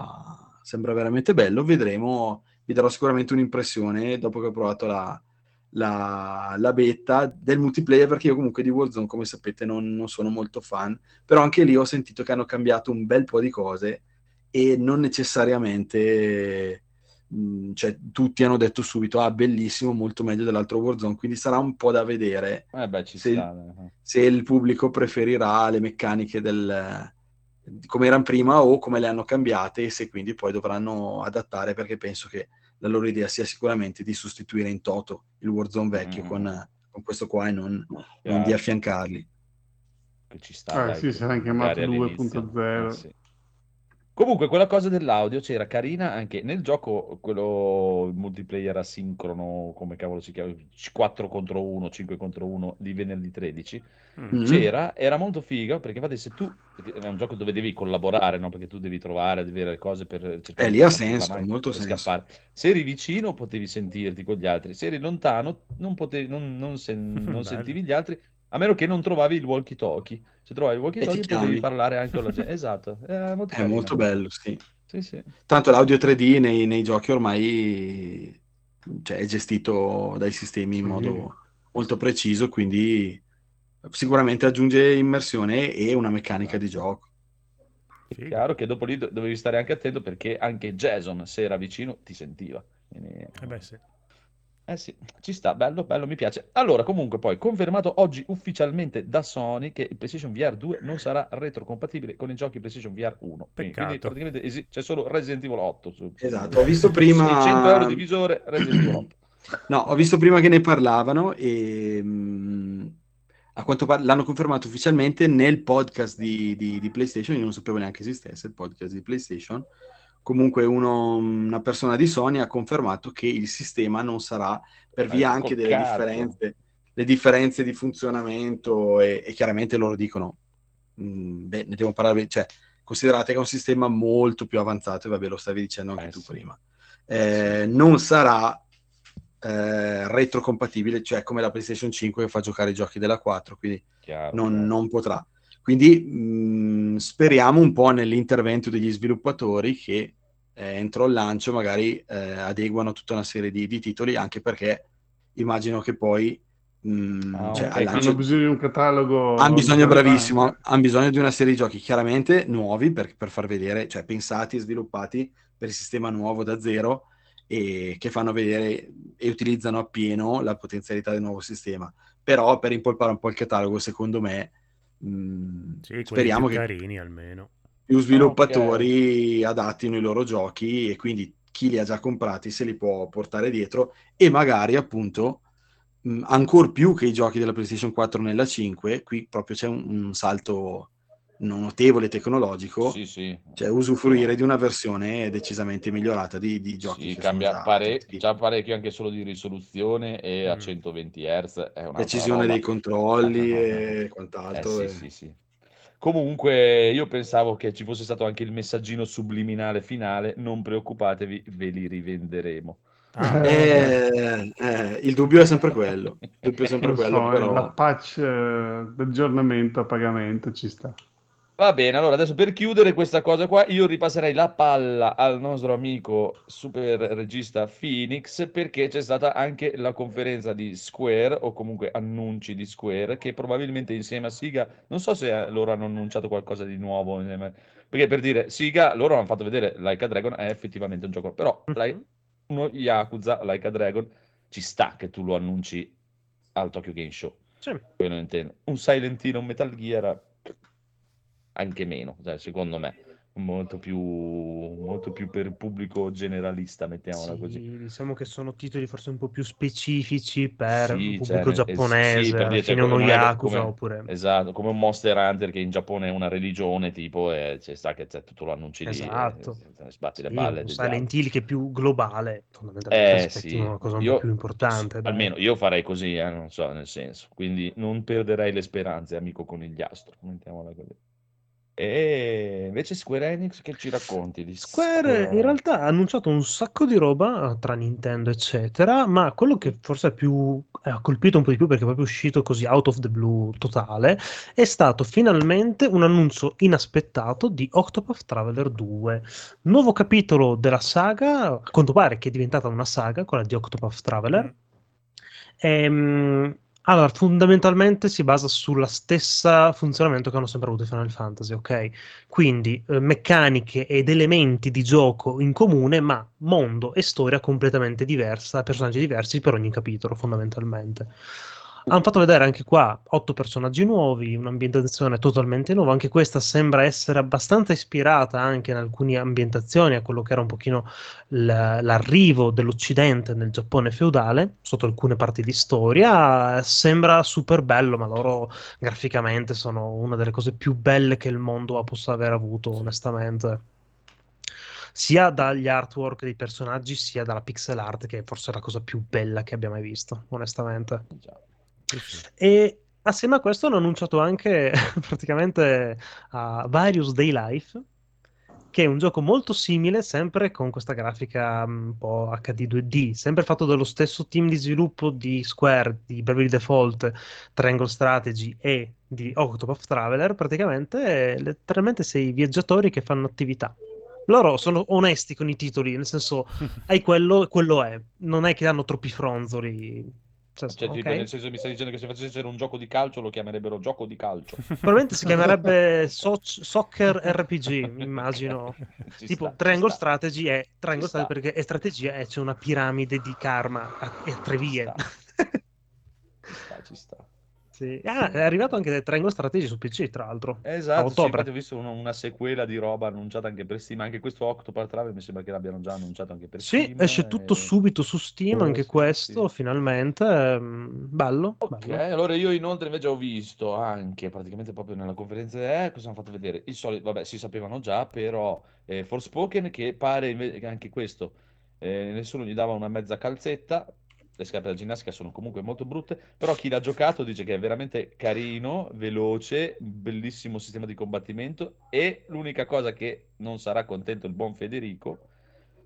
sembra veramente bello. Vedremo, vi darò sicuramente un'impressione dopo che ho provato la, la, la beta del multiplayer, perché io comunque di Warzone, come sapete, non, non sono molto fan, però anche lì ho sentito che hanno cambiato un bel po' di cose e non necessariamente cioè, tutti hanno detto subito ah bellissimo, molto meglio dell'altro Warzone, quindi sarà un po' da vedere Eh beh, Sì. sta. eh. se il pubblico preferirà le meccaniche del come erano prima o come le hanno cambiate e se quindi poi dovranno adattare perché penso che la loro idea sia sicuramente di sostituire in toto il Warzone vecchio Mm. con, con questo qua e non, non Chiaro. di affiancarli. Ci sta, Eh, dai, sì, che saranno magari chiamati all'inizio. 2.0. Eh, sì. Comunque, quella cosa dell'audio c'era carina anche nel gioco, quello multiplayer asincrono, come cavolo si chiama, 4 contro 1, 5 contro 1 di venerdì 13. Mm. Mm. C'era, era molto figo perché infatti se tu, è un gioco dove devi collaborare, no? Perché tu devi trovare, devi avere le cose per cercare Eh, lì ha senso, mano, molto senso. scappare. Se eri vicino potevi sentirti con gli altri, se eri lontano non, potevi, non, non sen- non sentivi gli altri, a meno che non trovavi il walkie-talkie. Se trovavi il walkie-talkie potevi parlare anche con la gente. Esatto, è molto, È molto bello, sì. Sì, sì. Tanto l'audio 3D nei, nei giochi ormai cioè, è gestito dai sistemi in Sì. modo molto preciso, quindi sicuramente aggiunge immersione e una meccanica di gioco. È chiaro che dopo lì do- dovevi stare anche attento perché anche Jason, se era vicino, ti sentiva. Quindi- Eh beh, sì. Eh sì, ci sta, bello, bello, mi piace. Allora, comunque poi confermato oggi ufficialmente da Sony che il PlayStation VR 2 non sarà retrocompatibile con i giochi PlayStation VR 1. Quindi, Peccato. quindi praticamente esi- c'è solo Resident Evil 8 su. Esatto, ho visto prima- 600 euro di visore, Resident Evil 8. No, ho visto prima che ne parlavano e mh, a quanto pare l'hanno confermato ufficialmente nel podcast di, di- di PlayStation, io non sapevo neanche esistesse il podcast di PlayStation. Comunque uno- una persona di Sony ha confermato che il sistema non sarà per via Ecco, anche delle differenze, le differenze di funzionamento e, e chiaramente loro dicono, mh, beh, ne devo parlare, cioè considerate che è un sistema molto più avanzato e vabbè lo stavi dicendo anche Eh, tu sì. prima. Eh, non sarà eh, retrocompatibile, cioè come la PlayStation 5 che fa giocare i giochi della 4, quindi Chiaro, non, non potrà. Quindi mh, speriamo un po' nell'intervento degli sviluppatori che eh, entro il lancio magari eh, adeguano tutta una serie di, di titoli, anche perché immagino che poi mh, Ah, cioè, ok, al Hanno lancio bisogno di un catalogo. hanno bisogno, bravissimo, hanno bisogno di una serie di giochi chiaramente nuovi per, per far vedere, cioè pensati e sviluppati per il sistema nuovo da zero e che fanno vedere e utilizzano appieno la potenzialità del nuovo sistema. Però per impolpare un po' il catalogo, secondo me, mh, Sì, quelli speriamo più che carini almeno. più sviluppatori adattino i loro giochi e quindi chi li ha già comprati se li può portare dietro e magari appunto mh, ancor più che i giochi della PlayStation 4 nella 5 qui proprio c'è un, un salto notevole tecnologico, Sì, sì. cioè usufruire di una versione decisamente migliorata di, di giochi Sì, che cambia pare- già parecchio anche solo di risoluzione e a Mm. 120 Hz è una precisione dei controlli e quant'altro. Eh, e- sì, sì, sì. Comunque io pensavo che ci fosse stato anche il messaggino subliminale finale, non preoccupatevi, ve li rivenderemo. Ah, Eh, eh, il dubbio è sempre quello. Il dubbio è sempre Lo quello, so, però... la patch eh, d'aggiornamento a pagamento ci sta. Va bene, allora adesso per chiudere questa cosa qua, io ripasserei la palla al nostro amico super regista Phoenix perché c'è stata anche la conferenza di Square o comunque annunci di Square che probabilmente insieme a Siga, non so se eh, loro hanno annunciato qualcosa di nuovo insieme, perché per dire Siga, loro hanno fatto vedere Like a Dragon è effettivamente un gioco, però Like- uno Yakuza Like a Dragon ci sta che tu lo annunci al Tokyo Game Show. Sì. Un Silentino, un Metal Gear, anche meno, cioè, secondo me, molto più, molto più per pubblico generalista, mettiamola Sì, così. diciamo che sono titoli forse un po' più specifici per Sì, il cioè, pubblico eh, giapponese, sì, per dire, cioè, uno Yakuza come- oppure... Esatto, come un Monster Hunter che in Giappone è una religione, tipo, e ci sta che cioè, tu lo annunci lì Esatto. e te ne sbatti le Sì, balle. un Silent. Hill che è più globale, fondamentalmente Eh sì, una cosa un io- po' più importante. dai. Almeno io farei così, eh, non so, nel senso. Quindi non perderei le speranze, amico conigliastro, mettiamola così. E invece Square Enix che ci racconti di Square in realtà ha annunciato un sacco di roba tra Nintendo eccetera, ma quello che forse più eh, ha colpito un po' di più perché è proprio uscito così out of the blue totale è stato finalmente un annuncio inaspettato di Octopath Traveler 2, nuovo capitolo della saga, a quanto pare che è diventata una saga, quella di Octopath Traveler. Ehm, allora, fondamentalmente si basa sulla stessa funzionamento che hanno sempre avuto i Final Fantasy, ok? Quindi eh, meccaniche ed elementi di gioco in comune, ma mondo e storia completamente diversa, personaggi diversi per ogni capitolo, fondamentalmente. Hanno fatto vedere anche qua otto personaggi nuovi, un'ambientazione totalmente nuova. Anche questa sembra essere abbastanza ispirata anche in alcune ambientazioni a quello che era un pochino l'arrivo dell'Occidente nel Giappone feudale, sotto alcune parti di storia. Sembra super bello, ma loro graficamente sono una delle cose più belle che il mondo possa aver avuto, onestamente. Sia dagli artwork dei personaggi, sia dalla pixel art, che è forse la cosa più bella che abbia mai visto, onestamente. E assieme a questo hanno annunciato anche praticamente a Various Day Life, che è un gioco molto simile, sempre con questa grafica un po' HD 2D, sempre fatto dallo stesso team di sviluppo di Square, di Bravely Default, Triangle Strategy e di Octopath Traveler. Praticamente, letteralmente sei viaggiatori che fanno attività. Loro sono onesti con i titoli, nel senso, hai quello e quello è. Non è che hanno troppi fronzoli. Cioè, Cioè, tipo, ok. nel senso, mi stai dicendo che se facessero un gioco di calcio lo chiamerebbero gioco di calcio. Probabilmente si chiamerebbe so- Soccer RPG, immagino. Ci tipo sta, Triangle sta. Strategy è Triangle. Strategy perché è strategia e c'è una piramide di karma a- e a tre vie. Ci sta, ci sta. Sì. Ah, è arrivato anche Triangle Strategy su PC, tra l'altro. Esatto, sì, infatti ho visto una, una sequela di roba annunciata anche per Steam, anche questo Octopath Traveler mi sembra che l'abbiano già annunciato anche per Sì, Steam. esce tutto e- subito su Steam, anche sì, questo, sì. finalmente. ehm, Bello, Ok, bello. allora io inoltre invece ho visto anche praticamente proprio nella conferenza, eh, cosa hanno fatto vedere? Il solito, vabbè, si sapevano già, però eh, Forspoken che pare anche questo eh, nessuno gli dava una mezza calzetta, le scarpe da ginnastica sono comunque molto brutte, però chi l'ha giocato dice che è veramente carino, veloce, bellissimo sistema di combattimento e l'unica cosa che non sarà contento il buon Federico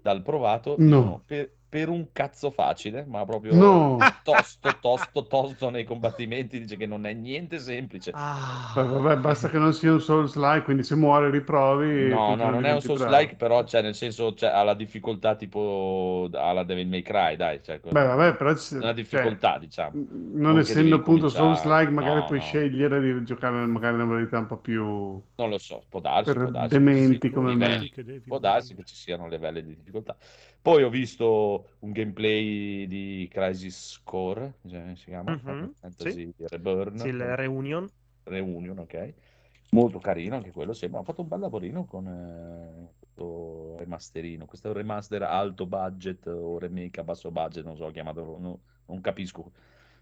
dal provato, No. per, per un cazzo facile, ma proprio No. tosto, tosto, tosto nei combattimenti, dice che non è niente semplice. Ah, Beh, vabbè, basta che non sia un Souls-like, quindi se muore riprovi. No, no, non è un Souls-like, bravo. però cioè, nel senso cioè, ha la difficoltà tipo alla Devil May Cry, dai, cioè, Beh, vabbè, però ci- una cioè, difficoltà, diciamo. non essendo appunto cominciare- Souls-like, magari no, puoi no. scegliere di giocare magari una modalità un po' più Non lo so, può darsi, per può darsi dementi come me. livelli- può darsi che ci siano livelli di difficoltà. Poi ho visto un gameplay di Crisis Core, cioè, si chiama, Mhm, Final Fantasy Reborn, sì, il Reunion. Reunion, ok. Molto carino anche quello, sembra. Ha fatto un bel lavorino con eh, questo remasterino. Questo è un remaster alto budget o remake a basso budget, non so, chiamato, no- non capisco.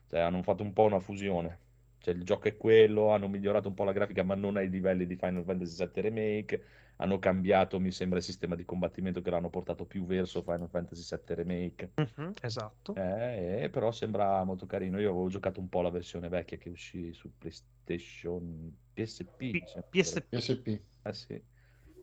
Cioè, hanno fatto un po' una fusione. Cioè, il gioco è quello, hanno migliorato un po' la grafica, ma non ai livelli di Final Fantasy VII Remake. Hanno cambiato, mi sembra, il sistema di combattimento che l'hanno portato più verso Final Fantasy VII Remake. Mhm, esatto. Eh, eh, però sembra molto carino. Io avevo giocato un po' la versione vecchia che uscì su PlayStation PSP. P- PSP. PSP. eh sì.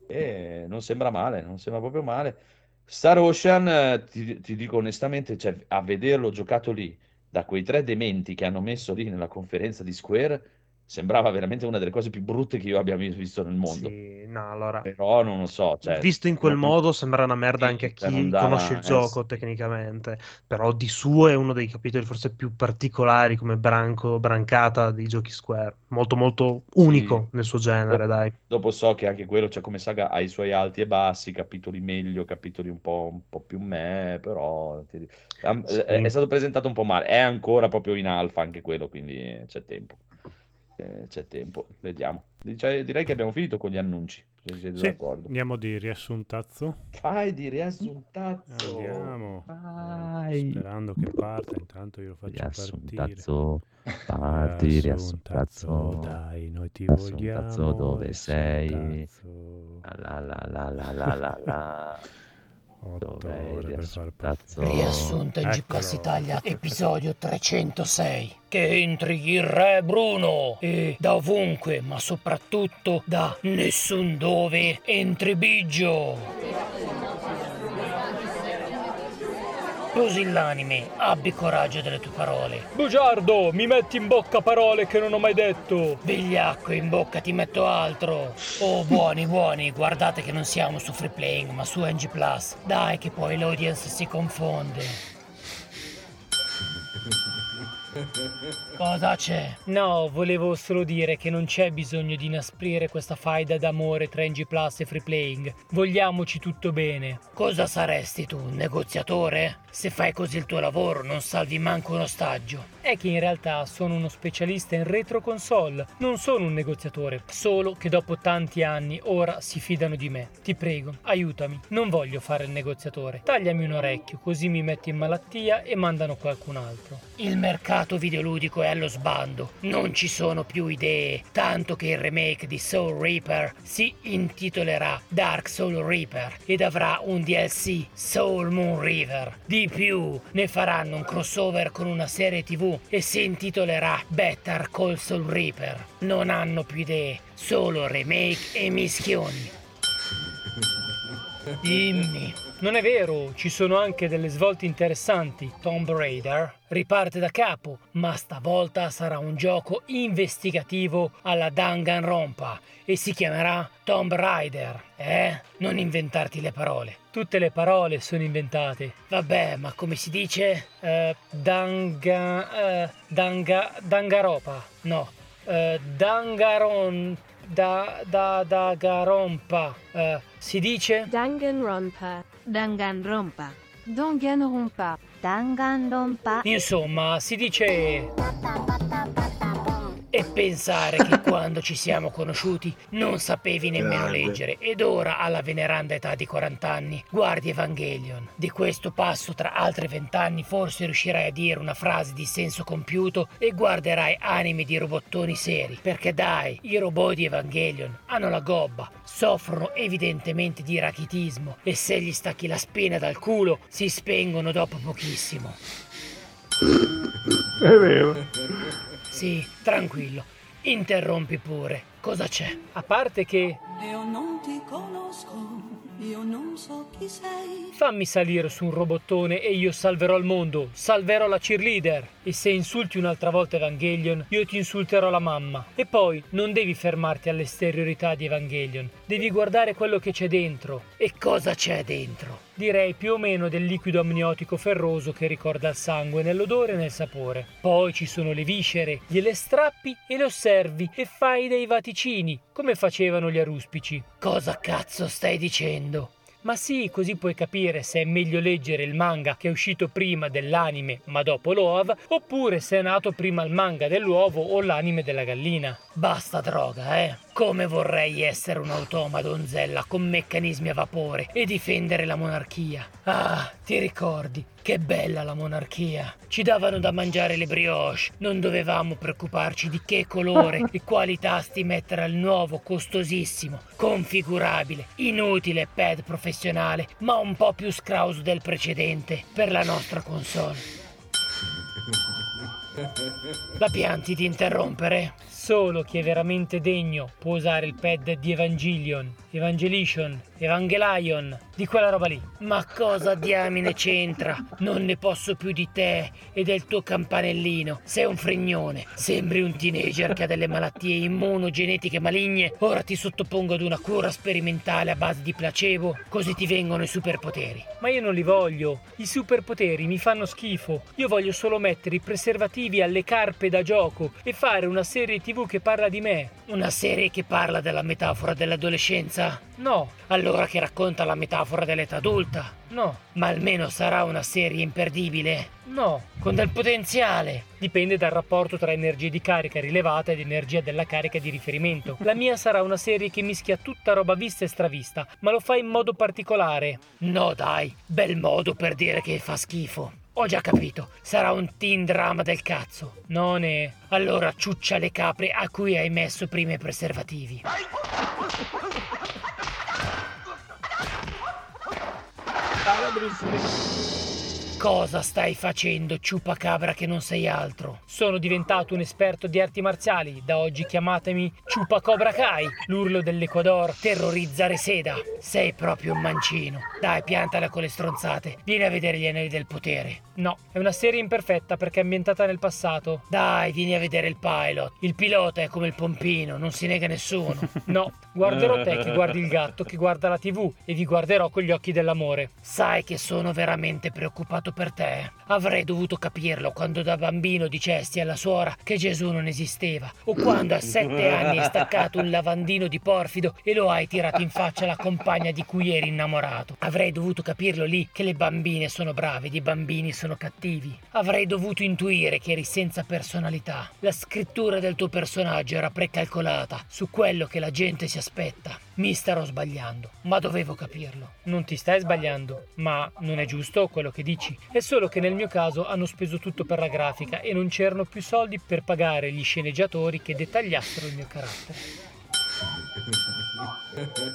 E non sembra male, non sembra proprio male. Star Ocean, eh, ti, ti dico onestamente, cioè, a vederlo giocato lì, da quei tre dementi che hanno messo lì nella conferenza di Square, sembrava veramente una delle cose più brutte che io abbia visto nel mondo. Sì, no, allora, Però non lo so, cioè, visto in quel non- modo sembra una merda Sì, anche a chi dava- conosce il eh, gioco sì. tecnicamente, però di suo è uno dei capitoli forse più particolari come branco, brancata di giochi Square, molto molto unico nel suo genere, dai. Dopo so che anche quello, cioè come saga, ha i suoi alti e bassi, capitoli meglio, capitoli un po', un po' più me, però ti Sì. è stato presentato un po' male, è ancora proprio in alfa anche quello, quindi c'è tempo. Eh, C'è tempo, vediamo. Dice- direi che abbiamo finito con gli annunci, se siete Sì, d'accordo. andiamo di riassuntazzo. Fai di riassuntazzo. Andiamo. Vai. Sperando che parta, intanto io lo faccio partire. Riassuntazzo, parti, riassuntazzo. Dai, noi ti Riassuntazzo, vogliamo. dove sei? riassuntazzo. La la la la la la la. Otto Dov'è il ore per far riassuntazzo? Riassunta in G Eccolo. Plus Italia, episodio 306. Che entri il re Bruno e da ovunque, ma soprattutto da nessun dove, entri Biggio. Pusillanime, abbi coraggio delle tue parole. Bugiardo, mi metti in bocca parole che non ho mai detto. Vigliacco, in bocca ti metto altro. Oh, buoni, buoni, guardate che non siamo su Free Playing, ma su NG Plus. Dai, che poi l'audience si confonde. Cosa c'è? No, volevo solo dire che non c'è bisogno di inasprire questa faida d'amore tra NG Plus e Free Playing. Vogliamoci tutto bene. Cosa saresti tu, un negoziatore? Se fai così il tuo lavoro, non salvi manco un ostaggio. È che in realtà sono uno specialista in retro console, non sono un negoziatore, solo che dopo tanti anni ora si fidano di me. Ti prego, aiutami, non voglio fare il negoziatore. Tagliami un orecchio, così mi metti in malattia e mandano qualcun altro. Il mercato videoludico è allo sbando, non ci sono più idee, tanto che il remake di Soul Reaper si intitolerà Dark Soul Reaper ed avrà un DLC Soul Moon River. Di più, ne faranno un crossover con una serie TV e si intitolerà Better Call Soul Reaper. Non hanno più idee, solo remake e mischioni. Dimmi. Non è vero, ci sono anche delle svolte interessanti. Tomb Raider riparte da capo, ma stavolta sarà un gioco investigativo alla Danganronpa e si chiamerà Tomb Raider. Eh? Non inventarti le parole. Tutte le parole sono inventate. Vabbè, ma come si dice? Eh, danga... eh, danga... Dangaropa. No. Eh, dangaron... Da... Da... Dagarompa. Eh, si dice? Danganronpa. Danganronpa. Danganronpa. Danganronpa. Insomma, si dice... E pensare che quando ci siamo conosciuti non sapevi nemmeno Grande. leggere ed ora alla veneranda età di 40 anni guardi Evangelion. Di questo passo tra altri 20 anni forse riuscirai a dire una frase di senso compiuto e guarderai anime di robottoni seri. Perché dai, i robot di Evangelion hanno la gobba, soffrono evidentemente di rachitismo e se gli stacchi la spina dal culo si spengono dopo pochissimo. È vero. Sì, tranquillo. Interrompi pure. Cosa c'è? A parte che Io non ti conosco, io non so chi sei. fammi salire su un robottone e io salverò il mondo, salverò la cheerleader. E se insulti un'altra volta Evangelion, io ti insulterò la mamma. E poi non devi fermarti all'esteriorità di Evangelion, devi guardare quello che c'è dentro. E cosa c'è dentro? Direi più o meno del liquido amniotico ferroso che ricorda il sangue nell'odore e nel sapore. Poi ci sono le viscere, gliele strappi e le osservi e fai dei vaticini, come facevano gli aruspici. Cosa cazzo stai dicendo? Ma sì, così puoi capire se è meglio leggere il manga che è uscito prima dell'anime ma dopo l'OAV, oppure se è nato prima il manga dell'uovo o l'anime della gallina. Basta droga, eh? Come vorrei essere un'automa donzella con meccanismi a vapore e difendere la monarchia. Ah, ti ricordi? Che bella la monarchia. Ci davano da mangiare le brioche, non dovevamo preoccuparci di che colore e quali tasti mettere al nuovo, costosissimo, configurabile, inutile pad professionale, ma un po' più scrauso del precedente per la nostra console. La pianti di interrompere? Solo chi è veramente degno può usare il pad di Evangelion, Evangelation, Evangelion, di quella roba lì. Ma cosa diamine c'entra? Non ne posso più di te e del tuo campanellino. Sei un fregnone. Sembri un teenager che ha delle malattie immunogenetiche maligne. Ora ti sottopongo ad una cura sperimentale a base di placebo, così ti vengono i superpoteri. Ma io non li voglio. I superpoteri mi fanno schifo. Io voglio solo mettere i preservativi alle carpe da gioco e fare una serie TV che parla di me. Una serie che parla della metafora dell'adolescenza? No. Allora che racconta la metafora dell'età adulta? No. Ma almeno sarà una serie imperdibile? No. Con del potenziale? Dipende dal rapporto tra energia di carica rilevata ed energia della carica di riferimento. La mia sarà una serie che mischia tutta roba vista e stravista, ma lo fa in modo particolare. No dai, bel modo per dire che fa schifo. Ho già capito, sarà un teen drama del cazzo. Non è. Allora ciuccia le capre a cui hai messo prima i preservativi. Cosa stai facendo, ciupacabra che non sei altro? Sono diventato un esperto di arti marziali. Da oggi chiamatemi Ciupacobra Kai. L'urlo dell'Ecuador terrorizza Reseda. Sei proprio un mancino. Dai, piantala con le stronzate. Vieni a vedere gli anelli del potere. No, è una serie imperfetta perché è ambientata nel passato. Dai, vieni a vedere il pilot. Il pilota è come il pompino, non si nega nessuno. No, guarderò te che guardi il gatto che guarda la TV e vi guarderò con gli occhi dell'amore. Sai che sono veramente preoccupato per te. Avrei dovuto capirlo quando da bambino dicesti alla suora che Gesù non esisteva, o quando a sette anni hai staccato un lavandino di porfido e lo hai tirato in faccia alla compagna di cui eri innamorato. Avrei dovuto capirlo lì che le bambine sono brave, i bambini sono cattivi. Avrei dovuto intuire che eri senza personalità. La scrittura del tuo personaggio era precalcolata su quello che la gente si aspetta. Mi starò sbagliando, ma dovevo capirlo. Non ti stai sbagliando, ma non è giusto quello che dici. È solo che nel mio caso hanno speso tutto per la grafica e non c'erano più soldi per pagare gli sceneggiatori che dettagliassero il mio carattere.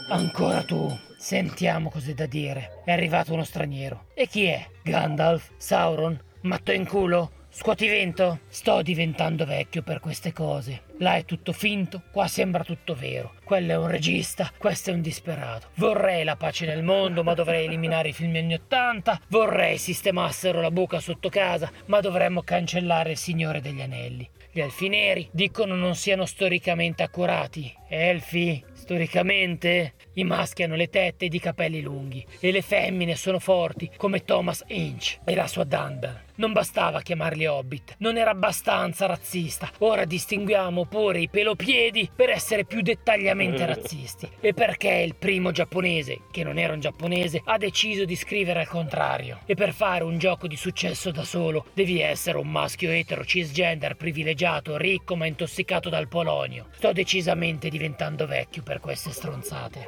Ancora tu. Sentiamo cos'è da dire. È arrivato uno straniero. E chi è? Gandalf? Sauron? Matto in culo? Scuotivento? Sto diventando vecchio per queste cose. Là è tutto finto, qua sembra tutto vero. Quello è un regista, questo è un disperato. Vorrei la pace nel mondo, ma dovrei eliminare i film anni 80. Vorrei sistemassero la buca sotto casa, ma dovremmo cancellare il Signore degli Anelli. Gli elfi neri dicono non siano storicamente accurati. Elfi? Storicamente? I maschi hanno le tette ed i capelli lunghi e le femmine sono forti come Thomas Inch e la sua Dunbar. Non bastava chiamarli hobbit, non era abbastanza razzista. Ora distinguiamo pure i pelopiedi per essere più dettagliamente razzisti. E perché il primo giapponese, che non era un giapponese, ha deciso di scrivere al contrario. E per fare un gioco di successo da solo devi essere un maschio etero cisgender privilegiato, ricco ma intossicato dal polonio. Sto decisamente diventando vecchio per queste stronzate.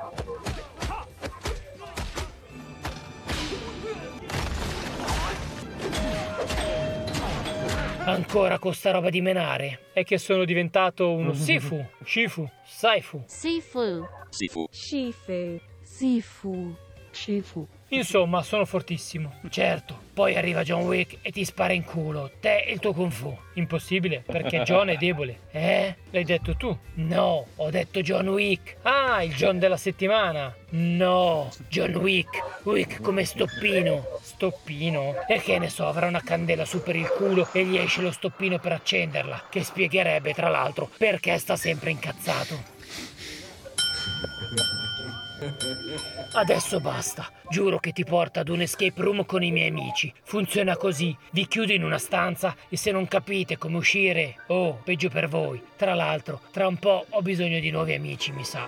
Ancora con sta roba di menare? È che sono diventato uno Sifu, Shifu, Saifu. Sifu. Sifu. Shifu. Sifu. Shifu. Insomma, sono fortissimo. Certo, poi arriva John Wick e ti spara in culo, te e il tuo kung fu. Impossibile, perché John è debole. Eh? L'hai detto tu. No, ho detto John Wick. Ah, il John della settimana. No, John Wick. Wick come stoppino. Stoppino? E che ne so, avrà una candela su per il culo e gli esce lo stoppino per accenderla. Che spiegherebbe, tra l'altro, perché sta sempre incazzato. Adesso basta. Giuro che ti porto ad un escape room con i miei amici. Funziona così. Vi chiudo in una stanza e se non capite come uscire, oh, peggio per voi. Tra l'altro, tra un po' ho bisogno di nuovi amici, mi sa.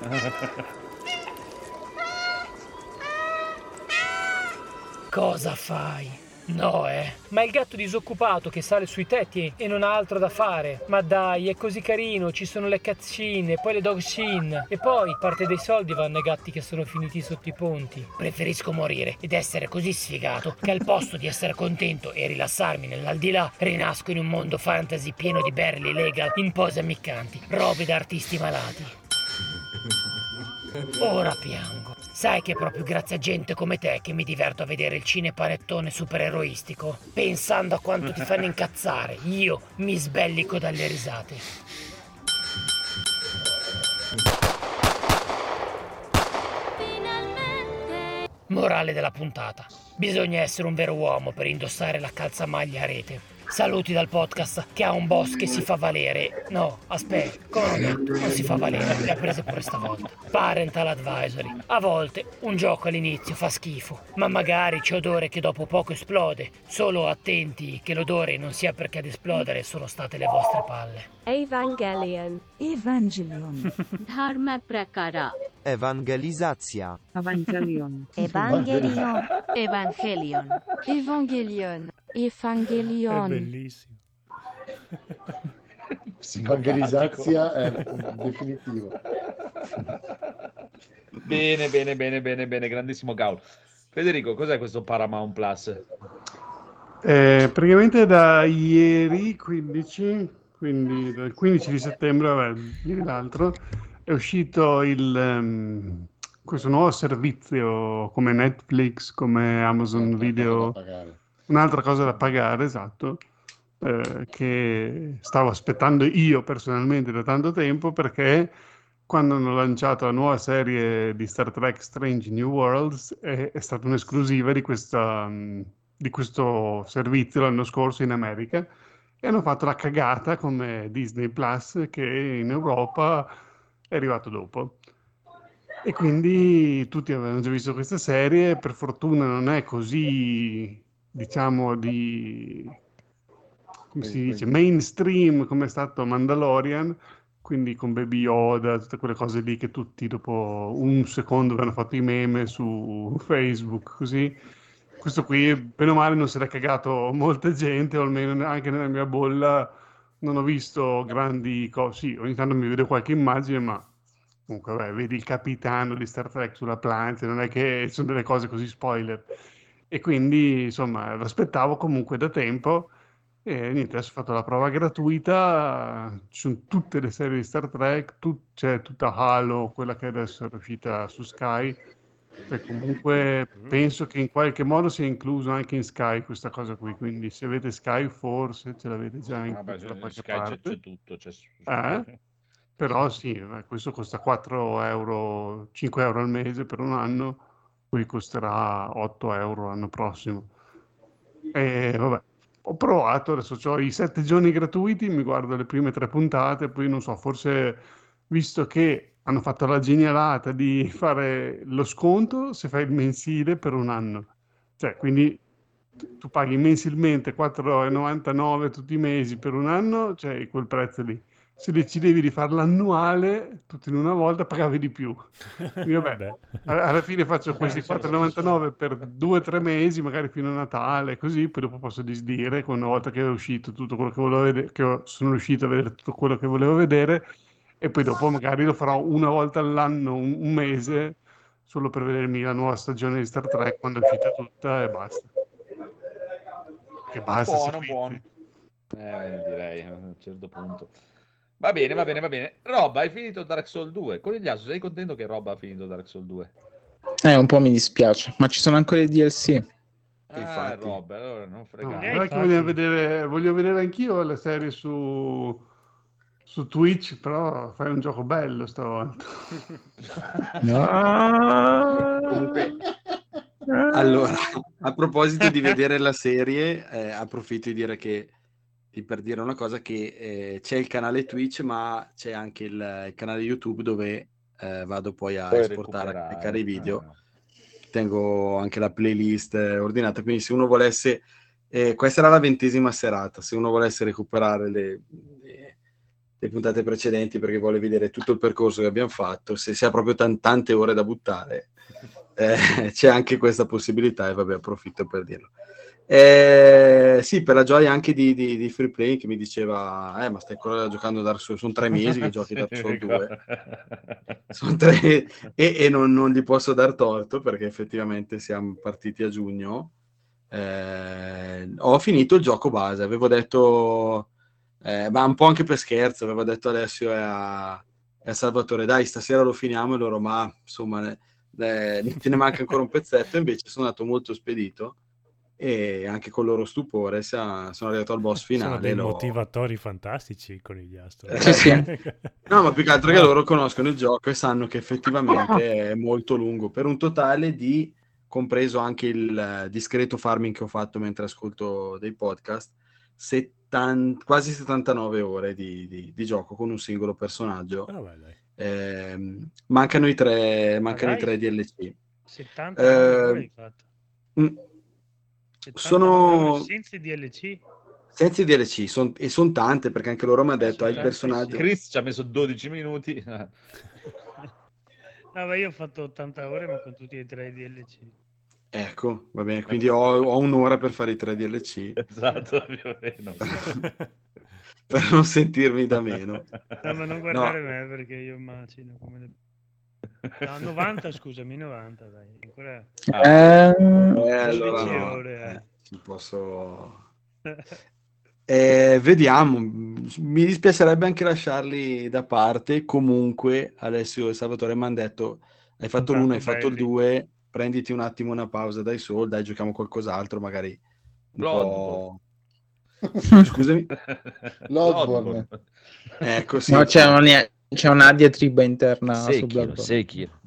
Cosa fai? No, eh. Ma il gatto disoccupato che sale sui tetti e non ha altro da fare. Ma dai, è così carino, ci sono le cazzine, poi le dog scene. E poi parte dei soldi vanno ai gatti che sono finiti sotto i ponti. Preferisco morire ed essere così sfigato che al posto di essere contento e rilassarmi nell'aldilà, rinasco in un mondo fantasy pieno di Barely Legal in pose ammiccanti, robe da artisti malati. Ora piango. Sai che è proprio grazie a gente come te che mi diverto a vedere il cinepanettone supereroistico. Pensando a quanto ti fanno incazzare, io mi sbellico dalle risate. Morale della puntata. Bisogna essere un vero uomo per indossare la calzamaglia a rete. Saluti dal podcast che ha un boss che si fa valere. No, aspetta, come ho detto, non si fa valere, le ha prese pure stavolta. Parental advisory. A volte un gioco all'inizio fa schifo, ma magari c'è odore che dopo poco esplode. Solo attenti che l'odore non sia perché ad esplodere sono state le vostre palle. Evangelion. Evangelion. Dharma prakara. Ewangelizacja. Evangelion. Evangelion. Evangelion. Evangelion. È Evangelion. bellissimo. Evangelizzatia è definitivo. Bene, bene, bene, bene, bene, grandissimo Gaul. Federico, cos'è questo Paramount Plus? Eh, praticamente da ieri 15, quindi dal 15 di settembre, vabbè, ieri l'altro, è uscito il, ehm, questo nuovo servizio come Netflix, come Amazon Video, un'altra cosa da pagare, esatto, eh, che stavo aspettando io personalmente da tanto tempo perché quando hanno lanciato la nuova serie di Star Trek Strange New Worlds è, è stata un'esclusiva di, questa, mh, di questo servizio l'anno scorso in America e hanno fatto la cagata come Disney Plus che in Europa è arrivato dopo. E quindi tutti avevano già visto questa serie, per fortuna non è così, diciamo, di, come si dice, mainstream come è stato Mandalorian, quindi con Baby Yoda, tutte quelle cose lì che tutti dopo un secondo avevano fatto i meme su Facebook, così. Questo qui, bene o male, non se l'è cagato molta gente, o almeno anche nella mia bolla non ho visto grandi cose. Sì, ogni tanto mi vedo qualche immagine, ma comunque, vabbè, vedi il capitano di Star Trek sulla plancia, non è che sono delle cose così spoiler. E quindi, insomma, l'aspettavo comunque da tempo. E niente, adesso ho fatto la prova gratuita, ci sono tutte le serie di Star Trek, tut- c'è tutta Halo, quella che adesso è uscita su Sky, e comunque penso che in qualche modo sia incluso anche in Sky questa cosa qui, quindi se avete Sky forse ce l'avete già in su qualche Sky c'è, parte. c'è tutto. C'è Eh? Però sì, eh, questo costa 4 euro, 5 euro al mese per un anno, poi costerà 8 euro l'anno prossimo. E vabbè, ho provato, adesso ho i 7 giorni gratuiti, mi guardo le prime tre puntate, poi non so, forse visto che hanno fatto la genialata di fare lo sconto se fai il mensile per un anno. Cioè, quindi tu paghi mensilmente 4,99 tutti i mesi per un anno, cioè quel prezzo lì. Se decidevi di farlo annuale, tutto in una volta, pagavi di più. Quindi, vabbè, alla fine faccio questi 4,99 per due o tre mesi, magari fino a Natale, così, poi dopo posso disdire, una volta che è uscito tutto quello che volevo vedere, che sono riuscito a vedere tutto quello che volevo vedere, e poi dopo magari lo farò una volta all'anno, un, un mese, solo per vedermi la nuova stagione di Star Trek quando è uscita tutta e basta. Che basta. buono, buono. Eh, direi a un certo punto. Va bene, va bene, va bene. Rob, hai finito Dark Souls 2. Conigliasso, sei contento che Rob ha finito Dark Souls 2? Eh, un po' mi dispiace, ma ci sono ancora i DLC. Ah, Rob, allora non No, fregare. guarda che voglio vedere, voglio vedere anch'io la serie su, su Twitch, però fai un gioco bello stavolta. Comunque, allora, a proposito di vedere la serie, eh, approfitto di dire che per dire una cosa che eh, c'è il canale Twitch, ma c'è anche il, il canale YouTube dove eh, vado poi a Puoi esportare, a caricare i video. ah. Tengo anche la playlist eh, ordinata, quindi se uno volesse, eh, questa era la ventesima serata, se uno volesse recuperare le, le- le puntate precedenti perché vuole vedere tutto il percorso che abbiamo fatto, se si ha proprio tan- tante ore da buttare, eh, c'è anche questa possibilità e vabbè approfitto per dirlo. Eh, sì, per la gioia anche di, di, di Free Play che mi diceva, eh, ma stai ancora giocando Dark Souls, sono tre mesi che giochi Dark Souls 2. Sono tre, e, e non, non gli posso dar torto perché effettivamente siamo partiti a giugno. Eh, ho finito il gioco base, avevo detto, eh, ma un po' anche per scherzo, avevo detto a Alessio e a, a Salvatore, dai, stasera lo finiamo e loro, ma insomma, ne, ne, te ne manca ancora un pezzetto, invece sono andato molto spedito e anche con il loro stupore sia- sono arrivato al boss finale. Sono dei l'ho- motivatori fantastici con gli astri. Eh, No, ma più che altro che loro conoscono il gioco e sanno che effettivamente è molto lungo, per un totale di, compreso anche il eh, discreto farming che ho fatto mentre ascolto dei podcast, 70 quasi 79 ore di, di- di gioco con un singolo personaggio. Ah, beh, dai. Ehm, mancano i tre, mancano i tre DLC. 70 Eh, ore hai fatto? mm, 70 sono senza i DLC? senza i DLC son- e sono tante perché anche loro mi hanno detto hai il personaggio. Chris ci ha messo 12 minuti. No, ma io ho fatto 80 ore, ma con tutti e tre i DLC. Ecco, va bene, quindi ho, ho un'ora per fare i tre DLC. Esatto, più o meno. per non sentirmi da meno. No, ma non guardare me perché io macino come le... No, 90, scusami, 90, dai. Ancora... Eh, 12 allora no, ore, eh. eh, posso... Eh, vediamo, mi dispiacerebbe anche lasciarli da parte. Comunque, Alessio e Salvatore mi hanno detto: Hai fatto l'uno, hai fatto il due, prenditi un attimo una pausa dai sol, dai, giochiamo qualcos'altro, magari po'. Scusami, Bloodborne. ecco sì. No, c'è, una, c'è una diatriba interna su Sekiro, Bloodborne. Sekiro.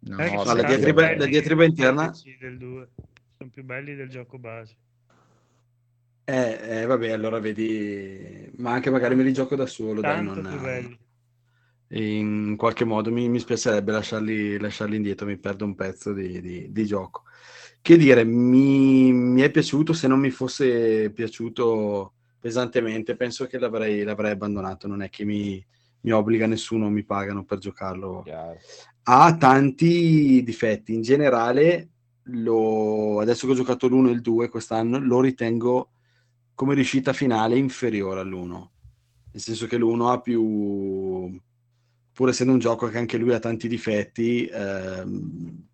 No, Eh, No, la diatriba- la diatriba interna- del 2. Sono più belli del gioco base. Eh, eh, vabbè, allora vedi, ma anche magari me li gioco da solo, dai, Tanto non... più belli. in qualche modo mi, mi spiacerebbe lasciarli, lasciarli indietro, mi perdo un pezzo di, di- di gioco. Che dire, mi, mi è piaciuto, se non mi fosse piaciuto pesantemente, penso che l'avrei, l'avrei abbandonato, non è che mi, mi obbliga nessuno, mi pagano per giocarlo. Ha tanti difetti, in generale, lo- adesso che ho giocato l'1 e il 2 quest'anno, lo ritengo come riuscita finale inferiore all'1 nel senso che l'uno ha più pur essendo un gioco che anche lui ha tanti difetti ehm,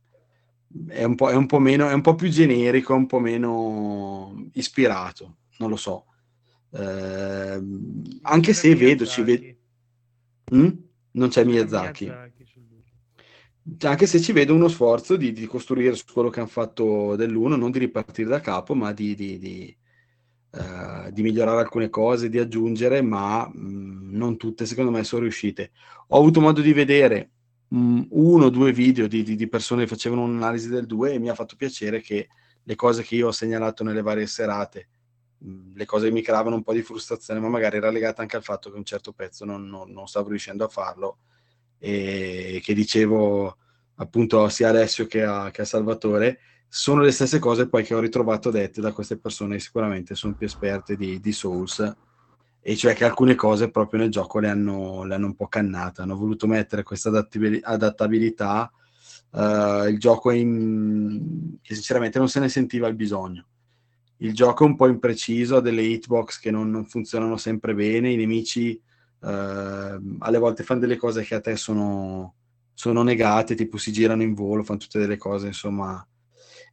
è, un po', è un po' meno è un po' più generico un po' meno ispirato. Non lo so. Ehm, anche se vedo ci vedo Mm? non c'è Miyazaki. Cioè, anche se ci vedo uno sforzo di, di costruire su quello che hanno fatto dell'uno, non di ripartire da capo, ma di, di- di, eh, di migliorare alcune cose, di aggiungere, ma mh, non tutte, secondo me, sono riuscite. Ho avuto modo di vedere mh, uno o due video di, di- di persone che facevano un'analisi del 2 e mi ha fatto piacere che le cose che io ho segnalato nelle varie serate, le cose mi creavano un po' di frustrazione, ma magari era legata anche al fatto che un certo pezzo non, non- non stavo riuscendo a farlo e che dicevo appunto sia Alessio che a, che a Salvatore, sono le stesse cose poi che ho ritrovato dette da queste persone che sicuramente sono più esperte di, di Souls, e cioè che alcune cose proprio nel gioco le hanno, le hanno un po' cannate, hanno voluto mettere questa adattabil- adattabilità, eh, il gioco in... che sinceramente non se ne sentiva il bisogno. Il gioco è un po' impreciso, ha delle hitbox che non, non funzionano sempre bene, i nemici eh, alle volte fanno delle cose che a te sono, sono negate, tipo si girano in volo, fanno tutte delle cose, insomma.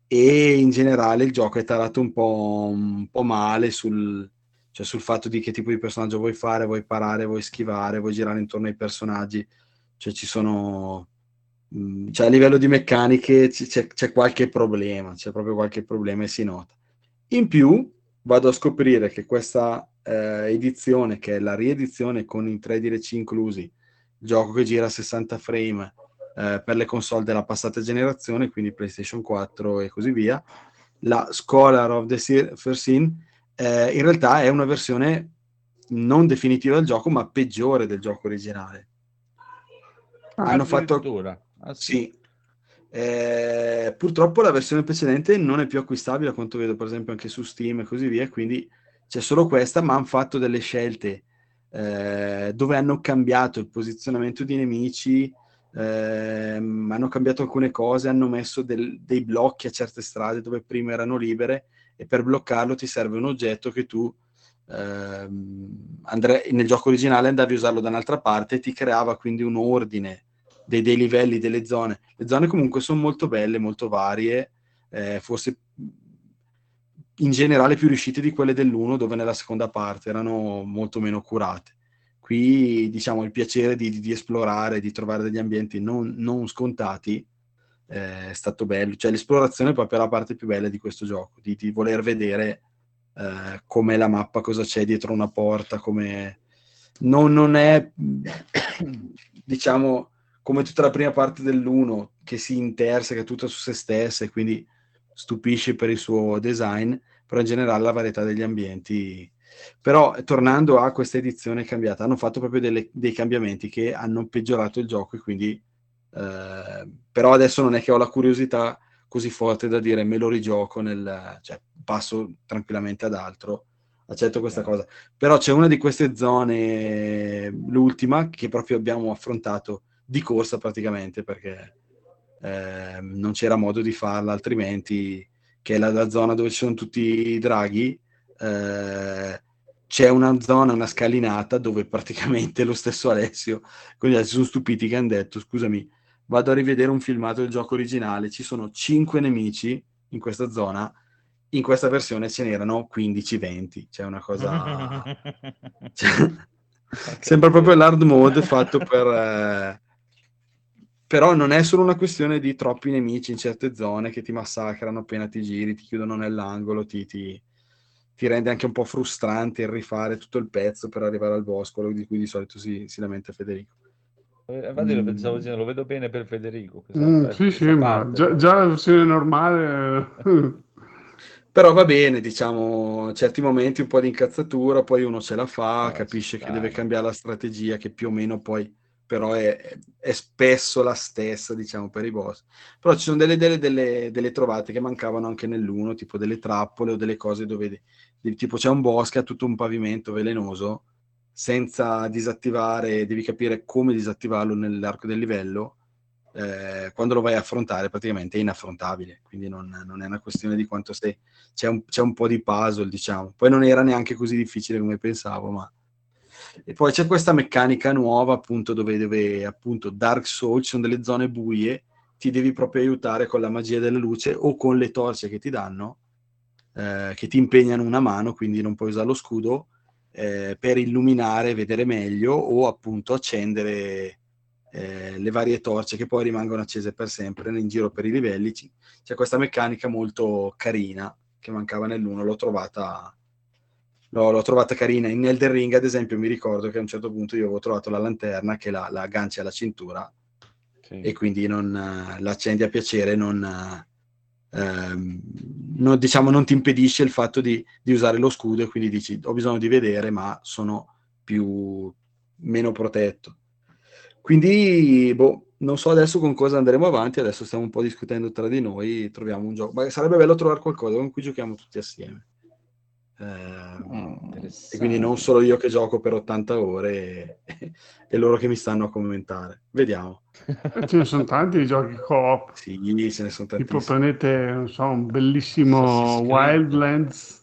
E in generale il gioco è tarato un po', un po' male sul, cioè sul fatto di che tipo di personaggio vuoi fare, vuoi parare, vuoi schivare, vuoi girare intorno ai personaggi. Cioè ci sono... mh, Cioè a livello di meccaniche c'è, c'è qualche problema, c'è proprio qualche problema e si nota. In più vado a scoprire che questa eh, edizione, che è la riedizione con i 3 DLC inclusi, gioco che gira a 60 frame eh, per le console della passata generazione, quindi PlayStation 4 e così via, la Scholar of the First Sin, eh, in realtà è una versione non definitiva del gioco, ma peggiore del gioco originale. Hanno fatto. Ah, sì. Eh, purtroppo la versione precedente non è più acquistabile, a quanto vedo, per esempio, anche su Steam e così via. Quindi c'è solo questa, ma hanno fatto delle scelte eh, dove hanno cambiato il posizionamento di nemici, ehm, hanno cambiato alcune cose, hanno messo del- dei blocchi a certe strade dove prima erano libere e per bloccarlo ti serve un oggetto che tu ehm, andre- nel gioco originale andavi a usarlo da un'altra parte e ti creava quindi un ordine dei, dei livelli delle zone. Le zone comunque sono molto belle, molto varie, eh, forse in generale più riuscite di quelle dell'1 dove nella seconda parte erano molto meno curate. Qui diciamo il piacere di, di esplorare, di trovare degli ambienti non, non scontati eh, è stato bello, cioè l'esplorazione è proprio la parte più bella di questo gioco, di, di voler vedere eh, com'è la mappa, cosa c'è dietro una porta, come non, non è diciamo come tutta la prima parte dell'1 che si interseca tutta su se stessa e quindi stupisce per il suo design, però in generale la varietà degli ambienti. Però tornando a questa edizione cambiata, hanno fatto proprio delle, dei cambiamenti che hanno peggiorato il gioco e quindi eh, però adesso non è che ho la curiosità così forte da dire me lo rigioco nel, cioè passo tranquillamente ad altro accetto questa cosa però c'è una di queste zone l'ultima che proprio abbiamo affrontato di corsa praticamente perché eh, non c'era modo di farla altrimenti che è la, la zona dove ci sono tutti i draghi eh, c'è una zona, una scalinata dove praticamente lo stesso Alessio, quindi si sono stupiti che hanno detto scusami, vado a rivedere un filmato del gioco originale, ci sono 5 nemici in questa zona, in questa versione ce n'erano 15-20, cioè una cosa... cioè, sembra proprio l'hard mode fatto per... Eh... Però non è solo una questione di troppi nemici in certe zone che ti massacrano appena ti giri, ti chiudono nell'angolo, ti, ti, ti rende anche un po' frustrante il rifare tutto il pezzo per arrivare al bosco, di cui di solito si, si lamenta Federico. Eh, infatti lo pensavo dicendo, lo vedo bene per Federico. questa- Mm, questa sì, sì, ma già, già la versione normale... eh, Però va bene, diciamo, certi momenti un po' di incazzatura, poi uno ce la fa, Eh, capisce che deve cambiare la strategia, che più o meno poi però è, è spesso la stessa, diciamo, per i boss. Però ci sono delle, delle- delle- delle trovate che mancavano anche nell'uno, tipo delle trappole o delle cose dove, tipo c'è un bosco, ha tutto un pavimento velenoso, senza disattivare, devi capire come disattivarlo nell'arco del livello, eh, quando lo vai a affrontare praticamente è inaffrontabile, quindi non, non è una questione di quanto sei, c'è un, c'è un po' di puzzle, diciamo. Poi non era neanche così difficile come pensavo, ma... E poi c'è questa meccanica nuova, appunto, dove, dove appunto Dark Souls, ci sono delle zone buie, ti devi proprio aiutare con la magia della luce o con le torce che ti danno, eh, che ti impegnano una mano, quindi non puoi usare lo scudo, eh, per illuminare, vedere meglio o appunto accendere eh, le varie torce che poi rimangono accese per sempre in giro per i livelli. C'è questa meccanica molto carina che mancava nell'uno, l'ho trovata, l'ho, l'ho trovata carina. In Elden Ring, ad esempio, mi ricordo che a un certo punto io avevo trovato la lanterna che la, la aggancia alla cintura e quindi non, eh, la accendi a piacere, non, eh, ehm, non- diciamo, non ti impedisce il fatto di, di usare lo scudo e quindi dici ho bisogno di vedere ma sono più meno protetto. Quindi, boh, non so adesso con cosa andremo avanti, adesso stiamo un po' discutendo tra di noi, troviamo un gioco, ma sarebbe bello trovare qualcosa con cui giochiamo tutti assieme. Eh, e quindi non solo io che gioco per 80 ore e, e loro che mi stanno a commentare. Vediamo. eh, ce ne sono tanti di giochi co-op. Sì, ce ne sono Tipo tantissimi. prendete, non so, un bellissimo. Wildlands.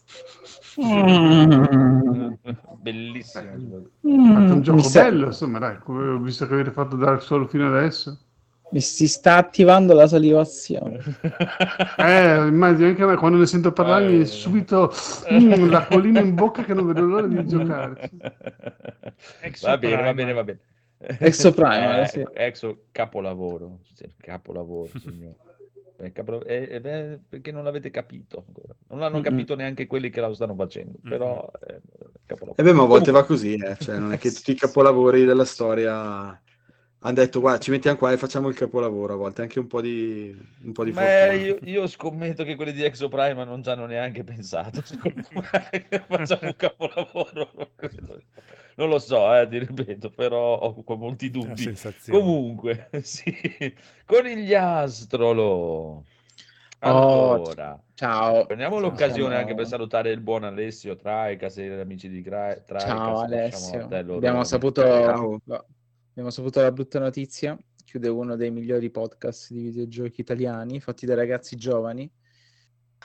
Bellissimo. Fate un gioco bello, insomma, dai, visto che avete fatto Dark Souls fino adesso. Mi si sta attivando la salivazione. Eh, immagino anche a me quando ne sento parlare mi viene subito mm, la collina in bocca che non vedo l'ora di giocarci. Va bene, va bene, va bene. Exo Primal, Eh, sì. Exo capolavoro, capolavoro, signore. Eh, capro- eh, eh, perché non l'avete capito ancora. Non l'hanno Mm-mm. capito neanche quelli che lo stanno facendo, però eh, capolavoro. E beh, ma a volte va così, eh, cioè, non è che tutti i capolavori della storia hanno detto guarda ci mettiamo qua e facciamo il capolavoro, a volte anche un po' di, un po' di fortuna. io, io scommetto che quelli di Exo Prime non ci hanno neanche pensato. Facciamo un capolavoro. Non lo so, eh, ti ripeto, però ho molti dubbi. Comunque, sì, conigliastrolo. Oh, Allora, ciao. prendiamo Ciao. l'occasione anche per salutare il buon Alessio Traicas e gli amici di Gra- Traicas. Ciao Alessio. Abbiamo saputo, Ciao. Abbiamo saputo la brutta notizia. Chiude uno dei migliori podcast di videogiochi italiani, fatti dai ragazzi giovani.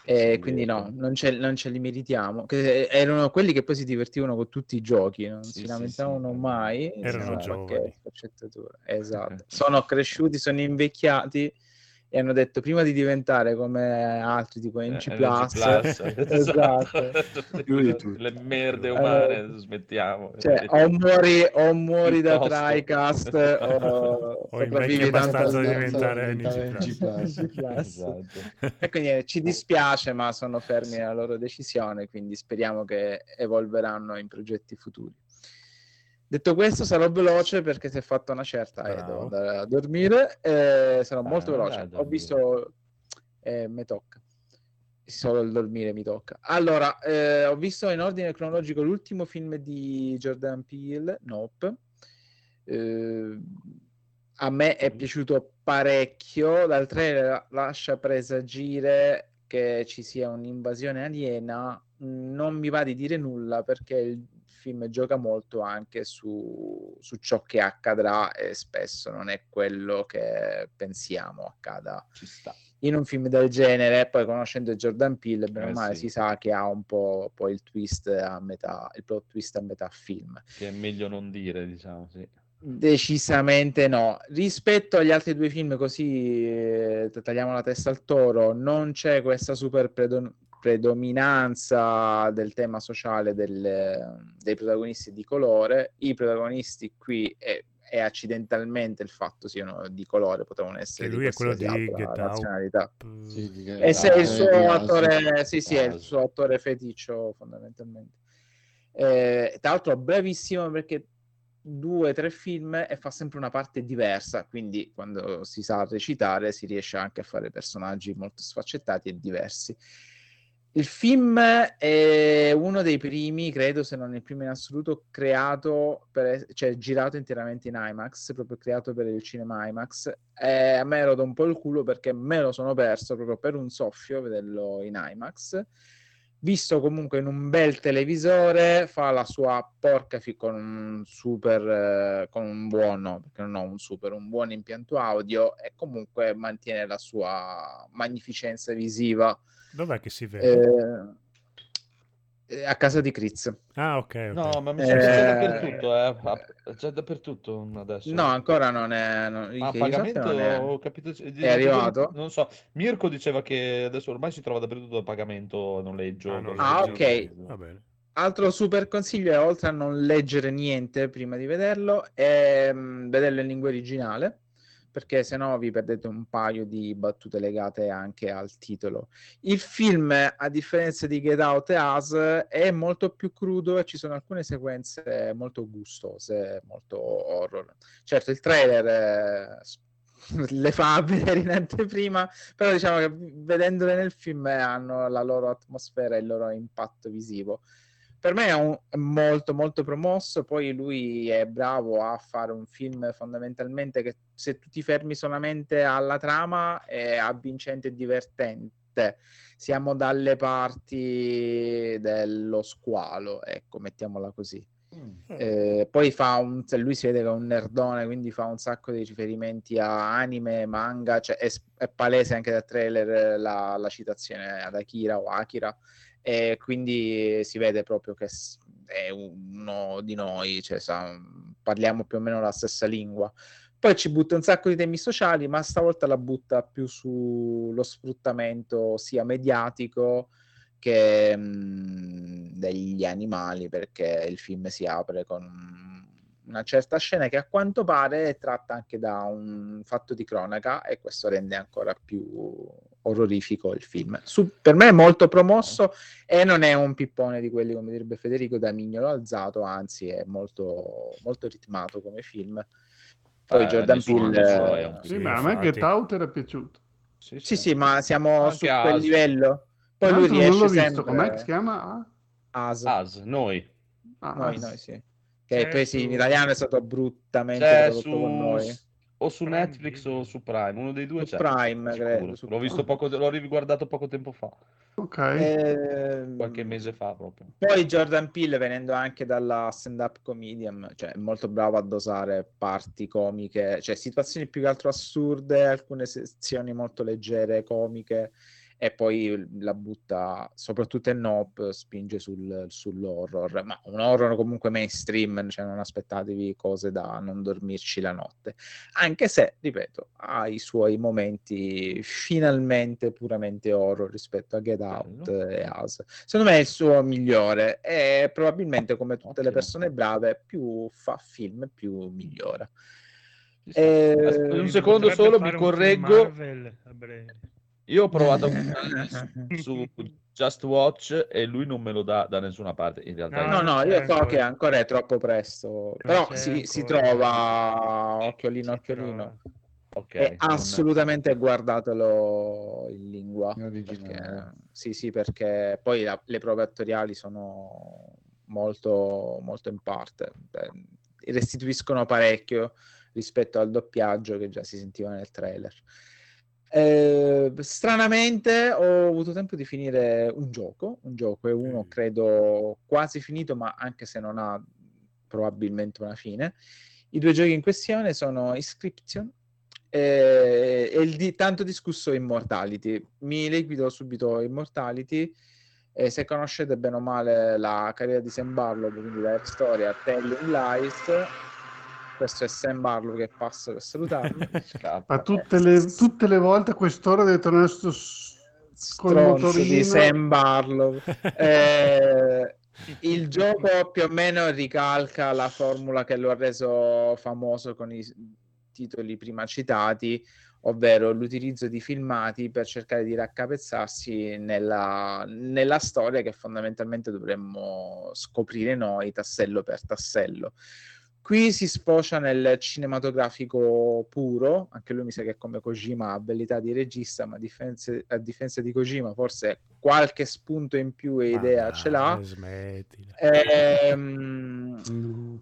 E Sì, quindi no, non ce, non ce li meritiamo. Che erano quelli che poi si divertivano con tutti i giochi, non Sì, si lamentavano sì. mai. Erano dicevano, "Ma che giovani." sfaccettatura". Esatto. Sono cresciuti, sono invecchiati e hanno detto prima di diventare come altri tipo NC Eh, Plus, esatto. Più di tutti. Le merde Eh, umane, smettiamo. Cioè, o muori, o muori da. TriCast o, O sopravvivi abbastanza da diventare. NG+. NG+. Esatto. E quindi eh, ci dispiace, ma sono fermi nella loro decisione, quindi speriamo che evolveranno in progetti futuri. Detto questo, sarò veloce perché si è fatta una certa e devo Bravo. andare a dormire. eh, sarò molto Ah, veloce. dai, Ho visto, eh, mi tocca. Solo il dormire mi tocca. Allora, eh, ho visto in ordine cronologico l'ultimo film di Jordan Peele, Nope. Eh, a me è piaciuto parecchio. Dal trailer lascia presagire che ci sia un'invasione aliena. Non mi va di dire nulla perché il film gioca molto anche su, su ciò che accadrà e spesso non è quello che pensiamo accada Ci sta. in un film del genere. Poi conoscendo Jordan Peele, bene o Eh, male, sì. si sa che ha un po' poi il twist a metà, il plot twist a metà film. Che è meglio non dire, diciamo, sì. Decisamente no. Rispetto agli altri due film, così eh, tagliamo la testa al toro, non c'è questa super predo- predominanza del tema sociale del- dei protagonisti di colore. I protagonisti qui è, è accidentalmente il fatto siano di colore, potevano essere Che di lui è quello di altra Get Out. nazionalità. Sì, di E se è il suo di attore, sì, sì, è il suo attore feticcio fondamentalmente. Eh, tra l'altro, bravissimo perché due, tre film e fa sempre una parte diversa. Quindi, quando si sa recitare, si riesce anche a fare personaggi molto sfaccettati e diversi. Il film è uno dei primi, credo, se non il primo in assoluto, creato, per, cioè girato interamente in IMAX, proprio creato per il cinema IMAX. E a me roda un po' il culo perché me lo sono perso proprio per un soffio vederlo in IMAX. Visto comunque in un bel televisore, fa la sua porca fi con un super, eh, con un buono, perché non ho un super, un buon impianto audio e comunque mantiene la sua magnificenza visiva. Dov'è che si vede? Eh, a casa di Critz. Ah, ok. ok. No, ma mi sa che c'è Eh, dappertutto, eh. C'è dappertutto adesso. No, ancora non è. Non, Ma a pagamento non è. ho capito. È arrivato? Non so. Mirko diceva che adesso ormai si trova dappertutto a pagamento a noleggio. Ah, Ah, ok. Va bene. Altro super consiglio è oltre a non leggere niente prima di vederlo, è mm, vederlo in lingua originale, perché se no vi perdete un paio di battute legate anche al titolo. Il film, a differenza di Get Out e Us, è molto più crudo e ci sono alcune sequenze molto gustose, molto horror. Certo, il trailer eh, le fa vedere in anteprima, però diciamo che vedendole nel film hanno la loro atmosfera e il loro impatto visivo per me è, un- è molto molto promosso poi lui è bravo a fare un film fondamentalmente che se tu ti fermi solamente alla trama è avvincente e divertente. Siamo dalle parti dello squalo ecco mettiamola così. Eh, poi fa un lui si vede che è un nerdone quindi fa un sacco di riferimenti a anime manga cioè è, è palese anche dal trailer la, la citazione ad Akira o Akira e quindi si vede proprio che è uno di noi, cioè, sa- parliamo più o meno la stessa lingua. Poi ci butta un sacco di temi sociali, ma stavolta la butta più sullo sfruttamento sia mediatico che mh, degli animali, perché il film si apre con una certa scena che a quanto pare è tratta anche da un fatto di cronaca e questo rende ancora più orrorifico il film. Su- per me è molto promosso e non è un pippone di quelli, come direbbe Federico, da mignolo alzato, anzi è molto, molto ritmato come film. Poi Eh, Jordan Peele... è un- Sì, ma a me. Get Out era piaciuto. Sì, Sì, sì, ma siamo Anche su quel As. livello. Poi lui l'altro non l'ho riesce visto, sempre... com'è che si chiama? As. As, noi. Ah, Noi, As. noi, sì. Che poi sì, in italiano è stato bruttamente C'è su, con noi. O su Prime Netflix Video. o su Prime, uno dei due Su c'è. Prime, credo, su L'ho visto poco, l'ho riguardato poco tempo fa, Ok. Ehm, qualche mese fa proprio. Poi Jordan Peele, venendo anche dalla stand-up comedian, cioè è molto bravo a dosare parti comiche, cioè situazioni più che altro assurde, alcune sezioni molto leggere, comiche, e poi la butta, soprattutto in Nope, spinge sul- sull'horror, ma un horror comunque mainstream, cioè non aspettatevi cose da non dormirci la notte, anche se, ripeto, ha i suoi momenti finalmente puramente horror rispetto a Get Out e Us. Secondo me è il suo migliore e probabilmente come tutte le persone brave, più fa film, più migliora. Eh, un secondo solo, mi correggo. Io ho provato su Just Watch e lui non me lo dà da nessuna parte. In realtà, No, no, io so che ancora è troppo presto, però c'è si, si ancora. trova occhiolino, occhiolino. Ok, e non- assolutamente guardatelo in lingua. Perché, sì, sì, perché poi la- le prove attoriali sono molto, molto in parte. Beh, restituiscono parecchio rispetto al doppiaggio che già si sentiva nel trailer. Eh, stranamente ho avuto tempo di finire un gioco, un gioco è uno credo quasi finito, ma anche se non ha probabilmente una fine. I due giochi in questione sono Inscription e, e il di- tanto discusso Immortality. Mi liquido subito Immortality. E se conoscete bene o male la carriera di Sam Barlow, quindi la storia Telling Lies, questo è Sam Barlow che passa per salutarmi. Ma tutte le, tutte le volte a quest'ora deve tornare sto stronzo di Sam Barlow. Eh, il gioco più o meno ricalca la formula che lo ha reso famoso con i titoli prima citati, ovvero l'utilizzo di filmati per cercare di raccapezzarsi nella, nella storia che fondamentalmente dovremmo scoprire noi tassello per tassello. Qui si sfocia nel cinematografico puro, anche lui mi sa che come Kojima ha abilità di regista, ma a difenza, a difesa di Kojima forse qualche spunto in più e idea ce l'ha. Smettila. Ehm,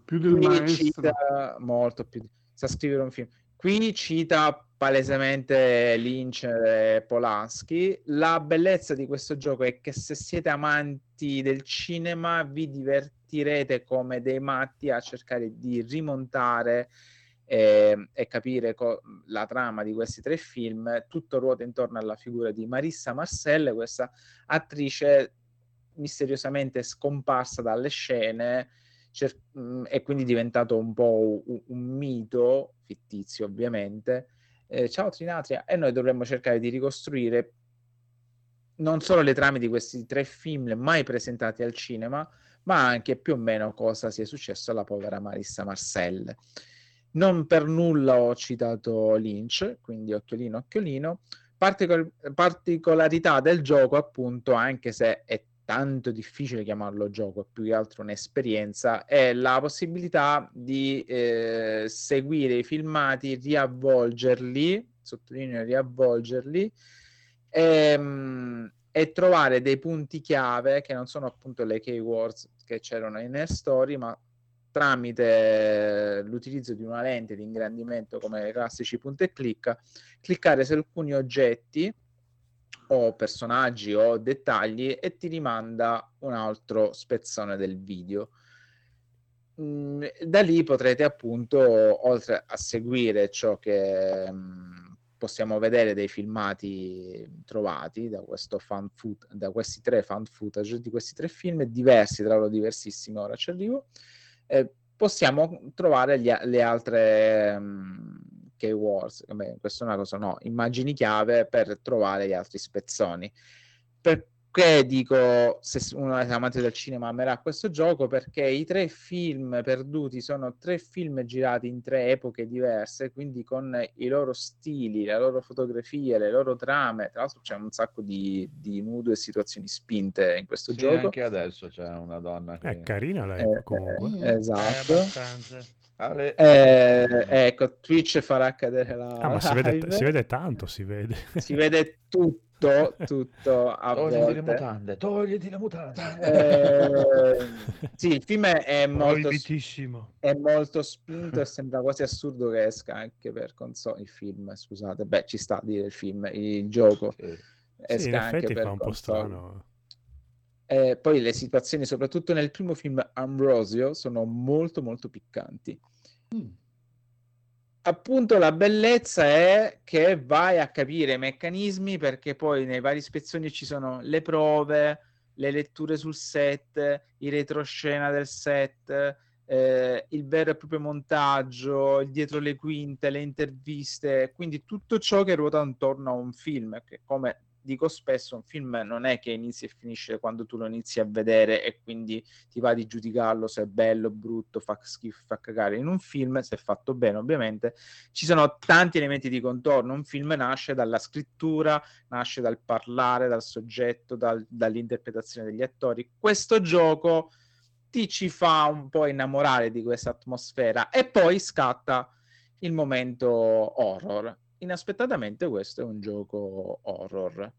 più del maestro. cita molto più. Sa scrivere un film. Qui cita palesemente Lynch e Polanski. La bellezza di questo gioco è che se siete amanti del cinema vi divertirete come dei matti a cercare di rimontare eh, e capire co- la trama di questi tre film. Tutto ruota intorno alla figura di Marissa Marcelle, questa attrice misteriosamente scomparsa dalle scene cer- mh, e quindi diventato un po' un, un mito fittizio ovviamente. Eh, ciao Trinatria e noi dovremmo cercare di ricostruire non solo le trame di questi tre film mai presentati al cinema ma anche più o meno cosa sia successo alla povera Marissa Marcelle non per nulla ho citato Lynch quindi occhiolino occhiolino. Particol- particolarità del gioco appunto anche se è tanto difficile chiamarlo gioco, è più che altro un'esperienza, è la possibilità di eh, seguire i filmati, riavvolgerli, sottolineo riavvolgerli, ehm, e trovare dei punti chiave che non sono appunto le keywords che c'erano in Air Story, ma tramite l'utilizzo di una lente di ingrandimento come i classici punta e clicca, cliccare su alcuni oggetti o personaggi o dettagli e ti rimanda un altro spezzone del video. Mm, da lì potrete appunto, oltre a seguire ciò che mm, possiamo vedere dei filmati trovati da, foot- da questi tre fan footage, di questi tre film, diversi tra loro diversissimi, ora ci arrivo, eh, possiamo trovare gli le altre mm, keywords, vabbè, questa è una cosa, no, immagini chiave per trovare gli altri spezzoni. Perché dico, se uno è amante del cinema amerà questo gioco? Perché i tre film perduti sono tre film girati in tre epoche diverse, quindi con i loro stili, le loro fotografie, le loro trame. Tra l'altro c'è un sacco di, di nudo e situazioni spinte in questo Sì, gioco. anche adesso c'è una donna che... È carina lei Eh, comunque. eh, esatto. abbastanza. Ale- Eh, ecco, Twitch farà cadere la Ah, ma si vede, si vede tanto, si vede. Si vede tutto, tutto a Togliti le volte. mutande, togliti le mutande. Eh, sì, il film è, molto, è molto spinto e sembra quasi assurdo che esca anche per console. Il film, scusate, beh, ci sta a dire il film, il gioco. Sì, Esca in anche effetti per fa un po' console. strano. Eh, poi le situazioni, soprattutto nel primo film Ambrosio, sono molto molto piccanti. appunto la bellezza è che vai a capire i meccanismi perché poi nei vari spezzoni ci sono le prove, le letture sul set, i retroscena del set, eh, il vero e proprio montaggio, il dietro le quinte, le interviste, quindi tutto ciò che ruota intorno a un film, che come dico spesso, un film non è che inizia e finisce quando tu lo inizi a vedere e quindi ti va di giudicarlo se è bello, brutto, fa schifo, fa cagare. In un film, se è fatto bene ovviamente, ci sono tanti elementi di contorno. Un film nasce dalla scrittura, nasce dal parlare, dal soggetto, dal- dall'interpretazione degli attori. Questo gioco ti ci fa un po' innamorare di questa atmosfera e poi scatta il momento horror. Inaspettatamente questo è un gioco horror.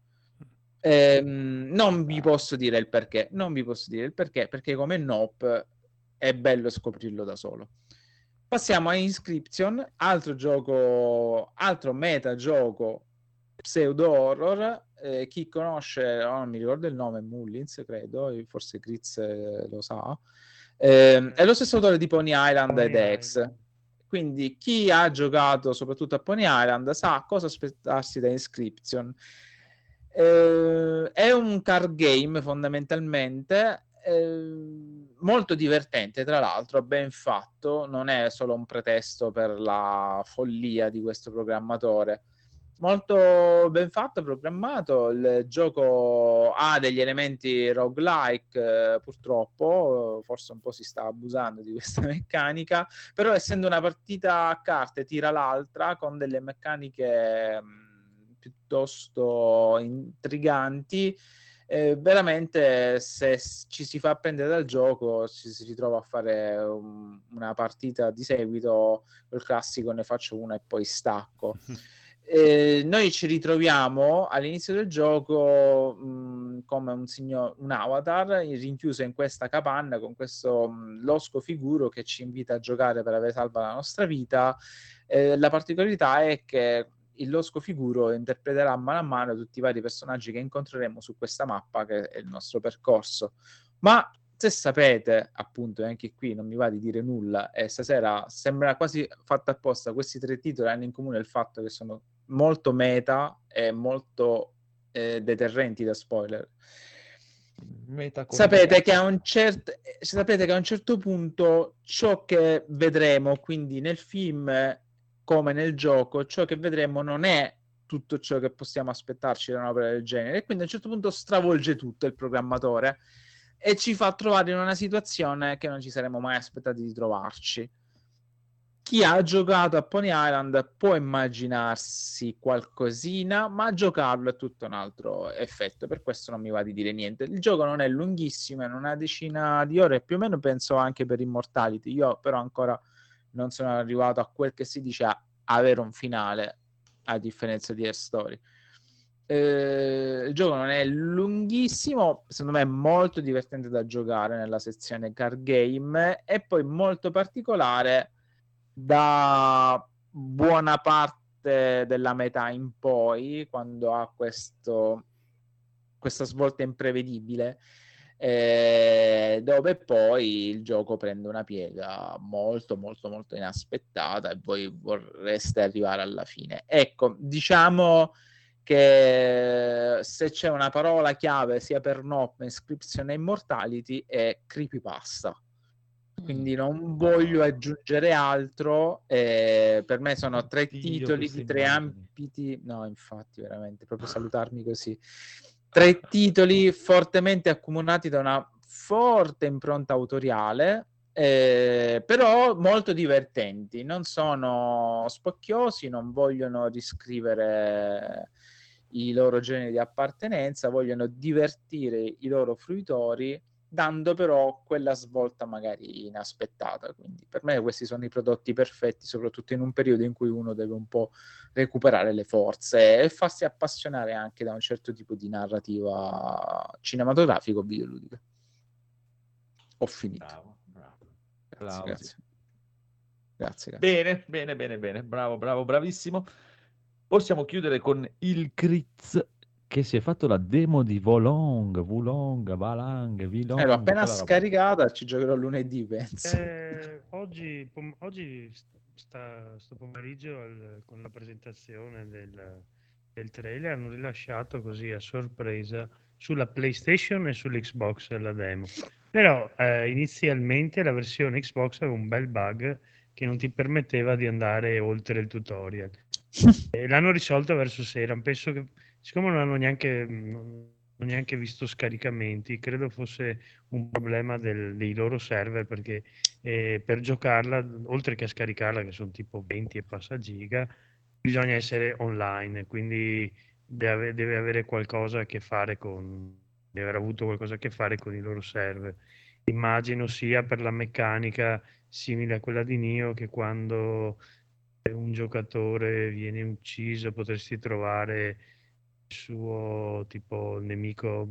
Ehm, non vi posso dire il perché, non vi posso dire il perché, perché come Nope è bello scoprirlo da solo. Passiamo a Inscription, altro gioco, altro metagioco pseudo horror. Eh, chi conosce, oh, non mi ricordo il nome, Mullins, credo, forse Chris eh, lo sa. Eh, è lo stesso autore di Pony Island ed X. Quindi chi ha giocato soprattutto a Pony Island sa cosa aspettarsi da Inscription. Eh, è un card game fondamentalmente eh, molto divertente, tra l'altro, ben fatto, non è solo un pretesto per la follia di questo programmatore. Molto ben fatto, programmato. Il gioco ha degli elementi roguelike, eh, purtroppo, forse un po' si sta abusando di questa meccanica, però essendo una partita a carte tira l'altra con delle meccaniche mh, piuttosto intriganti. Eh, veramente se ci si fa prendere dal gioco ci si ritrova a fare un- una partita di seguito col classico ne faccio una e poi stacco eh, noi ci ritroviamo all'inizio del gioco mh, come un, signor, un avatar rinchiuso in questa capanna con questo mh, losco figuro che ci invita a giocare per avere salva la nostra vita. Eh, la particolarità è che il losco figuro interpreterà mano a mano tutti i vari personaggi che incontreremo su questa mappa che è il nostro percorso. Ma se sapete, appunto, e anche qui non mi va di dire nulla, e stasera sembra quasi fatto apposta, questi tre titoli hanno in comune il fatto che sono molto meta e molto eh, deterrenti da spoiler. Sapete che, a un certo, sapete che a un certo punto ciò che vedremo, quindi nel film come nel gioco, ciò che vedremo non è tutto ciò che possiamo aspettarci da un'opera del genere, e quindi a un certo punto stravolge tutto il programmatore e ci fa trovare in una situazione che non ci saremmo mai aspettati di trovarci. Chi ha giocato a Pony Island può immaginarsi qualcosina, ma giocarlo è tutto un altro effetto, per questo non mi va di dire niente. Il gioco non è lunghissimo, è una decina di ore, più o meno penso anche per Immortality. Io però ancora non sono arrivato a quel che si dice a avere un finale, a differenza di Air Story. Eh, il gioco non è lunghissimo, secondo me è molto divertente da giocare nella sezione card game e poi molto particolare da buona parte della metà in poi, quando ha questo, questa svolta imprevedibile, eh, dove poi il gioco prende una piega molto molto molto inaspettata e voi vorreste arrivare alla fine. Ecco, diciamo che se c'è una parola chiave sia per Nop, Inscription e Immortality è creepypasta quindi non voglio aggiungere altro. eh, per me sono tre Dio, titoli di tre ambiti. No, infatti, veramente proprio salutarmi così. Tre titoli fortemente accomunati da una forte impronta autoriale. eh, però molto divertenti, non sono spocchiosi, non vogliono riscrivere i loro generi di appartenenza, vogliono divertire i loro fruitori dando però quella svolta magari inaspettata. Quindi per me questi sono i prodotti perfetti, soprattutto in un periodo in cui uno deve un po' recuperare le forze e farsi appassionare anche da un certo tipo di narrativa cinematografica o videoludica. Ho finito. Bravo, bravo. Grazie, grazie. Grazie, grazie. Bene, bene, bene, bene. Bravo, bravo, bravissimo. Possiamo chiudere con il Critz che si è fatto la demo di Volong, Vulong, Valang, Vilong. Eh, l'ho appena scaricata, ci giocherò lunedì, penso. Eh, oggi, pom- oggi sta, sto pomeriggio al- con la presentazione del, del trailer hanno rilasciato così a sorpresa sulla PlayStation e sull'Xbox la demo. Però eh, inizialmente la versione Xbox aveva un bel bug che non ti permetteva di andare oltre il tutorial. E l'hanno risolto verso sera. Penso che, siccome non hanno neanche, non neanche visto scaricamenti, credo fosse un problema del- dei loro server perché eh, per giocarla, oltre che a scaricarla, che sono tipo 20 e passa giga, bisogna essere online, quindi deve, deve avere qualcosa a che fare con, deve aver avuto qualcosa a che fare con i loro server. Immagino sia per la meccanica simile a quella di Nio che quando un giocatore viene ucciso potresti trovare suo tipo nemico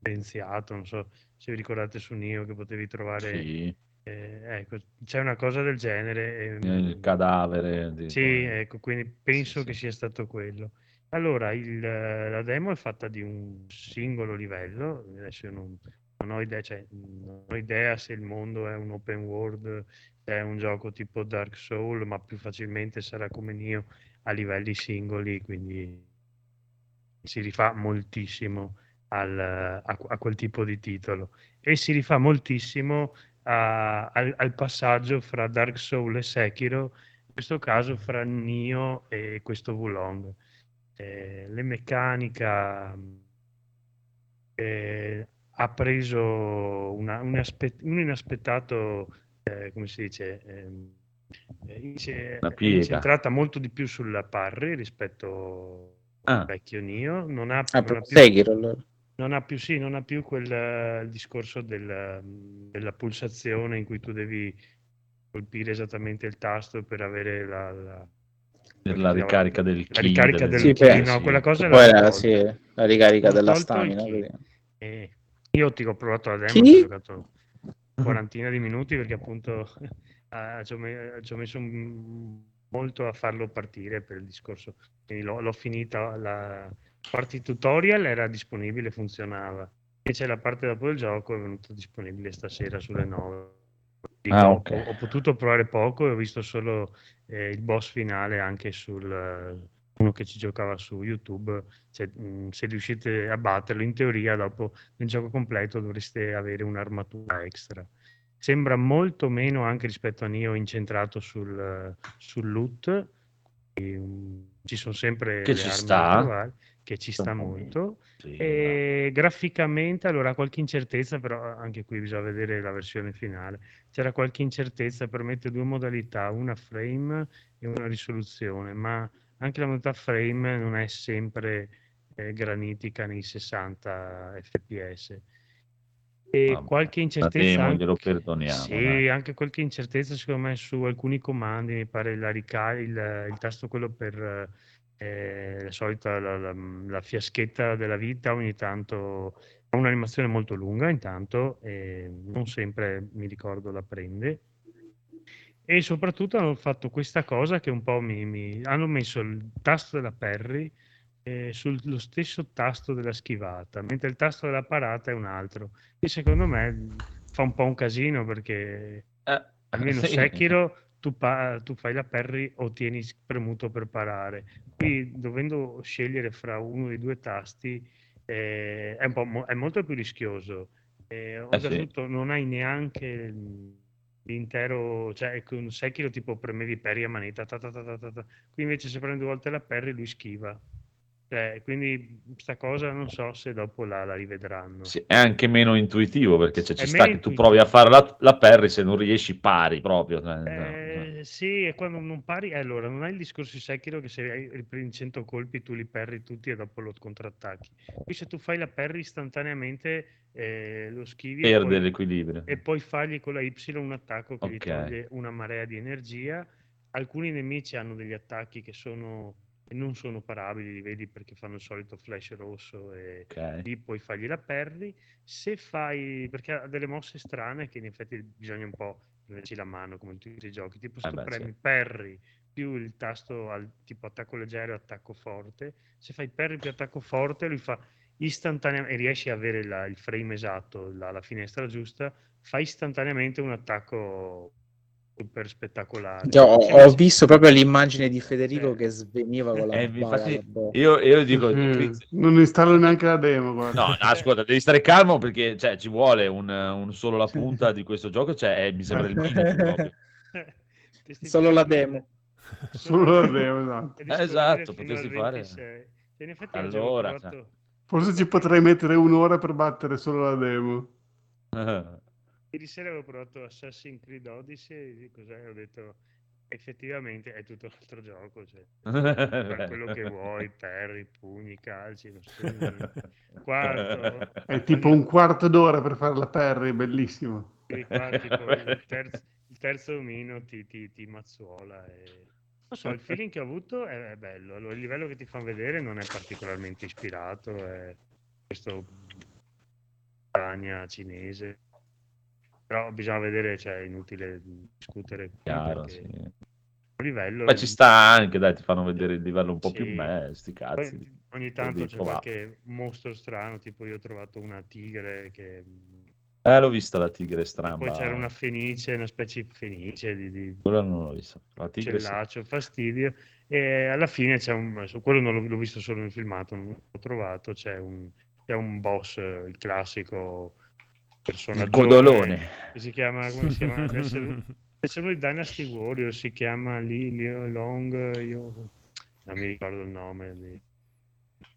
penziato, non so se vi ricordate su Nio che potevi trovare Sì. eh, ecco, c'è una cosa del genere. Il ehm, cadavere. di- sì, ecco, quindi penso che sia stato quello. Allora, il- la demo è fatta di un singolo livello, adesso non, non ho idea, cioè, non ho idea se il mondo è un open world, è un gioco tipo Dark Soul, ma più facilmente sarà come Nio a livelli singoli, quindi si rifà moltissimo al- a, a quel tipo di titolo e si rifà moltissimo a- al, al passaggio fra Dark Soul e Sekiro, in questo caso fra Nio e questo Wulong. Eh, le meccanica eh, ha preso una- un, aspe- un inaspettato, eh, come si dice, ehm, eh, ince- incentrata molto di più sulla parry rispetto Ah. vecchio Nio. Non ha, Ah, non ha più, allora. non ha più, sì, non ha più quel eh, discorso del, della pulsazione in cui tu devi colpire esattamente il tasto per avere la, la- Per la ricarica del la ricarica del Sì, beh, no, sì. quella cosa Poi la, sì, la ricarica della stamina. ki. praticamente. E io ti ho provato la demo, ho giocato quarantina di minuti perché appunto eh, ci, ho me- ci ho messo un- molto a farlo partire per il discorso. L'ho, l'ho finita, la parte tutorial era disponibile, funzionava. Invece la parte dopo del gioco è venuta disponibile stasera sulle 9. Dico, Ah, ho- ok. ho, potuto provare poco e ho visto solo eh, il boss finale anche sul eh, uno che ci giocava su YouTube. Cioè, mh, se riuscite a batterlo, in teoria dopo nel gioco completo dovreste avere un'armatura extra. Sembra molto meno anche rispetto a Nio incentrato sul, sul loot. E, ci sono sempre Che le ci sta. trovare, che ci sta molto. Sì, E graficamente, allora, qualche incertezza, però anche qui bisogna vedere la versione finale. C'era qualche incertezza, permette due modalità, una frame e una risoluzione, ma anche la modalità frame non è sempre eh, granitica nei 60 fps. E Vabbè, qualche incertezza anche, glielo perdoniamo, sì, dai. anche qualche incertezza secondo me su alcuni comandi, mi pare la rica- il, il tasto quello per eh, la solita la, la- la fiaschetta della vita ogni tanto ha un'animazione molto lunga intanto e non sempre mi ricordo la prende e soprattutto hanno fatto questa cosa che un po' mi, mi- hanno messo il tasto della parry eh, sullo stesso tasto della schivata, mentre il tasto della parata è un altro. E secondo me fa un po' un casino perché almeno sì. Sekiro tu, pa- tu fai la parry o tieni premuto per parare. Qui dovendo scegliere fra uno dei due tasti eh, è, un po' mo- è molto più rischioso. Eh, oltretutto non hai neanche l'intero, cioè con Sekiro tipo premevi parry a manetta, ta ta ta qui invece se prendi due volte la parry lui schiva. Cioè, quindi sta cosa non so se dopo la, la rivedranno. Sì, è anche meno intuitivo perché cioè, ci sta che tu intuitivo. provi a fare la, la parry se non riesci pari proprio. cioè, Eh, sì, e quando non pari, eh, allora non hai il discorso di Sekiro che se riprendi 100 colpi tu li perri tutti e dopo lo contrattacchi. Qui se tu fai la parry istantaneamente eh, lo schivi e Perde poi, l'equilibrio. e poi fagli con la Y un attacco che gli Ok. toglie una marea di energia. Alcuni nemici hanno degli attacchi che sono e non sono parabili, li vedi perché fanno il solito flash rosso e Ok. lì puoi fargli la parry. Se fai, perché ha delle mosse strane che in effetti bisogna un po' prenderci la mano come in tutti i giochi, tipo se Eh tu beh, premi sì. parry più il tasto al tipo attacco leggero e attacco forte, se fai parry più attacco forte lui fa istantaneamente e riesci a avere la- il frame esatto, la, la finestra giusta, fa istantaneamente un attacco super spettacolari. Cioè, ho, ho visto proprio l'immagine di Federico che sveniva con la Eh, infatti, io, io dico, Mm, non installo neanche la demo, guarda. no, no, ascolta, devi stare calmo perché cioè, ci vuole un, un solo la punta di questo gioco, cioè, eh, mi sembra il minimo. Solo la demo. Solo la demo, esatto. Disponibile Esatto, fino potresti fare. 26. In effetti Allora, provato- Forse ci potrei mettere un'ora per battere solo la demo. Ieri sera avevo provato Assassin's Creed Odyssey e cos'è? Ho detto effettivamente è tutto un altro gioco, cioè, quello che vuoi, perri, pugni, calci. Quarto, È tipo un quarto d'ora per fare la Perry, bellissimo. Qua, tipo, il, terzo, il terzo omino ti, ti, ti mazzuola. E... Non so, il feeling che ho avuto è, è bello. Allora, il livello che ti fanno vedere non è particolarmente ispirato, è questo Spagna cinese. Però bisogna vedere, cioè è inutile discutere Chiaro, sì. livello Ma ci sta anche, dai, ti fanno vedere il livello un po' più Sì. me, sti Poi cazzi. ogni Devi tanto c'è provare. qualche mostro strano, tipo io ho trovato una tigre che Eh, l'ho vista la tigre stramba. poi c'era una fenice, una specie di fenice di, di Quella non l'ho vista. La tigre sì. cellaccio, fastidio. E alla fine c'è un. quello non l'ho, l'ho visto solo nel filmato, non l'ho trovato. C'è un, c'è un boss, eh, il classico personaggio. codolone. Che si chiama. Come si chiama? Uno di Dynasty Warrior. Si chiama Li, Li- Long. Io non mi ricordo il nome. di-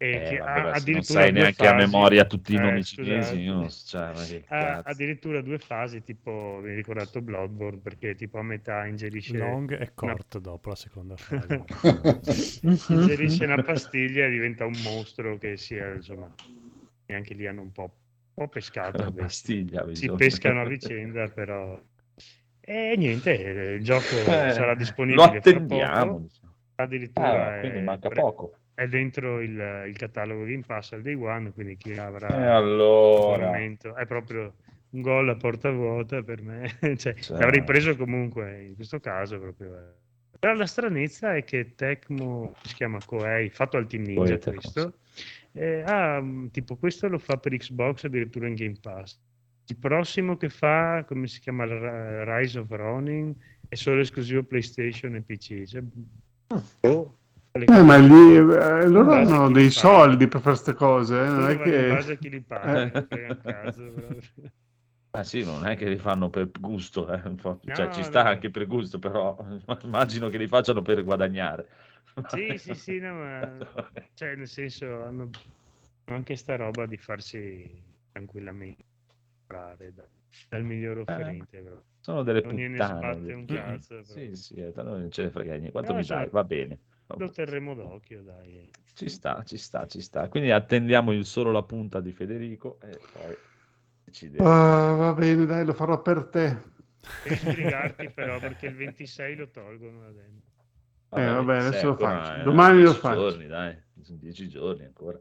E Eh, che vabbè, ha non addirittura sai neanche a fasi. memoria tutti i Eh, nomi cinesi, io non so, cioè, ma che Ha addirittura due fasi, tipo mi hai ricordato Bloodborne perché tipo a metà ingerisce Long e una- corto dopo la seconda fase. ingerisce una pastiglia e diventa un mostro che si è, insomma, neanche lì hanno un po', un po' pescato. Vabbè. pastiglia, si bisogna. pescano a vicenda, però... E niente, eh, il gioco Eh, sarà lo disponibile fra attendiamo. Addirittura Ah, quindi è, manca pre- poco. è dentro il, il catalogo Game Pass al day one, quindi chi avrà E allora? è proprio un gol a porta vuota per me. cioè, Cioè. L'avrei preso comunque in questo caso proprio. eh. Però la stranezza è che Tecmo, si chiama Koei, fatto al Team Ninja questo, eh, ah, mm, tipo questo lo fa per Xbox addirittura in Game Pass. Il prossimo che fa, come si chiama, Rise of Ronin, è solo esclusivo PlayStation e PC. Cioè, le Eh, ma lì eh, loro hanno dei soldi per fare queste cose, eh, non è va in base a che... chi li paga, Eh. però. Ah sì, non è che li fanno per gusto, eh, un po'. cioè No, ci sta no. anche per gusto, però immagino che li facciano per guadagnare. Sì, sì, sì, no, ma cioè, nel senso, hanno anche sta roba di farsi tranquillamente comprare da- dal miglior offerente. però. Sono delle non puttane. un cazzo. però. Sì, sì, eh, tanto non ce ne frega niente. Quanto No, mi insomma, dai? Va bene. Lo terremo d'occhio, dai. Ci sta, ci sta, ci sta. Quindi attendiamo il solo la punta di Federico e poi decideremo. Ah, va bene, dai, lo farò per te. Devi sbrigarti però perché il 26 lo tolgono da dentro. Eh, vabbè, adesso lo faccio. eh, Domani lo 10 faccio. giorni, dai, sono dieci giorni ancora.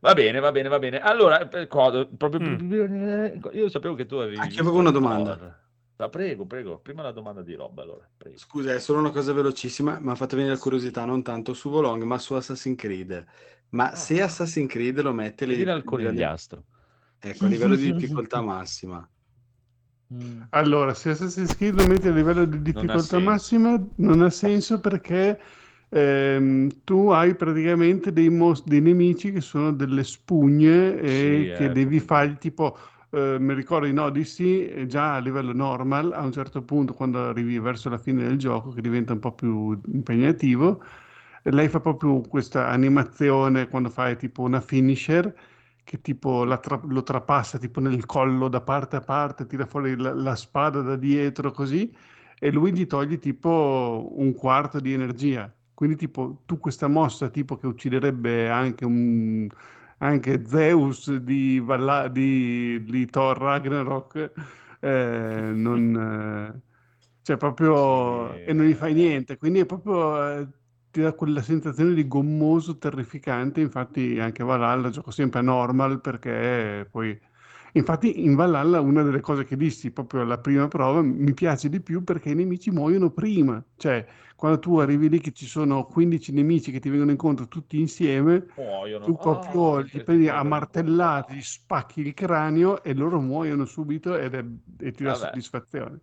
Va bene, va bene, va bene. Allora, per codo, proprio Mm. io sapevo che tu avevi Anche visto avevo una domanda. Thor. Ma prego, prego, prima la domanda di Rob, allora, prego. Scusa, è solo una cosa velocissima, mi ha fatto venire la curiosità, non tanto su Volong, ma su Assassin's Creed. Ma se Assassin's Creed lo mette lì al conigliastro. ecco, a livello di difficoltà massima, Allora, se Assassin's Creed lo metti a livello di difficoltà senso. massima, non ha senso perché ehm, tu hai praticamente dei, mos- dei nemici che sono delle spugne e Sì, che eh, devi fare tipo, eh, mi ricordo in Odyssey, eh, già a livello normal, a un certo punto, quando arrivi verso la fine del gioco, che diventa un po' più impegnativo, lei fa proprio questa animazione quando fai tipo una finisher che tipo tra- lo trapassa tipo nel collo da parte a parte, tira fuori la, la spada da dietro così e lui gli toglie tipo un quarto di energia. Quindi tipo tu questa mossa tipo che ucciderebbe anche un anche Zeus di, Valla- di, di Thor Ragnarok eh, non eh, cioè proprio e non gli fai niente, quindi è proprio eh, ti dà quella sensazione di gommoso terrificante, infatti anche Valhalla gioco sempre a normal perché poi infatti in Valhalla una delle cose che dissi proprio alla prima prova mi piace di più perché i nemici muoiono prima, cioè quando tu arrivi lì che ci sono 15 nemici che ti vengono incontro tutti insieme, Muoiono. tu proprio Ah, li prendi a martellate, gli spacchi il cranio e loro muoiono subito ed è- e ti dà Vabbè. soddisfazione.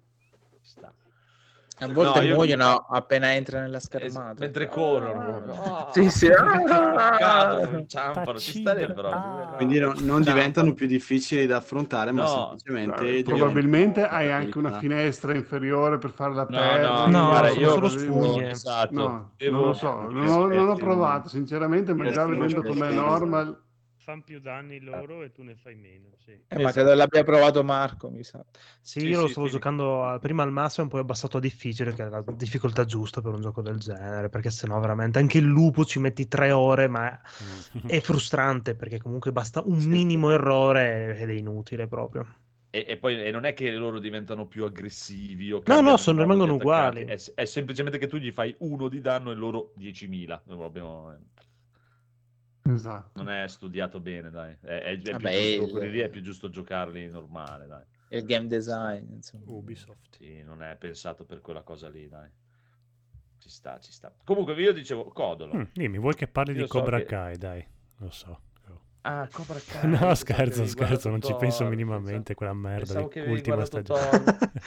A volte No, io- muoiono appena entra nella Es- schermata. mentre corrono. proprio. Ah, Sì, sì. inciampano, ci starebbe proprio. Quindi no- non diventano più difficili da affrontare, ma No, semplicemente Eh, diventano- Probabilmente hai anche una finestra inferiore per fare la No, perla. no, No, guarda, sono io solo spugne. Esatto. No, Devo- non lo so, non ho, non ho provato sinceramente, ma già vedendo com'è normal... Fanno più danni loro e tu ne fai meno. Sì. Eh, ma credo l'abbia provato Marco, mi sa. Sì, Sì, io lo sì, stavo sì. giocando a- prima al massimo, poi ho abbassato a difficile, che è la difficoltà giusta per un gioco del genere, perché sennò veramente anche il lupo ci metti tre ore, ma Mm. è frustrante perché comunque basta un minimo errore ed è inutile proprio. E, e poi e non è che loro diventano più aggressivi o No, no, sono- rimangono uguali. È, è semplicemente che tu gli fai uno di danno e loro 10.000. Proprio, eh, Esatto. non è studiato bene, dai. È, è- è più Vabbè, giusto, il- è più giusto giocarli normale, dai. Il game design, insomma. Ubisoft. Sì, non è pensato per quella cosa lì, dai. Ci sta, ci sta. Comunque, io dicevo, Codolo. Mm, dimmi, vuoi che parli Io di so Cobra che- Kai? Dai, lo so. Ah, Cobra Kai. No, scherzo, che scherzo, non ci penso Thor, minimamente. Quella merda di ultima stagione.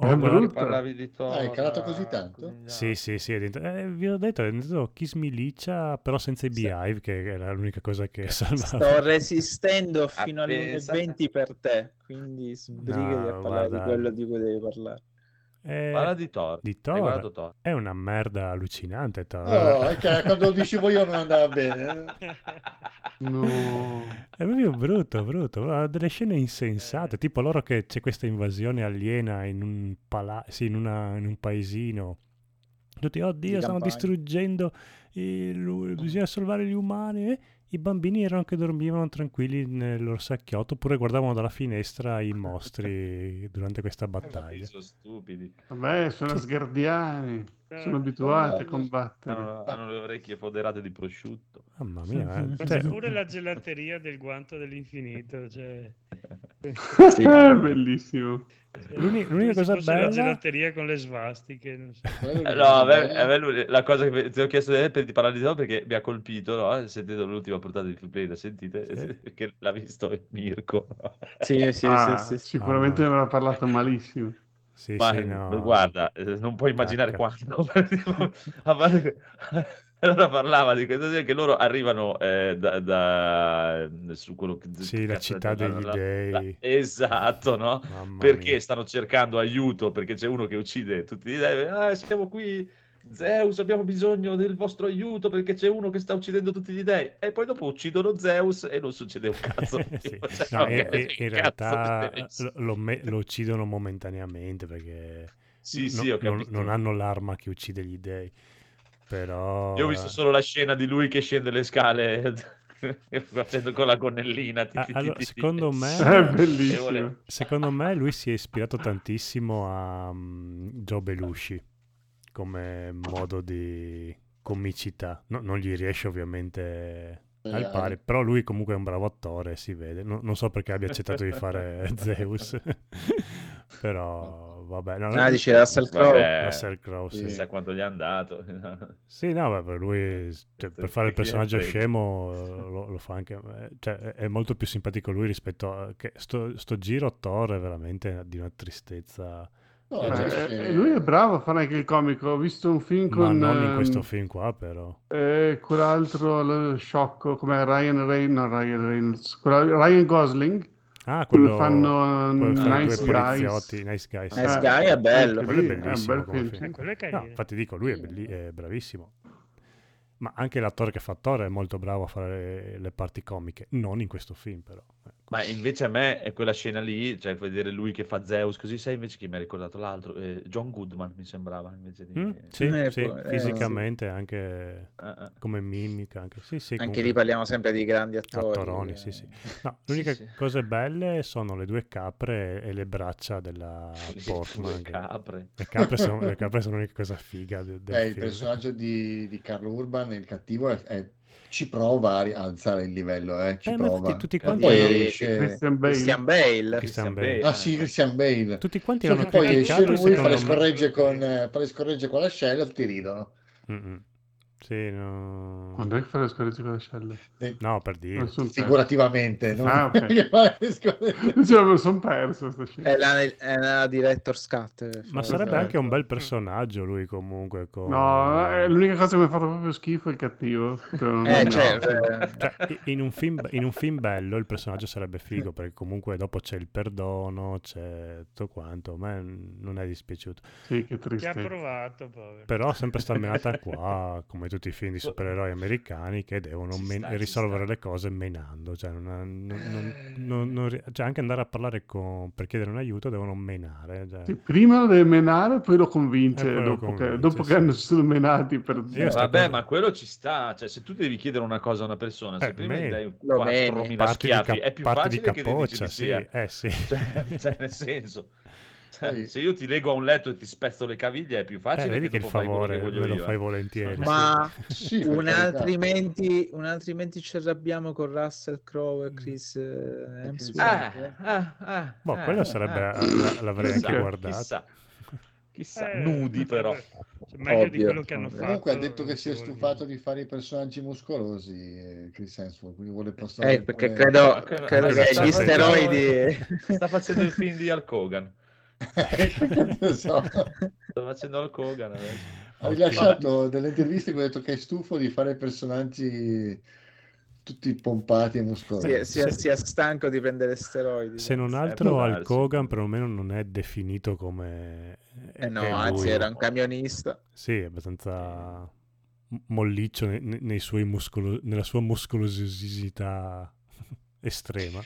Oh, guarda- brutto. Parlavi di Thor. Ah, è calato così tanto? Sì, sì, sì, eh, vi ho detto, è dentro Kiss Milicia, però senza i Beehive, che era l'unica cosa che salvava. Sto resistendo fino alle pensa- 1.20 per te, quindi sbrigati No, a parlare guarda. di quello di cui devi parlare. Eh, Parla di Thor. di Thor. Thor? È una merda allucinante, Thor. Oh, ok, quando dicevo io non andava bene. No. È proprio brutto, brutto. Ha delle scene insensate, tipo loro che c'è questa invasione aliena in un, pala- sì, in, una- in un paesino. Tutti, oddio, Di stanno campagna. distruggendo, il- bisogna salvare gli umani. eh. I bambini erano che dormivano tranquilli nel loro secchiotto oppure guardavano dalla finestra i mostri durante questa battaglia. Sono stupidi. Vabbè, sono asgardiani, sono abituati a combattere. Hanno, hanno le orecchie foderate di prosciutto. Mamma mia, eh. Ma Cioè, c'è pure la gelateria del guanto dell'infinito. Cioè... È bellissimo. L'uni- l'unica se cosa fosse La bella- gelateria con le svastiche. Non so. Eh, No, a me, a me l'uni- la cosa che ti ho chiesto di, per di parlare di Thor perché mi ha colpito, no? Sentite l'ultima puntata di Free Play, la sentite? Che l'ha visto Mirko. Sì, sì, Ah, sì, sì, sì. Sicuramente ne avrà parlato malissimo. Sì, Ma sì, no. guarda, eh, non puoi immaginare Cacca. quanto. Allora parlava di questo che loro arrivano eh, da, da- su quello che Sì, la città detto, degli la- dei. esatto, no? Mamma Perché mia. stanno cercando aiuto perché c'è uno che uccide tutti gli dei. Ah, siamo qui. Zeus, abbiamo bisogno del vostro aiuto perché c'è uno che sta uccidendo tutti gli dei. E poi dopo uccidono Zeus e non succede un cazzo. Sì. Cioè, No, ok, in, in- realtà lo, lo me- lo uccidono momentaneamente perché Sì, no- sì, ho non, non hanno l'arma che uccide gli dei. Però Io ho visto solo la scena di lui che scende le scale facendo con la gonnellina. ti- ti- allora, ti- ti- secondo me- È secondo me lui si è ispirato tantissimo a mm, Joe Belushi come modo di comicità. No- non gli riesce ovviamente al Eh, pari, però lui comunque è un bravo attore, si vede. No- non so perché abbia accettato di fare Zeus, però vabbè. no, Ah, dici Russell Crowe? Russell Crowe, sì. chissà quanto gli è andato. Sì, no, beh, per lui, cioè, per fare il personaggio scemo eh, lo, lo fa anche, eh, cioè, è- è molto più simpatico lui rispetto a, che sto, sto giro Thor è veramente di una tristezza, No, Eh, Beh, cioè, eh, lui è bravo a fare anche il comico. Ho visto un film ma con non in ehm, questo film qua però. eh, quell'altro lo sciocco come Ryan Reynolds, no, Ryan Reynolds, quella- Ryan Gosling. Ah, quello fanno i Nice due Guys. Nice Guys. Nice Eh, Guy è bello. Quello è è un bellissimo bel come film. film. Eh, quello è No, infatti dico, lui è, belli- è bravissimo. Ma anche l'attore che fa Thor è molto bravo a fare le parti comiche, non in questo film però. Eh, Ma invece a me è quella scena lì, cioè vedere lui che fa Zeus così, sai invece chi mi ha ricordato l'altro? Eh, John Goodman mi sembrava invece di... Mm, sì, Eh, sì, eh, fisicamente anche Eh, eh. come mimica, anche, sì, sì, Anche comunque- lì parliamo sempre di grandi attori. Attoroni, eh. sì, sì. No, l'unica sì. cose belle sono le due capre e le braccia della Le Portman. che- capre. Le capre sono, le capre sono l'unica cosa figa de- del Eh, il personaggio di, di Carlo Urban, il cattivo, è- è- ci prova a alzare il livello, eh, ci Eh, prova. infatti tutti E quanti poi erano- esce... Christian Bale. Christian Bale. Christian Bale. Ah sì, Christian Bale. Tutti quanti Solo erano poi esce lui, fa le scorregge con, fa le scorregge con la scena e ti ridono. Mm-mm. Sì, no... Quando è che fa le scorregge con le ascelle? No, per dire. Figurativamente, non- Ah, ok. che fa le scorregge. Cioè, me lo son perso. È la, è la Director's Cut. eh, Ma sarebbe anche un bel personaggio lui comunque. Con... No, è l'unica cosa che mi ha fatto proprio schifo è il cattivo. Eh, no. certo, eh. Cioè, in, un film, in un film bello il personaggio sarebbe figo perché comunque dopo c'è il perdono, c'è tutto quanto. A me non è dispiaciuto. Sì, che Ci ha tristezza. provato, povero. Però sempre sta menata qua, come tutti i film di supereroi americani che devono men- sta, ci risolvere sta. le cose menando. Cioè, non non- non- non- non ri- cioè, anche andare a parlare con, per chiedere un aiuto devono menare. cioè. Sì, prima lo deve menare, poi lo convince, E poi lo dopo, che, convince, dopo sì. che hanno sono menati per... Sta Vabbè, cosa- ma quello ci sta. Cioè, se tu devi chiedere una cosa a una persona, se Eh, prima gli meni. dai Lo 4.000 meni. Parti di, schiaffi, cap- è più parti di facile che dici capoccia, di sì. sia. Eh sì. Cioè, cioè, nel senso, cioè, Sì. se io ti leggo a un letto e ti spezzo le caviglie, è più Eh, facile vedi che che il che favore voglio me lo io. fai eh. volentieri. Ma Sì, un altrimenti, un altrimenti ci arrabbiamo con Russell Crowe e Chris eh, Hemsworth. Ah, ah, ah, Boh, ah, quello sarebbe, ah. l'avrei Chissà, anche guardato. Chissà, chissà, Eh, nudi però. cioè, meglio di Ovvio. quello che hanno fatto. Comunque ha detto che si è stufato di fare i personaggi muscolosi eh, Chris Hemsworth, quindi vuole passare Eh, perché vuole- credo, credo che gli steroidi... Sta facendo il film di Hulk Hogan. Non so. Sta facendo Hulk Hogan adesso. Ha rilasciato delle interviste in cui ha detto che è stufo di fare personaggi tutti pompati e muscolosi. si, è, si è stanco di prendere steroidi. Se non altro darsi. Hogan perlomeno non è definito come... Eh no, anzi lui. era un camionista. Sì, è abbastanza molliccio ne- ne- nei suoi muscolo- nella sua muscolosità estrema.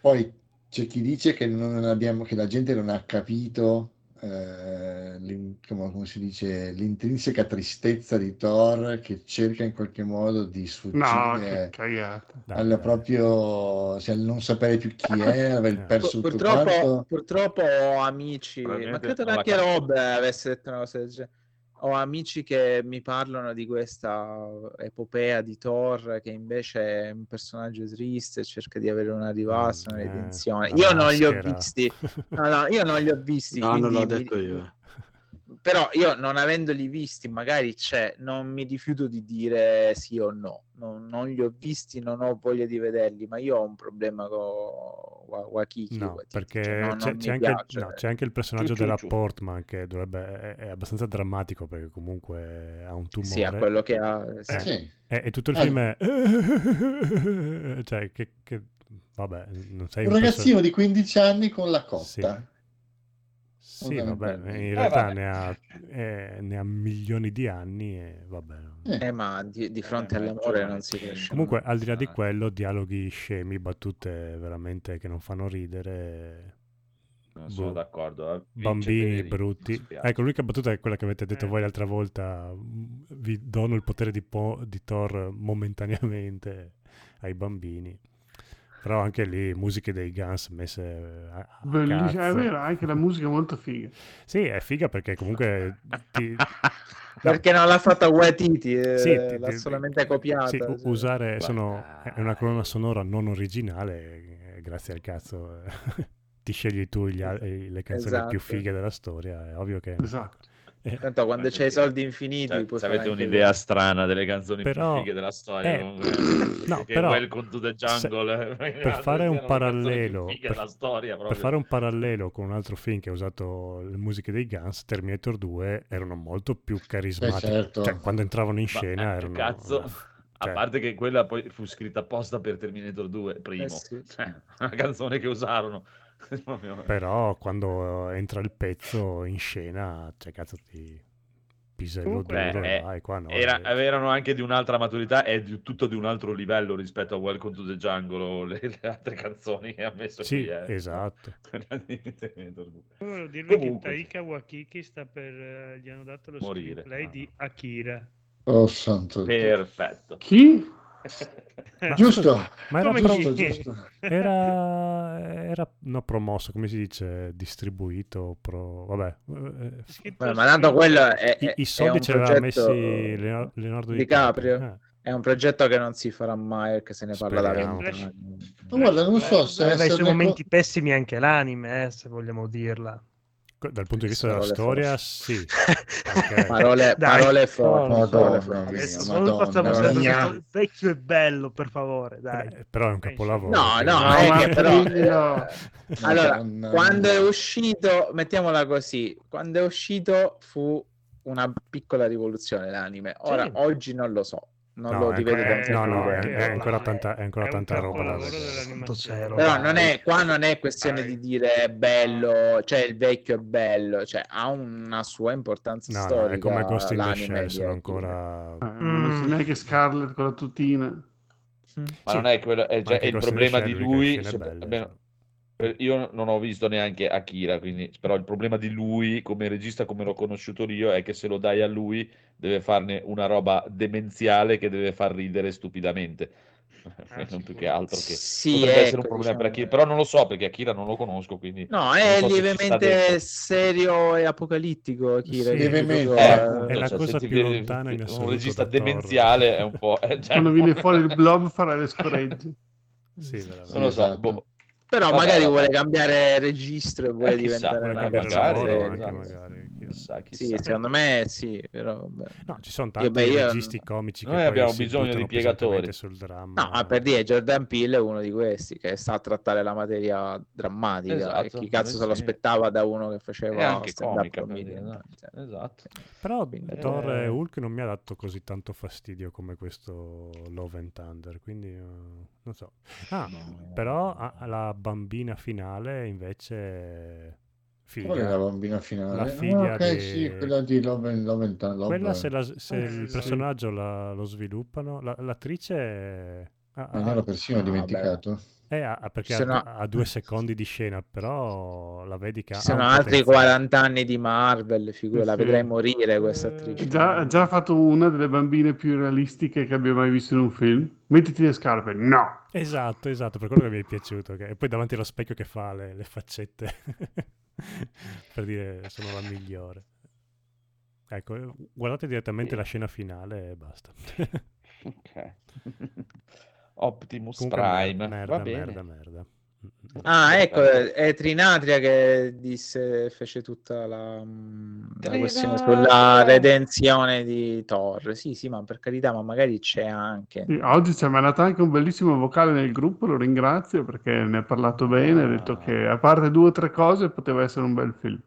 Poi c'è chi dice che, non abbiamo, che la gente non ha capito eh, come, come si dice, l'intrinseca tristezza di Thor che cerca in qualche modo di No, che sfuggire. Dai, al proprio cioè, non sapere più chi è, aver Eh. perso Pur- Purtroppo, purtroppo ho amici, ma credo che non anche l'ha capito. Rob avesse detto una cosa del genere. Ho amici che mi parlano di questa epopea di Thor che invece è un personaggio triste, cerca di avere una rivalsa, una Eh, redenzione. la Io non li ho visti, no, no, io non li ho visti, No, non l'ho detto io. Però io non avendoli visti, magari c'è, non mi rifiuto di dire sì o no. Non, non li ho visti, non ho voglia di vederli, ma io ho un problema con Wa- Wakiki. No, perché cioè, non- c'è, c'è anche, no, c'è anche il personaggio ciu, della ciu. Portman che dovrebbe, è, è abbastanza drammatico perché comunque ha un tumore. Sì, a quello che ha. sì. Eh, Sì. E, e tutto il Ah. film è... cioè, che, che- Vabbè, non sei Un un ragazzino di 15 anni con la cotta. Sì, Ne vabbè, in Eh, realtà vabbè. ne, ha, eh, ne ha milioni di anni e vabbè. Eh, ma di, di fronte Eh, all'amore giovane. non si cresce. Comunque, al di là di Ah. quello, dialoghi scemi, battute veramente che non fanno ridere. Non sono boh, d'accordo. eh. Bambini brutti. Ecco, l'unica battuta è quella che avete detto Eh. voi l'altra volta. "Mm, Vi dono il potere di, Po- di Thor momentaneamente ai bambini. Però anche lì musiche dei Guns messe a, a Bellissimo, è vero, anche la musica è molto figa. Sì, è figa perché comunque ti, Perché non l'ha fatta Waititi, eh, Sì, ti- l'ha solamente copiata. sì, sì. usare sono, è una colonna sonora non originale, eh, grazie al cazzo. eh, Ti scegli tu gli le canzoni più Esatto. fighe della storia, è ovvio che... Esatto. Eh, Tanto quando c'hai i soldi infiniti, Cioè, puoi se avete un'idea strana delle canzoni Però- più fighe della storia, eh, no, però- Welcome to the Jungle, eh, per fare un parallelo per, storia, per fare un parallelo con un altro film che ha usato le musiche dei Guns Terminator 2 erano molto più carismatiche certo. cioè quando entravano in Ma, scena eh, erano cazzo, cioè, a parte che quella poi fu scritta apposta per Terminator 2 primo, Eh sì. cioè, una canzone che usarono. Però quando entra il pezzo in scena cioè cazzo ti pisello duro eh, vai qua no Era- eh. erano anche di un'altra maturità e di tutto di un altro livello rispetto a Welcome to the Jungle o le, le altre canzoni che ha messo sì qui. eh. esatto Quella di Terminator 2. Volevo dirvi Comunque. che Taika Wakiki sta per... eh, gli hanno dato lo Morire. screenplay Ah. di Akira. Oh santo. Perfetto. Chi? Ma Giusto. ma era, Come pro- chi? Giusto, giusto. era, era no, promosso come si dice distribuito pro vabbè eh, Beh, ma tanto quello è, i, è- i soldi un ce l'aveva progetto- messi Leonardo, DiCaprio. DiCaprio eh. È un progetto che non si farà mai perché se ne parla da vent'anni. Ma guarda, non so se Aveva i suoi esserne co- momenti pessimi anche l'anime, eh, se vogliamo dirla. Dal punto di vista della storia, forti. sì. ok. Parole, Dai. parole forti. Madonna Madonna facciamo sempre mia. vecchio e bello, per favore, dai. Eh, però è un capolavoro. No, no, No, è che però... quello- Allora, Madonna quando è uscito, mettiamola così, quando è uscito fu una piccola rivoluzione l'anime. Ora, Sì. oggi non lo so, non No, lo è ancora- tanto no, no, più è, è ancora tanta, è ancora È tanta roba da vedere. Però non è, qua non è questione di dire è bello, cioè il vecchio è bello, cioè ha una sua importanza No, no, storica. è come Ghost in the Shell, sono ancora... Eh, non so Mm. neanche Scarlett con la tutina. Ma Sì, non è quello, è, è il problema di lui. è cioè. Eh, io non ho visto neanche Akira, quindi, però il problema di lui come regista, come l'ho conosciuto io, è che se lo dai a lui deve farne una roba demenziale che deve far ridere stupidamente. Ah, non più che altro che Sì, potrebbe essere un ecco, problema per diciamo- Akira, però non lo so perché Akira non lo conosco, quindi No, è so lievemente serio e apocalittico. Akira, Sì, lievemente. proprio, Eh, eh, appunto, È la cioè, cosa più viene lontana in un assoluto regista da Thor. demenziale è un po'... eh, cioè, Quando viene fuori il blob farà le scoregge. Sì, veramente. non lo so, boh. Però Vabbè, magari vabbè. vuole cambiare registro e vuole Eh, chissà, diventare Vuole una magari, esatto. magari. Chissà, chissà. Sì, secondo me sì, però vabbè. No, ci sono Io, tanti beh, io- registi comici che Noi abbiamo bisogno di piegatori. sul dramma. No, ma per dire Jordan Peele è uno di questi che sa trattare la materia drammatica. e Esatto, chi cazzo eh se lo aspettava da uno che E faceva anche comica, per dire, cioè. Esatto. Però Quindi- Thor Eh. e Hulk non mi ha dato così tanto fastidio come questo Love and Thunder, quindi eh, non so. Ah, però ah, la bambina finale invece Qual è la bambina finale? La Ah, figlia ok, di- sì, quella di Love and Love and Love- Quella se, la- se Eh, il sì. personaggio la- lo sviluppano, la- l'attrice è- ha- Me ne ero persino Ah, dimenticato. eh, ha- ha- perché ha, sono- ha due secondi di scena, però la vedi che ha sono altri potenziale. 40 anni di Marvel, figura, la Sì. vedrai morire questa attrice. Già, ha già fatto una delle bambine più realistiche che abbia mai visto in un film. Mettiti le scarpe. No! Esatto, esatto, per quello che mi è piaciuto. che- E poi davanti allo specchio che fa le, le faccette per dire sono la migliore. Ecco, guardate direttamente la scena finale e basta. Ok. Optimus Comunque Prime. merda, Va bene. merda, merda. Ah, ecco, è Trinatria che disse, fece tutta la, mm, la questione sulla redenzione di Thor. Sì, sì, ma per carità, ma magari c'è anche. Sì, Oggi ci ha mandato anche un bellissimo vocale nel gruppo, lo ringrazio perché ne ha parlato bene, ha detto Ah. che a parte due o tre cose poteva essere un bel film.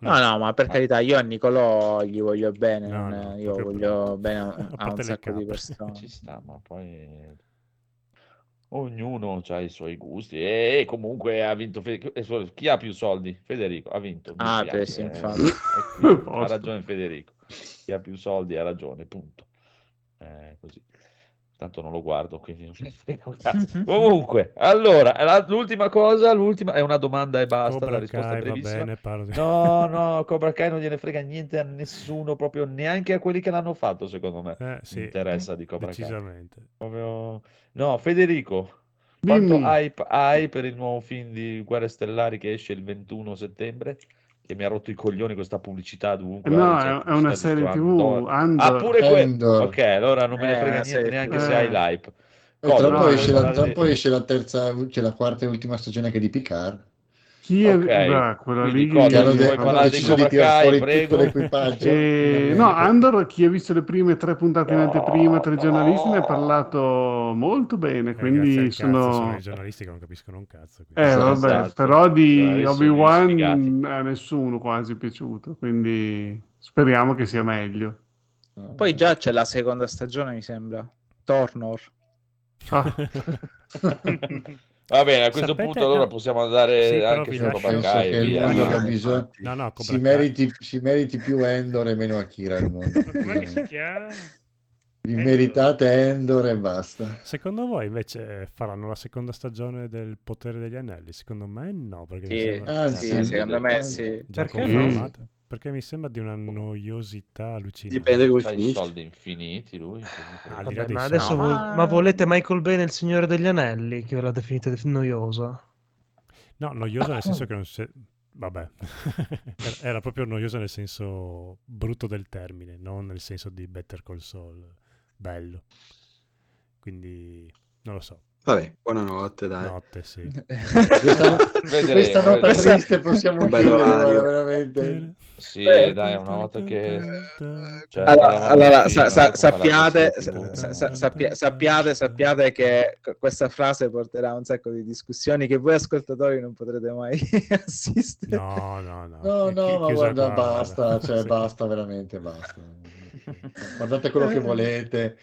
No, no, ma per carità, io a Nicolò gli voglio bene, No, è- no, io voglio bene a, A un sacco di persone. Ci sta, ma poi ognuno ha i suoi gusti e comunque ha vinto Fe- chi ha più soldi? Federico ha vinto. Ah, beh, sì, eh, infatti. ha ragione Federico. Chi ha più soldi ha ragione, punto. Eh, così. Tanto non lo guardo, quindi. Comunque, allora, la- l'ultima cosa, l'ultima è una domanda e basta, Cobra la risposta Kai, brevissima. bene, di- No, no, Cobra Kai non gliene frega niente a nessuno, proprio neanche a quelli che l'hanno fatto, secondo me. Eh, sì, interessa di Cobra Kai. decisamente. Proprio... No, Federico, quanto Dimmi. hype hai per il nuovo film di Guerre Stellari che esce il 21 settembre? Che mi ha rotto i coglioni questa pubblicità dovunque. No, è, è pubblicità una serie TV, Andor. Ah, Andor. pure que- Andor. Ok, allora non me ne Eh, frega una niente neanche TV. se hai Eh. l'hype. Cosa? tra no, poi Vuoi esce, la, tra esce terza, c'è la quarta e ultima stagione anche di Picard. Chi è... Ok, beh, quella quindi lì... cosa, vuoi de- parlare di deciso di Cobra Kai, fuori prego? tutto l'equipaggio. Eh, no, Andor, chi ha visto le prime tre puntate in anteprima, tre giornalisti, ne ha parlato molto bene, quindi cazzo, sono sono... i giornalisti che non capiscono un cazzo. quindi- Eh, vabbè, esatto. però di Obi-Wan a nessuno quasi è piaciuto, quindi speriamo che sia meglio. Poi già c'è la seconda stagione, mi sembra. Tornor. Ah, Va bene, a questo Sapete- punto allora no. possiamo andare Sì, anche su lascio- Cobra Penso Kai che via. no, ha bisogno. No, no, si, meriti, si meriti più Endor e meno Akira il mondo. Come si chiama? Vi meritate Endor e basta. Secondo voi invece faranno la seconda stagione del Potere degli Anelli? Secondo me no, perché mi Sì, sembra Ah, sì, sì. secondo me sì. Perché confermata. Perché mi sembra di una noiosità allucinante. Dipende come C'ha i finisce. soldi infiniti lui. Di Vabbè, ma adesso vo- ma- volete Michael Bay nel Signore degli Anelli, che ve l'ha definita noiosa? No, noiosa nel senso che non si... Vabbè, Era- era proprio noiosa nel senso brutto del termine, non nel senso di Better Call Saul, bello. Quindi, non lo so. Vabbè, buonanotte, dai. Notte, sì. Questa, Vedremo, questa nota vedremo. triste possiamo chiudere veramente. Sì, dai, è una volta che... Cioè, Allora, allora, sa- sa- dopo sappiate, sa- sappia- sappiate, sappiate che questa frase porterà a un sacco di discussioni che voi ascoltatori non potrete mai assistere. No, no, no. No, no, ma guarda, qua, basta, guarda. cioè Sì. basta, veramente basta. Guardate quello che volete,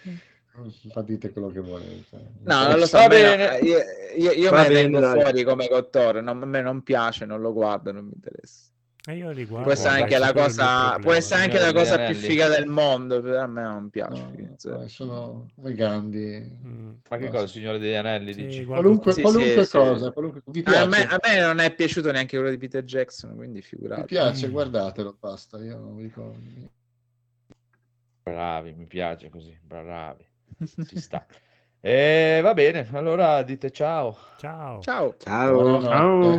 fate quello che volete. No, non lo so, Va bene. io, io- io Va me ne bene, tengo dai. fuori come Cottore, non- a me non piace, non lo guardo, non mi interessa. E io li guardo. Può essere anche la il mio cosa, può essere anche la cosa più figa del mondo, però a me non piace. No, cioè. eh, sono i grandi. Mm. Ma che cosa, il Signore degli Anelli, Sì, dici? Qualunque, Sì, qualunque sì, sì. cosa, qualunque... vi A me, a me non è piaciuto neanche quello di Peter Jackson, quindi vi figurati. piace, Mm. guardatelo, basta, io non vi dico... Bravi, mi piace così, bravi. Ci sta. E va bene, allora dite ciao. Ciao. Ciao. Ciao. Ciao.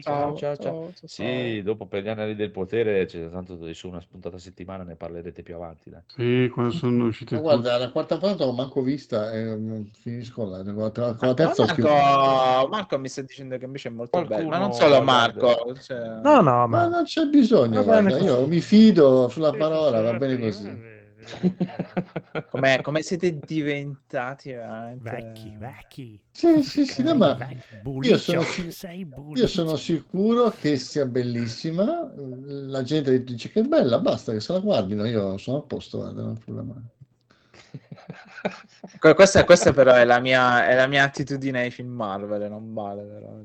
Ciao, ciao, ciao. Sì, dopo per gli anelli del potere c'è tanto su una spuntata a settimana, ne parlerete più avanti. Dai. Sì, quando sono uscite Ma guarda, la quarta puntata non ho manco vista e non finisco la, con la Ma terza. Marco, Marco mi sta dicendo che invece è molto Qualcuno bello, ma non solo. Marco. cioè- No, no, Ma ma non c'è bisogno, io mi fido sulla parola, va bene così. Come, come siete diventati veramente... Vecchi, vecchi. Sì, sì, sì, no, ma io sono, io sono sicuro che sia bellissima. La gente dice che è bella, basta che se la guardino. Io sono a posto, guarda, non ho problema. Que- Questa, questa però è la, mia, è la mia attitudine ai film Marvel, non vale però.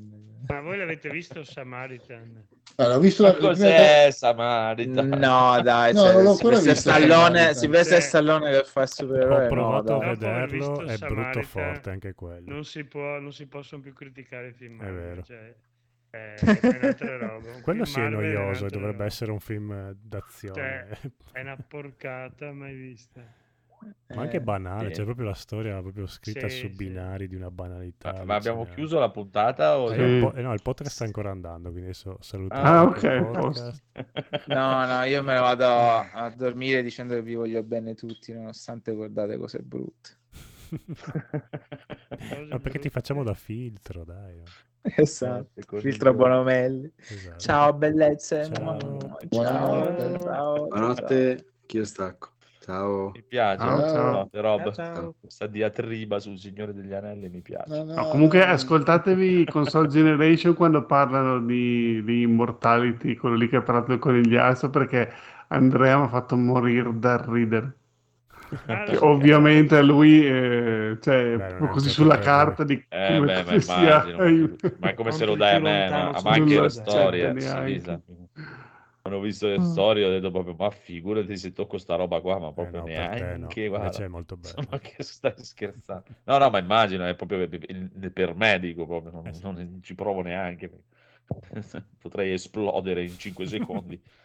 Ma voi l'avete visto Samaritan? Allora, ho visto la, cos'è Samaritan? No, dai, No, cioè, non l'ho Silvestre Stallone. Silvestre Cioè, Stallone che fa il Ho supereroe, no, provato a. Dopo aver vederlo, è brutto Samaritan, forte anche quello. Non si, può, non si possono più criticare i film È vero. cioè, è, è un'altra roba. Quello sì è noioso e un'altra dovrebbe roba. essere un film eh, d'azione. Cioè, è una porcata mai vista. Ma anche Eh, banale, sì. cioè proprio la storia proprio scritta Sì, su sì. binari di una banalità. Ma, ma abbiamo chiuso la puntata? O Eh, Sì. po- eh, no, il podcast sta ancora andando, quindi adesso salutiamo Ah, ok. No, no, io me ne vado a dormire dicendo che vi voglio bene tutti, nonostante guardate cose brutte. Ma perché ti facciamo da filtro, dai. Esatto, filtro. Bonomelli. Esatto. Ciao, bellezze. Ciao. Ciao, Buonanotte. ciao. Buonanotte, chi io stacco. Ciao. Mi piace, Ciao, no? ciao. Notte, Rob. Ciao, ciao. Questa diatriba sul Signore degli Anelli mi piace. No, no, No, comunque no. ascoltatevi Console Generation quando parlano di, di Immortality, quello lì che ha parlato del conigliastro, perché Andrea mi ha fatto morire dal ridere. Ah, Che ovviamente a lui, eh, cioè, Beh, così sulla certo per carta di Eh, come, beh, ma come sia. immagino. Ma è come se lo dai a me, ma, ma anche le storie. Quando ho visto le Mm. storie ho detto proprio, ma figurati se tocco sta roba qua, ma Eh proprio no, te no. neanche, guarda. Invece è molto bello. Ma che stai scherzando? No, no, ma immagino, è proprio per me, dico proprio, non, Eh sì. non ci provo neanche. Potrei esplodere in 5 secondi.